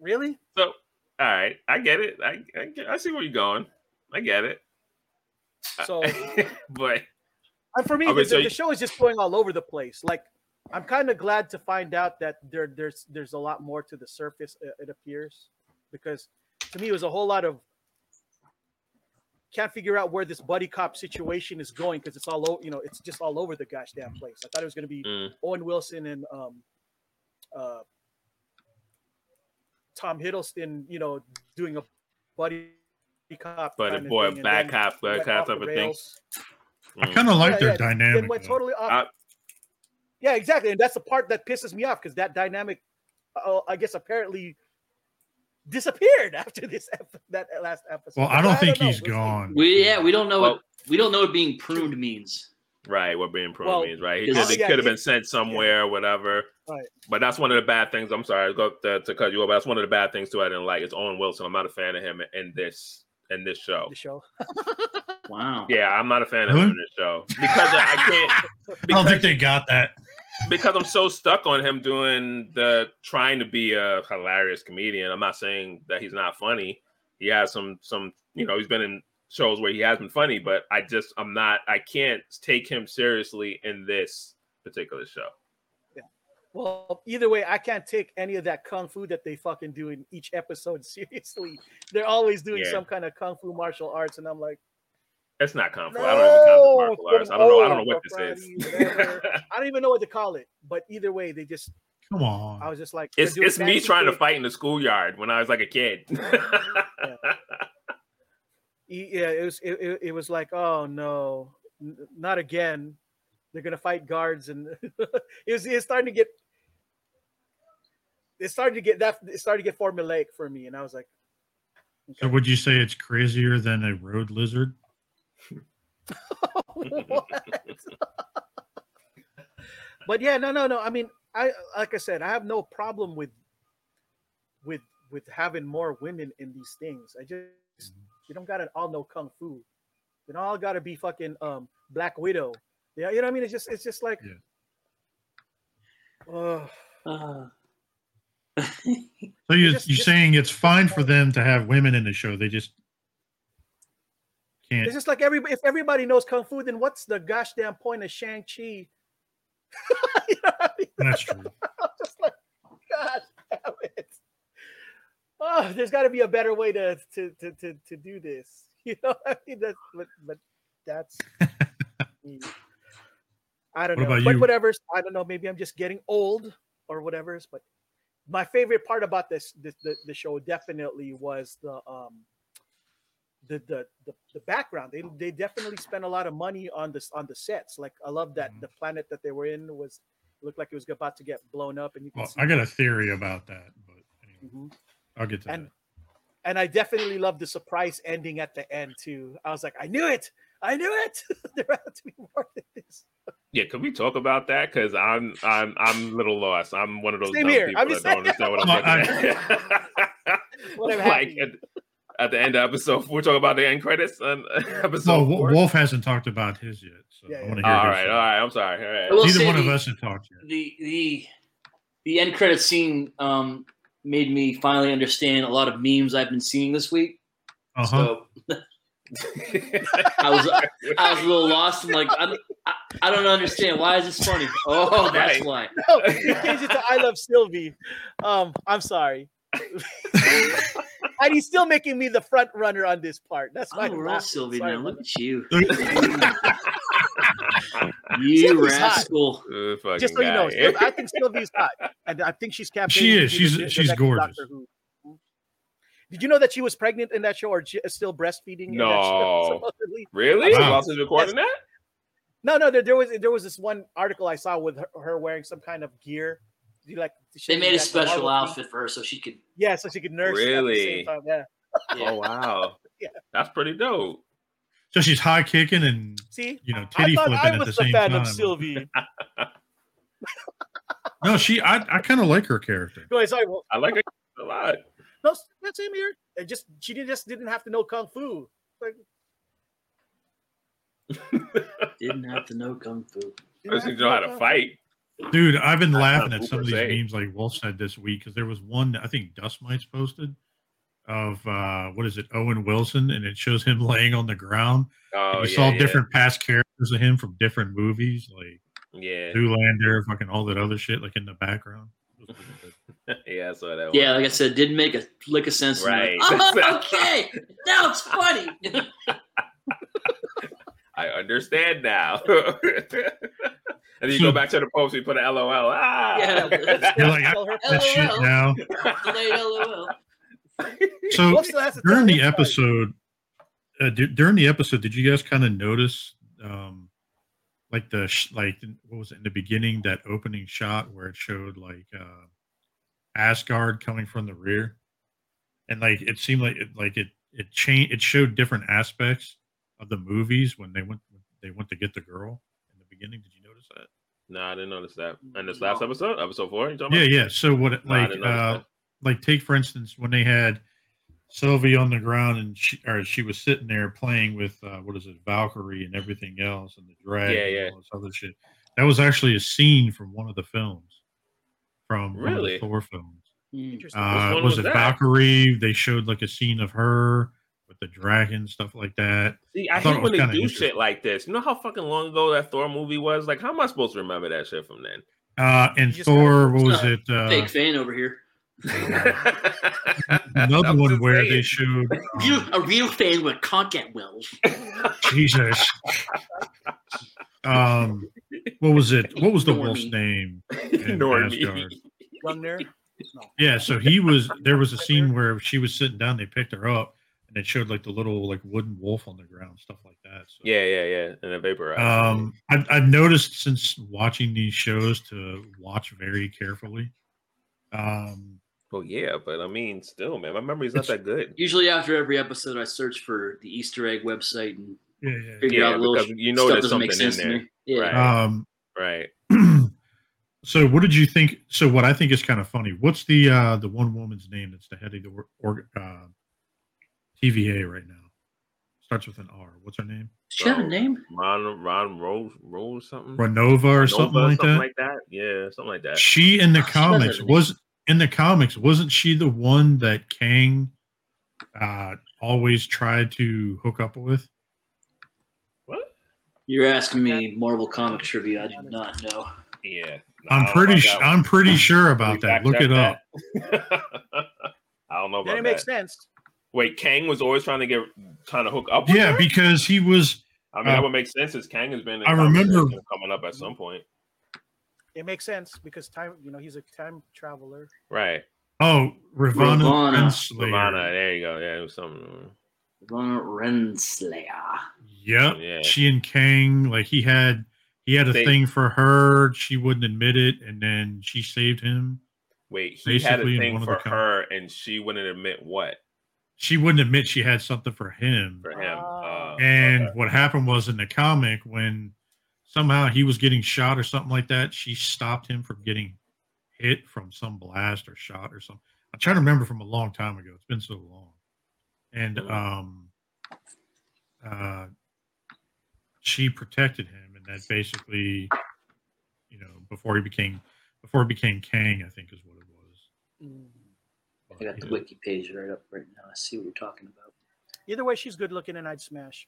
really. so all right, I get it. I I, get- I see where you're going. I get it. So but And for me, I the, say- the show is just going all over the place. Like, I'm kind of glad to find out that there, there's there's a lot more to the surface. uh, It appears, because to me, it was a whole lot of can't figure out where this buddy cop situation is going because it's all over. You know, it's just all over the gosh damn place. I thought it was going to be mm, Owen Wilson and um, uh, Tom Hiddleston. You know, doing a buddy cop. but kinda boy, thing, and bad then cop, it bad cop type of thing. rails. I Mm. kind of like Yeah, their yeah, Then dynamic. went totally off. I- yeah, exactly, and that's the part that pisses me off because that dynamic, uh, I guess, apparently disappeared after this ep- that last episode. Well, I don't think know. he's We'll gone. We yeah, we don't know Well- what we don't know what being pruned means. Right, what being pruned Well, means, right? He Because- could, Yeah, could have it- been sent somewhere, or whatever. Right. But that's one of the bad things. I'm sorry go to, to cut you off. But that's one of the bad things too. I didn't like. It's Owen Wilson. I'm not a fan of him in this in this show. The show. Wow. Yeah, I'm not a fan of him in this show because I can't. I don't think they got that. Because I'm so stuck on him doing the trying to be a hilarious comedian. I'm not saying that he's not funny. He has some some you know he's been in shows where he has been funny, but I just I'm not I can't take him seriously in this particular show. Yeah. Well, either way, I can't take any of that kung fu that they fucking do in each episode seriously. They're always doing Yeah. some kind of kung fu martial arts, and I'm like, It's not kung fu. no, I don't even count it as martial arts. I don't know. I don't know what karate, this is. I don't even know what to call it. But either way, they just, Come on. I was just like, it's it's me fancy trying to fight in the schoolyard when I was like a kid. Y- yeah it was it, it, it was like oh no n- not again they're gonna fight guards and it was it's starting to get it started to get that it started to get formulaic for me and i was like So would you say it's crazier than a road lizard? What? but yeah no no no i mean i like i said i have no problem with with with having more women in these things i just you don't gotta all know kung fu you don't all gotta be fucking um black widow yeah you know what i mean it's just it's just like Yeah. Ugh. Uh, So you, just- you're just- saying it's fine for them to have women in the show. They just can't. It's just like every if everybody knows kung fu, then what's the gosh damn point of Shang Chi? you know I mean? That's true. I'm just like, gosh damn it. Oh, there's got to be a better way to to to to, to do this. You know, I mean, that's but but that's. I don't What know, but you? whatever. I don't know. Maybe I'm just getting old or whatever. But my favorite part about this, this the, the show definitely was the um the, the the the background. They they definitely spent a lot of money on this on the sets. Like I love that Mhm. the planet that they were in was looked like it was about to get blown up, and you can Well, see. I got a theory about that, but anyway, Mhm. I'll get to And that. and I definitely love the surprise ending at the end too. I was like, I knew it, I knew it. there had to be more than this. Yeah, can we talk about that? Because I'm I'm I'm a little lost. I'm one of those Same dumb here. people I'm that just don't understand what I'm saying. looking at. What I'm like happy. At, at the end of episode, we're talking about the end credits on episode Well, four. Wolf hasn't talked about his yet, so Yeah, I want to hear. his right, side. all right. I'm sorry. All right. I Neither say one of us have talked yet. the the the end credit scene um, made me finally understand a lot of memes I've been seeing this week. Uh huh. So I was I was a little lost. I'm like I'm, I, I don't understand why is this funny? Oh, that's why. No, you changed it to I love Sylvie. Um, I'm sorry. and he's still making me the front runner on this part. That's why Oh, I'm we're all. Sylvie Sorry now. Look at you, you hot. rascal. Uh, Just so you know, guy. I think Sylvie's hot, and I think she's captain. She is. She's- she's gorgeous. Did you know that she was pregnant in that show, or still breastfeeding? in show, No. really? Wow. Lost is recording that? No, no. There, there was there was this one article I saw with her, her wearing some kind of gear. You like They made a special Marvel thing? outfit for her so she could. Yeah, so she could nurse. at the Really? same time, Yeah. Yeah. Oh wow. Yeah. That's pretty dope. So she's high kicking and See, you know I titty thought flipping I at the the same fan time. of Sylvie. No, she. I, I kind of like her character. Go ahead, sorry. Well, I like it a lot. no, that's him here. It just she didn't, just didn't have to know kung fu. Like, Didn't have to know kung fu. didn't Person have know how to fight. Dude, I've been laughing at some of these Cooper memes like Wolf said this week because there was one I think Dust Mites posted of uh what is it, Owen Wilson, and it shows him laying on the ground. Oh, you yeah, saw yeah. different past characters of him from different movies, like Yeah, Zoolander, fucking all that other shit, like in the background. It was pretty good. yeah, I saw that. Yeah, like I said, didn't make a lick of sense. I'm like, Right. oh, okay, now it's funny. I understand now. and then you go back to the post, you put an LOL. Ah, Yeah. You're like, Tell her- That shit now. Delayed LOL. So Whoops, that's a during the episode, uh, d- during the episode, did you guys kind of notice, um, like the sh- like what was it in the beginning that opening shot where it showed like uh, Asgard coming from the rear, and like it seemed like it like it it changed it showed different aspects of the movies when they went they went to get the girl in the beginning. Did you notice that? No, I didn't notice that. And this last episode, episode four, you talking Yeah, about? yeah. So what it- No, like didn't uh like take for instance when they had Sylvie on the ground and she or she was sitting there playing with uh what is it, Valkyrie and everything else and the dragon Yeah, yeah. and all this other shit. That was actually a scene from one of the films. From one of Really? the Thor films. Hmm. Interesting. Uh one was, was it that? Valkyrie? They showed like a scene of her with the dragon, stuff like that. See, I I, hate when they do shit like this. You know how fucking long ago that Thor movie was? Like, how am I supposed to remember that shit from then? Uh and Thor, what was it? Uh Fake fan over here. another I'm one where saying. they showed um, a real fan with content wells. Jesus. Um, what was it? What was the Normie. wolf's name? in Normie. Asgard? Gungnir? Yeah, so he was. There was a scene where she was sitting down. They picked her up, and it showed like the little like wooden wolf on the ground, stuff like that. So, Yeah, yeah, yeah. And a vaporizer. Um, I've, I've noticed since watching these shows to watch very carefully. Um, well, yeah, but I mean, still, man, my memory's not that good. Usually after every episode, I search for the Easter egg website and yeah, yeah. figure Yeah, out little you know stuff there's doesn't make something in sense to there. me. Yeah. Right. Um, Right. so what did you think? So what I think is kind of funny. What's the uh the one woman's name that's the head of the or, or uh, TVA right now? starts with an R. What's her name? She have a name? Ron Ron Rose Rose something. Renova or Nova, something like that. like that. Yeah, something like that. She in the She does comics have a name. was in the comics wasn't she the one that Kang uh always tried to hook up with? What? You're asking me Marvel comic trivia. I do not know. Yeah. I'm I don't know pretty about sh- I'm pretty sure about that. Look fact it up. I don't know Then about it makes sense. Wait, Kang was always trying to get trying to hook up. With Yeah, her? because he was I mean uh, that would make sense. Since Kang has been. In I remember- coming up at some point. It makes sense because time, you know, he's a time traveler. Right. oh Ravonna, Ravonna. Renslayer. Ravonna, there you go. Yeah, it was something. Ron Renslayer. Yep. Yeah. She and Kang, like he had he had a They- thing for her. She wouldn't admit it, and then she saved him. Wait, he had a Basically thing for the com- her, and she wouldn't admit what She wouldn't admit she had something for him. for him. Uh, And okay. what happened was in the comic when somehow he was getting shot or something like that, she stopped him from getting hit from some blast or shot or something. I'm trying to remember from a long time ago. It's been so long. And um uh she protected him and that basically you know before he became before he became Kang, I think is what it was. Mm. I got the wiki page right up right now. I see what you're talking about. Either way, she's good looking, and I'd smash.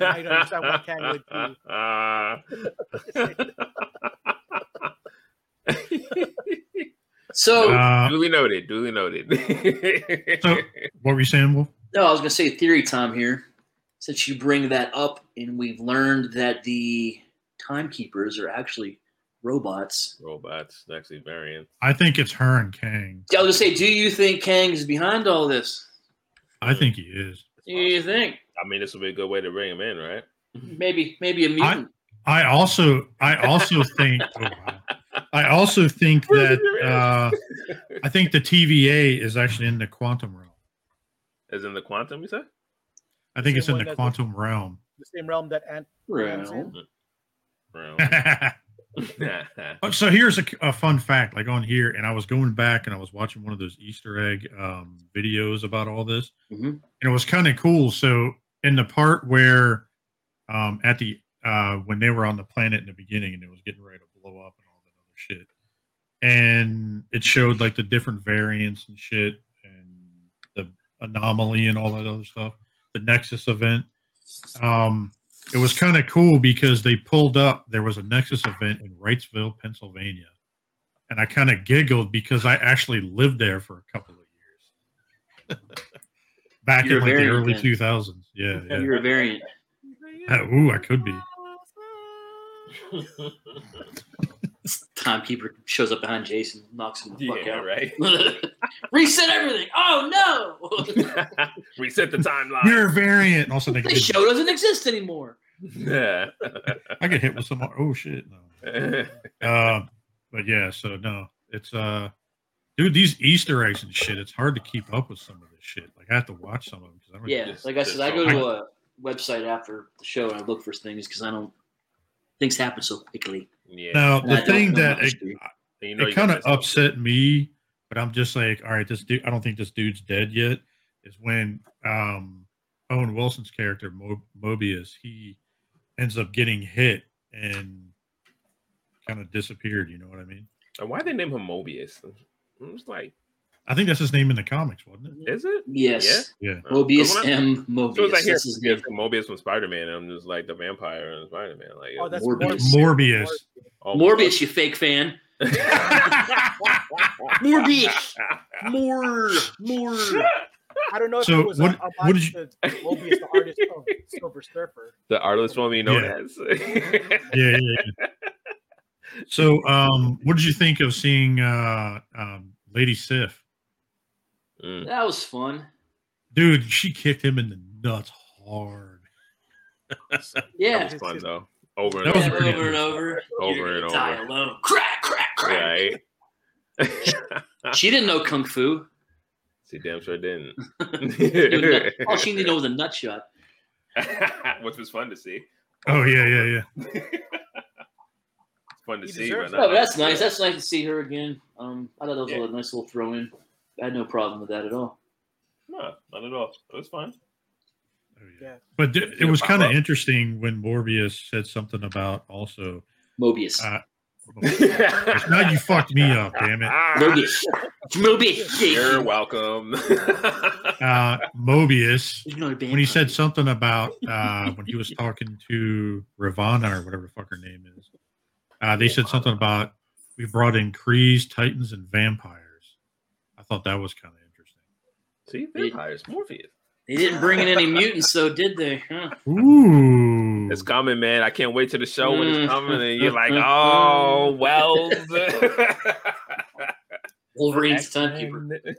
I don't understand why Kang would So, Uh, duly noted. Duly noted. so what were you saying, Wolf? no, I was going to say theory time here. Since you bring that up, and we've learned that the timekeepers are actually robots. Robots, actually variants. I think it's her and Kang. I was going to say, do you think Kang is behind all this? I think he is. Do you think? I mean, this would be a good way to bring him in, right? Maybe, maybe a mutant. I also I also think oh, wow. I also think that uh, I think the TVA is actually in the quantum realm. Is in the quantum, you said? I think it's in the that- quantum realm. The same realm that Ant. Man's Realm. so here's a, a fun fact, like on here, and I was going back and I was watching one of those Easter egg um, videos about all this, Mhm. and it was kind of cool. So in the part where um, at the uh, when they were on the planet in the beginning and it was getting ready to blow up and all that other shit, and it showed like the different variants and shit and the anomaly and all that other stuff, the Nexus event. Um, it was kind of cool because they pulled up. There was a Nexus event in Wrightsville, Pennsylvania, and I kind of giggled because I actually lived there for a couple of years back You're in like the early intense. two thousands. Yeah, yeah. you're a variant. Uh, ooh, I could be. Timekeeper shows up behind Jason, knocks him the fuck yeah, out. right. Reset everything. Oh no! Reset the timeline. You're a variant. Also, they this get, show doesn't exist anymore. Yeah. I get hit with some. Oh shit! No. Uh, but yeah, so no, it's uh, dude, these Easter eggs and shit. It's hard to keep up with some of this shit. Like I have to watch some of them because I don't. Yeah, Just- like I said, I go to a website after the show and I look for things because I don't. Things happen so quickly. Yeah. Now the thing that it, you know it kind of upset me, but I'm just like, all right, this dude. I don't think this dude's dead yet. Is when um Owen Wilson's character Mo- Mobius he ends up getting hit and kind of disappeared. You know what I mean? And why they name him Mobius? I'm just like, I think that's his name in the comics, wasn't it? is it? Yes. Yeah. Mobius When I- M. As soon as I Mobius. hear That's his name. Mobius from Spider Man, I'm just like the vampire in Spider Man. Like, Oh, that's Morbius. Morbius. oh, Morbius, you fake fan. Morbius. More. More. I don't know if So it was what- a, a what did you- to Mobius, the artist of Silver Surfer. the artist formerly known Yeah. as. yeah, yeah, yeah. So, um, what did you think of seeing uh, um, Lady Sif? Mm. That was fun. Dude, she kicked him in the nuts hard. yeah. That was fun though. Over and That was Yeah, over, pretty over and over. Over and gonna die over. alone. Crack, crack, crack. right? She didn't know kung fu. she damn sure didn't. All she needed to know was a nut shot. Which was fun to see. Oh yeah, yeah, yeah. Fun to He see, deserves but it. Oh, that's nice. That's nice to see her again. Um, I thought that was Yeah. a nice little throw in. I had no problem with that at all. no, not at all. It was fine. Oh, yeah. Yeah. But th- it was kind of interesting when Morbius said something about also. Mobius. Uh, now you fucked me up, damn it. Mobius. Mobius. You're welcome. Uh, Mobius, when he said something about uh, when he was talking to Ravonna or whatever the fuck her name is, uh, they said something about we brought in Krees, Titans, and vampires. I thought that was kind of interesting. See, vampires, Morpheus. They didn't bring in any mutants, though, did they? Huh? Ooh, It's coming, man. I can't wait to the show when Mm. it's coming, and you're like, oh, Wells. Wolverine's the timekeeper. Mhm.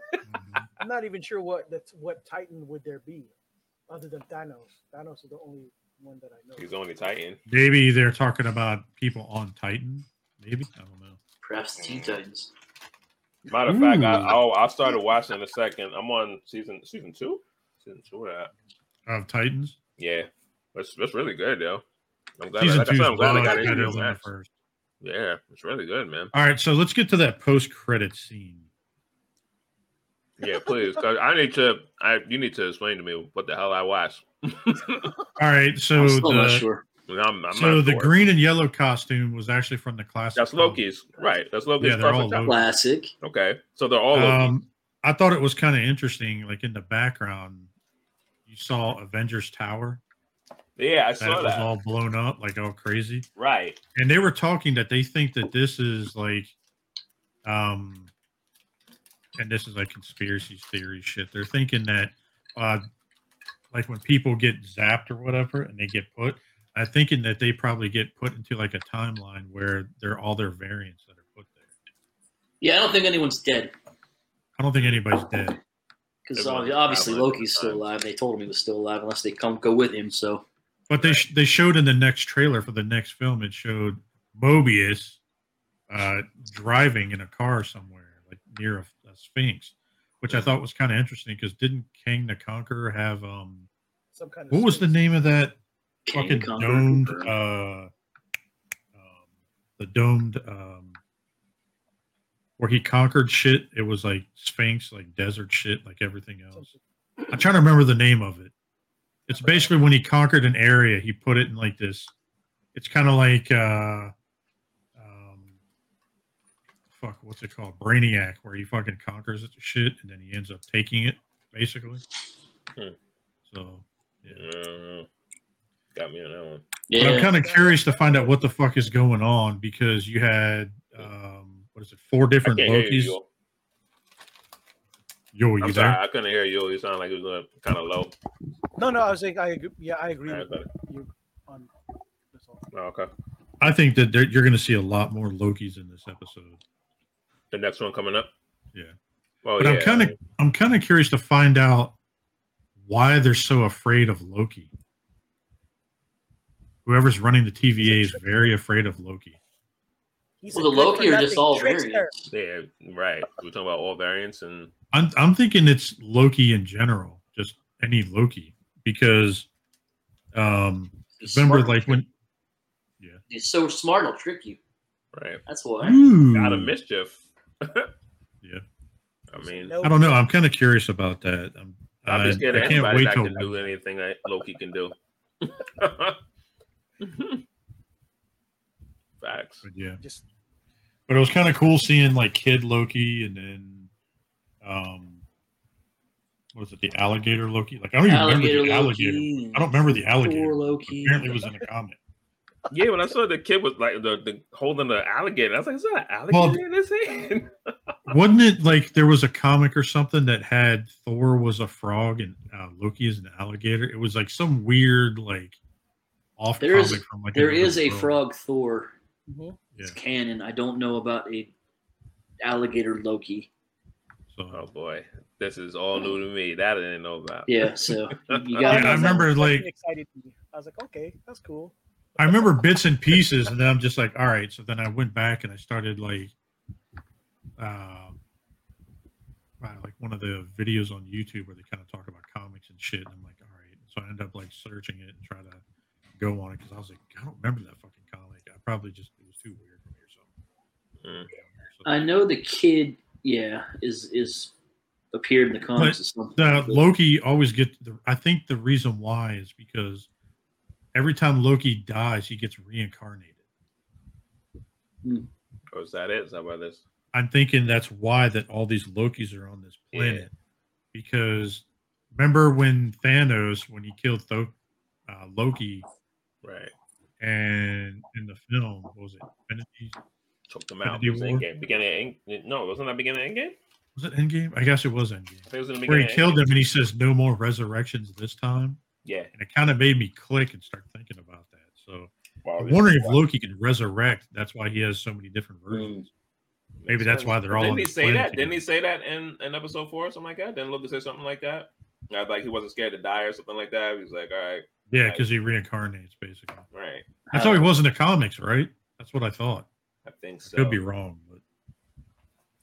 I'm not even sure what that's what Titan would there be, other than Thanos. Thanos is the only one that I know. He's the only Titan. maybe they're talking about people on Titan. Maybe I don't know. Perhaps Teen Titans. Matter of fact, I, Ooh. oh, I started watching in a second. I'm on season season two. Season two of that. Of Titans, Yeah, that's that's really good, though. I'm glad. season like I said, I'm glad they got into than the first. Yeah, it's really good, man. All right, so let's get to that post-credit scene. Yeah, please. 'cause I need to. I you need to explain to me what the hell I watched. All right, so I'm still not the sure. I'm, I'm so the sure. green and yellow costume was actually from the classic. That's comic. Loki's, right? That's Loki's Yeah, they're all Loki. Classic. Okay, so they're all Loki. Um, I thought it was kind of interesting. Like in the background, you saw Avengers Tower yeah, I that saw was that. all blown up, like all crazy. Right. And they were talking that they think that this is like, um, and this is like conspiracy theory shit. They're thinking that, uh, like when people get zapped or whatever, and they get put, I'm thinking that they probably get put into like a timeline where they're all their variants that are put there. Yeah, I don't think anyone's dead. I don't think anybody's dead. Because obviously Loki's still alive. They told him he was still alive unless they come go with him. So But they sh- they showed in the next trailer for the next film, it showed Mobius uh, driving in a car somewhere, like near a, a Sphinx, which I thought was kind of interesting because didn't King the Conqueror have um Some kind of. what was the name of that King fucking domed uh um, the domed um where he conquered shit? It was like Sphinx, like desert shit, like everything else. I'm trying to remember the name of it. It's basically when he conquered an area, he put it in like this. It's kind of like uh, um, fuck, what's it called? Brainiac, where he fucking conquers it shit and then he ends up taking it, basically. Hmm. So, yeah. Uh, got me on that one. But I'm kind of curious to find out what the fuck is going on because you had um, what is it, four different Lokis. you. Yo, you I'm there? sorry, I couldn't hear you. You sound like it was kind of low. No, no, I was saying I agree. Yeah, I agree Alright, with you on this all. Oh, okay. I think that you're going to see a lot more Lokis in this episode. The next one coming up. Yeah. Oh But yeah. I'm kind of I'm kind of curious to find out why they're so afraid of Loki. Whoever's running the TVA is very afraid of Loki. He's well, a the Loki for are just all variants. Yeah, right. We're talking about all variants and I'm I'm thinking it's Loki in general, just any Loki, because um He's remember like when yeah, he's so smart, he'll trick you. right. That's why. Ooh, Out of mischief. Yeah. I mean, No, I don't know. I'm kind of curious about that. I'm, I'm just scared of I can't wait that till can do anything that Loki can do. Facts. but yeah. Just But it was kind of cool seeing like Kid Loki and then um what was it, the alligator Loki? Like I don't even Alligator remember the alligator. I don't remember the alligator. Poor Loki. Apparently it was in a comic. Yeah, when I saw the kid was like the, the holding the alligator, I was like, "Is that an alligator Well- in his hand?" Wasn't it like there was a comic or something that had Thor was a frog and uh, Loki is an alligator? It was like some weird like off There is- comic from like There another is a world. frog Thor. mhm. It's Yeah. canon. I don't know about a alligator Loki. So oh boy, this is all new to me. That I didn't know about. Yeah, so you, you Yeah. I remember, like- excited. I was like, okay, that's cool. I remember bits and pieces, and then I'm just like, all right. So then I went back and I started like, uh, uh, like one of the videos on YouTube where they kind of talk about comics and shit. And I'm like, all right. So I end up like searching it and try to go on it because I was like, I don't remember that fucking comic. I probably just it was too weird for me or something. Mm. So- I know the kid. Yeah, is is appeared in the comics. or something. The Loki always get. The, I think the reason why is because every time Loki dies, he gets reincarnated. Or is that it? Is that why this? I'm thinking that's why that all these Lokis are on this planet. Because remember when Thanos, when he killed Tho- uh, Loki, Right. and in the film, what was it Infinity? Choked them out. Infinity It was? Endgame. Beginning of No, wasn't that beginning of Endgame? Was it Endgame? I guess it was Endgame. It was in the Where he killed Endgame. him and he says, "No more resurrections this time," Yeah. and it kind of made me click and start thinking about that. So Wow, I'm wondering if Loki can resurrect. That's why he has so many different Mm. versions. Maybe that's why they're all Didn't he say that? Didn't he say that in, in episode four or something like that? Didn't Loki say something like that? Like he wasn't scared to die or something like that. He was like, all right, Yeah, because he reincarnates basically. right. That's how he was in the comics, right? That's what I thought. I think so. Could be wrong, but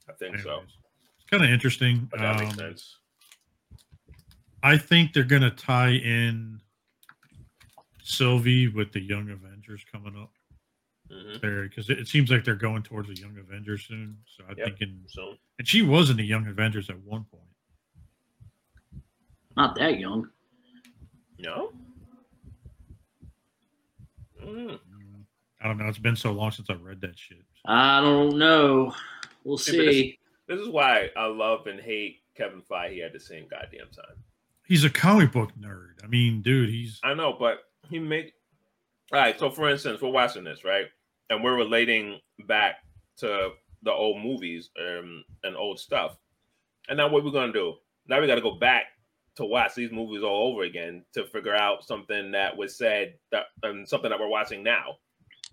I think anyways. so. It's kind of interesting. But that makes Um, sense. I think they're gonna tie in Sylvie with the Young Avengers coming up hmm there because it, it seems like they're going towards the Young Avengers soon. So I'm Yep. thinking, So and she was in the Young Avengers at one point. Not that young. no. Mm. I don't know. It's been so long since I read that shit. I don't know. We'll Yeah, but this- see. This is why I love and hate Kevin Feige at the same goddamn time. He's a comic book nerd. I mean, dude, he's I know, but he make all right. So, for instance, we're watching this right, and we're relating back to the old movies um, and old stuff. And now, what we're gonna do? Now we got to go back to watch these movies all over again to figure out something that was said that um, something that we're watching now.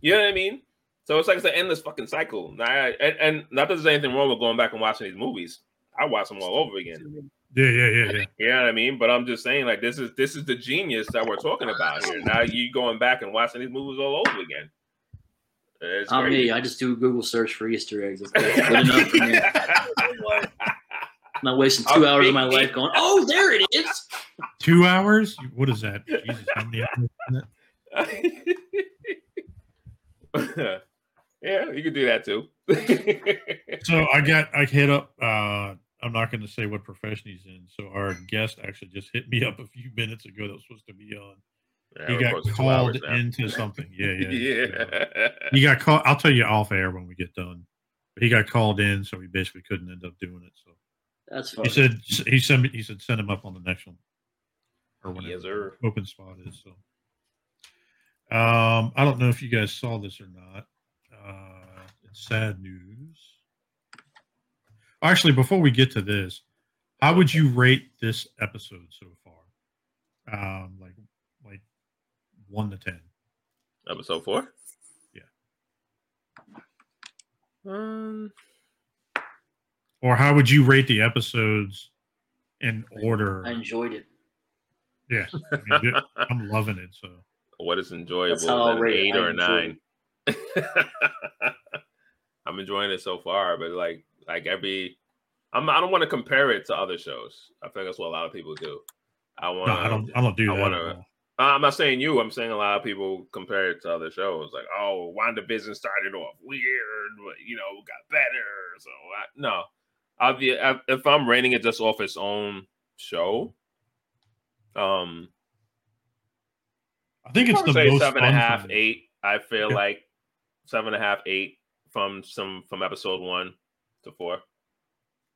You know what I mean? So it's like it's an endless fucking cycle. I- and, and not that there's anything wrong with going back and watching these movies. I watch them all over again. yeah, yeah, yeah, yeah. You know what I mean? But I'm just saying, like, this is this is the genius that we're talking about here. Now you going back and watching these movies all over again. It's Not crazy. me. I just do a Google search for Easter eggs. That's good good enough for me. I'm not wasting two I'll hours of my life going, oh, there it is. Two hours? What is that? Jesus, how many hours? is that? yeah, you could do that too. So I got I hit up. uh I'm not going to say what profession he's in. So our guest actually just hit me up a few minutes ago. That was supposed to be on. Yeah, he got close to two called into something. Yeah, yeah. yeah. He got called. I'll tell you off air when we get done. But he got called in, so he basically couldn't end up doing it. So That's fine. he said he sent me. He said send him up on the next one or when Yes, sir. the open spot is. So um, I don't know if you guys saw this or not. Uh, it's sad news. Actually, before we get to this, how would you rate this episode so far? Um, like like one to ten. Episode four. Yeah. Um. Or how would you rate the episodes in order? I enjoyed it. Yeah, I mean, I'm loving it. So What is enjoyable? That's how I'll an rate eight I or a nine? I'm enjoying it so far, but like like every, I'm I don't want to compare it to other shows. I think that's what a lot of people do. I want. no, I don't. I don't do I that. Wanna, I'm not saying you. I'm saying a lot of people compare it to other shows. Like, oh, WandaVision started off weird, but you know, got better. So I, no, I'll be I- if I'm rating it just off its own show. Um, I think it's I'd the say most seven and a fun half, for me. eight. I feel Yeah. like seven and a half, eight from some from episode one to four.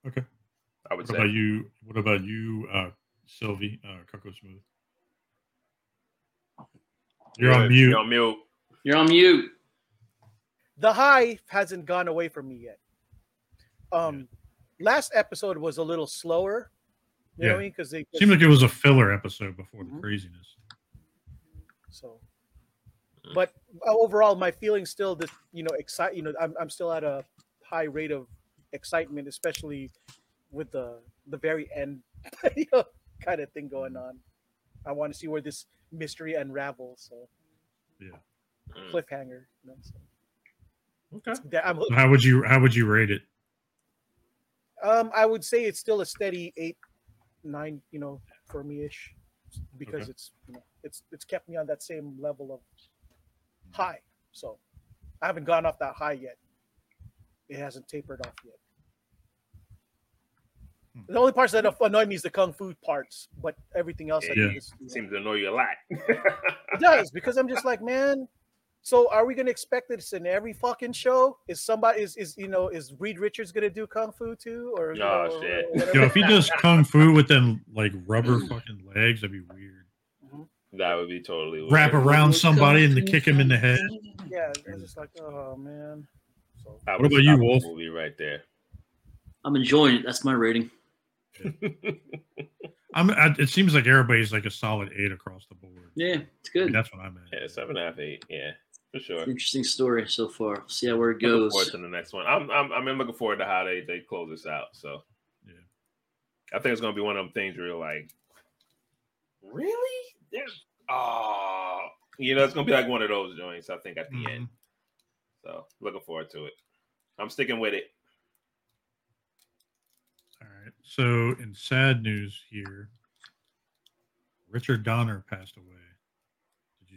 Okay. I would What say. about you? What about you, uh, Sylvie, uh, Cocoasmooth? You're on mute. You're on mute. You're on mute. the high hasn't gone away from me yet. Um, last episode was a little slower. You know what I Yeah. mean? Because they Seemed like it was a filler episode before the Mhm. craziness. so. But overall, my feelings still this you know excite you know I'm I'm still at a high rate of excitement, especially with the the very end you know, kind of thing going on. I want to see where this mystery unravels. So yeah, cliffhanger. You know, so. Okay. I'm. How would you? How would you rate it? Um, I would say it's still a steady eight, nine, you know, for me ish, because Okay. it's you know it's it's kept me on that same level of high. So I haven't gone off that high yet. It hasn't tapered off yet. The only parts that annoy me is the kung fu parts, but everything else I think is, Seems to annoy you a lot. it does because I'm just like, man. So are we gonna expect this in every fucking show? Is somebody is is you know is Reed Richards gonna do kung fu too? Or you Oh, know, or shit. whatever? Yo, if he does kung fu with them like rubber mm. fucking legs, that'd be weird. that would be totally weird. Wrap around somebody and then kick him in the head. yeah, it's just like, oh man. So What about you, stop the Wolf? Movie right there. I'm enjoying it. That's my rating. I'm. I, it seems like everybody's like a solid eight across the board. Yeah, it's I mean, good. that's what I'm at. Yeah, seven and a half, eight. Yeah, for sure. Interesting story so far. See how where it Looking goes. forward to the next one. I'm, I'm, I'm looking forward to how they, they close this out. So, Yeah. I think it's gonna be one of them things where you're like, really? There's, oh, you know, it's gonna be like one of those joints. I think at the Mhm. end. So, looking forward to it. I'm sticking with it. All right. So, in sad news here, Richard Donner passed away.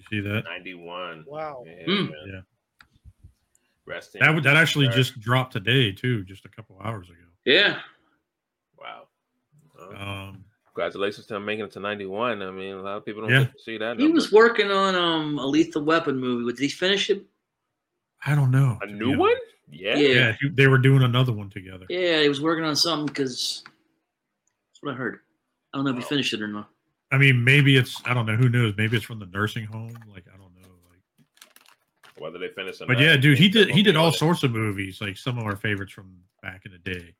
Did you see that? 91. Wow. Yeah, Mm. Yeah. Rest in That would- that actually sir. just dropped today too, just a couple hours ago. Yeah. wow. Well, Um, congratulations to him making it to 91. I mean, a lot of people don't Yeah. get to see that. He was working on um a Lethal Weapon movie. Did he finish it? I don't know. a new be one. Yeah. Yeah. Yeah, he- they were doing another one together. Yeah, he was working on something because that's what I heard. I don't know if he finished it or not. I mean, maybe it's I don't know. Who knows? Maybe it's from the nursing home. Like I don't know. Like, Whether they finish or but yeah, dude, he did he did all on it. sorts of movies. Like some of our favorites from back in the day.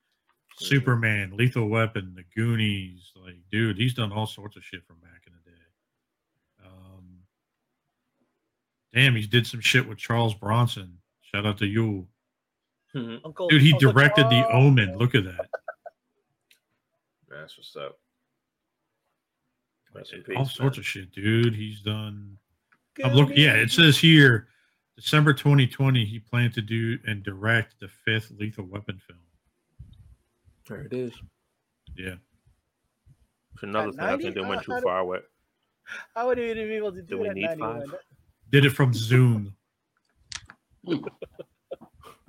Mhm. Superman, Lethal Weapon, The Goonies. Like, dude, he's done all sorts of shit from back in the day. Um, damn, he did some shit with Charles Bronson. Shout out to you, Mhm. Uncle dude. He Uncle directed The Omen. Look at that. That's what's up. Rest all sorts man. of shit, dude. He's done. I'm looking. Yeah, it says here, December 2020, he planned to do and direct the fifth Lethal Weapon film. There it is. Yeah, It's another At thing I think they went too I far with. How would he be able to do, Do we that? need 91? five? did it from Zoom. I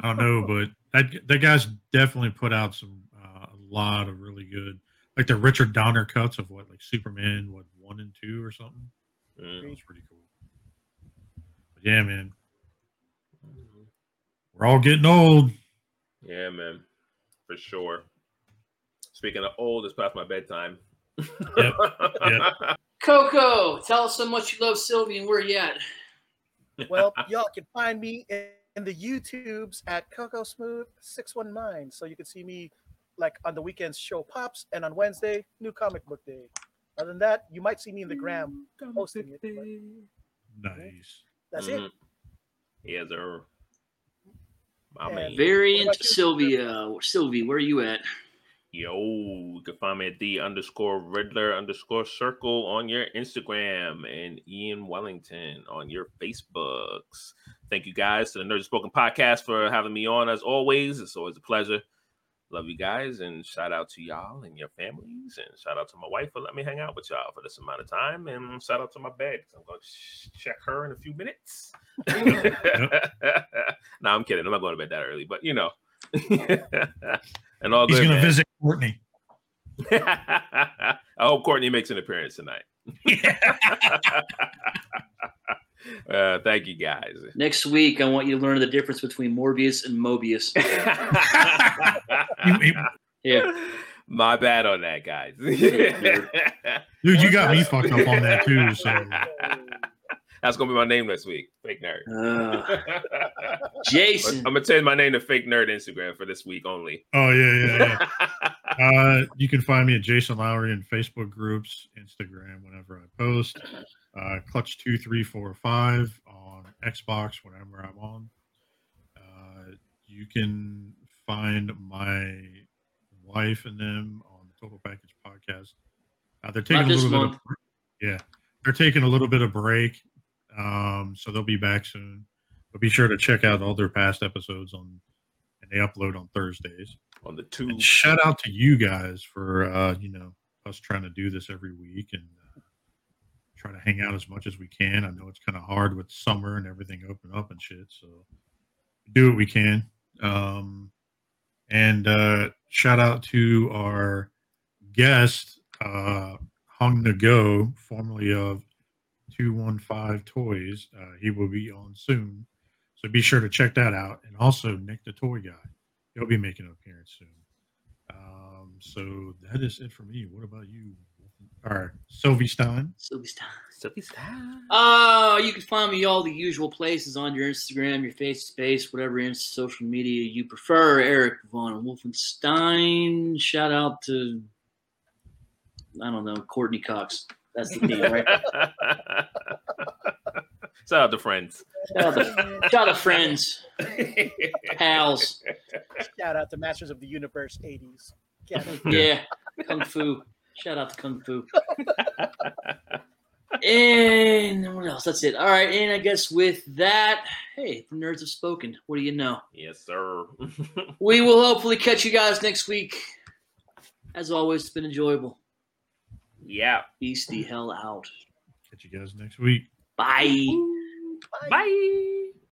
don't know, but that that guy's definitely put out some uh, a lot of really good, like the Richard Donner cuts of what, like Superman, what one and two or something. Mm. That was pretty cool. But yeah, man, we're all getting old. Yeah, man, for sure. Speaking of old, it's past my bedtime. Yep, yep. Coco, tell us how much you love Sylvie and where you at. Well, y'all can find me in, in the YouTubes at Cocoasmooth 619. So you can see me like on the weekends show pops and on Wednesday, new comic book day. Other than that, you might see me in the gram posting it. but Nice. That's Mhm. it. Yeah, sir. My And- man. Very What into about you? Sylvia. Sylvie, where are you at? Yo, you can find me at the underscore Riddler underscore circle on your Instagram and Ian Wellington on your Facebooks. Thank you guys to the Nerds Spoken podcast for having me on as always. It's always a pleasure. Love you guys and shout out to y'all and your families and shout out to my wife for letting me hang out with y'all for this amount of time and shout out to my bed. because I'm going to sh- check her in a few minutes. no, I'm kidding. I'm not going to bed that early, but you know. and all He's gonna visit Courteney. I hope Courteney makes an appearance tonight. Uh, thank you guys. Next week, I want you to learn the difference between Morbius and Mobius. You- you- Yeah. My bad on that, guys. dude, you got me fucked up on that too. So That's gonna be my name next week. Fake nerd. Uh, Jason. I'm gonna change my name to Fake Nerd Instagram for this week only. Oh yeah, yeah, yeah. uh, you can find me at Jason Lowery in Facebook groups, Instagram whenever I post. Uh, Clutch two three four five on Xbox whenever I'm on. Uh, you can find my wife and them on the Total Package Podcast. Uh, they're taking Not a little bit. month. Of, yeah, they're taking a little bit of break, um, so they'll be back soon. But be sure to check out all their past episodes on, and they upload on Thursdays. on the two. And shout out to you guys for uh, you know us trying to do this every week and uh, try to hang out as much as we can. I know it's kind of hard with summer and everything open up and shit, so do what we can. Um, and uh, shout out to our guest, uh, Hung the Go, formerly of 215 Toys, uh, he will be on soon. So be sure to check that out. And also Nick the Toy Guy. He'll be making an appearance soon. Um, so that is it for me. What about you? All right, Sylvie Stein. Sylvie Stein. Silky style. Uh, you can find me all the usual places on your Instagram, your face space, whatever in social media you prefer. Erik Von Wolfenstein. Shout out to I don't know, Courteney Cox. That's the deal, right? Shout out to friends. shout, out to, shout out to friends, pals. Shout out to Masters of the Universe 80s. Yeah. Yeah, Kung Fu. Shout out to Kung Fu. and what else? That's it. All right. And I guess with that, hey, the nerds have spoken. What do you know? yes, sir. We will hopefully catch you guys next week. As always, it's been enjoyable. Yeah. Beast the hell out. Catch you guys next week. Bye. Bye.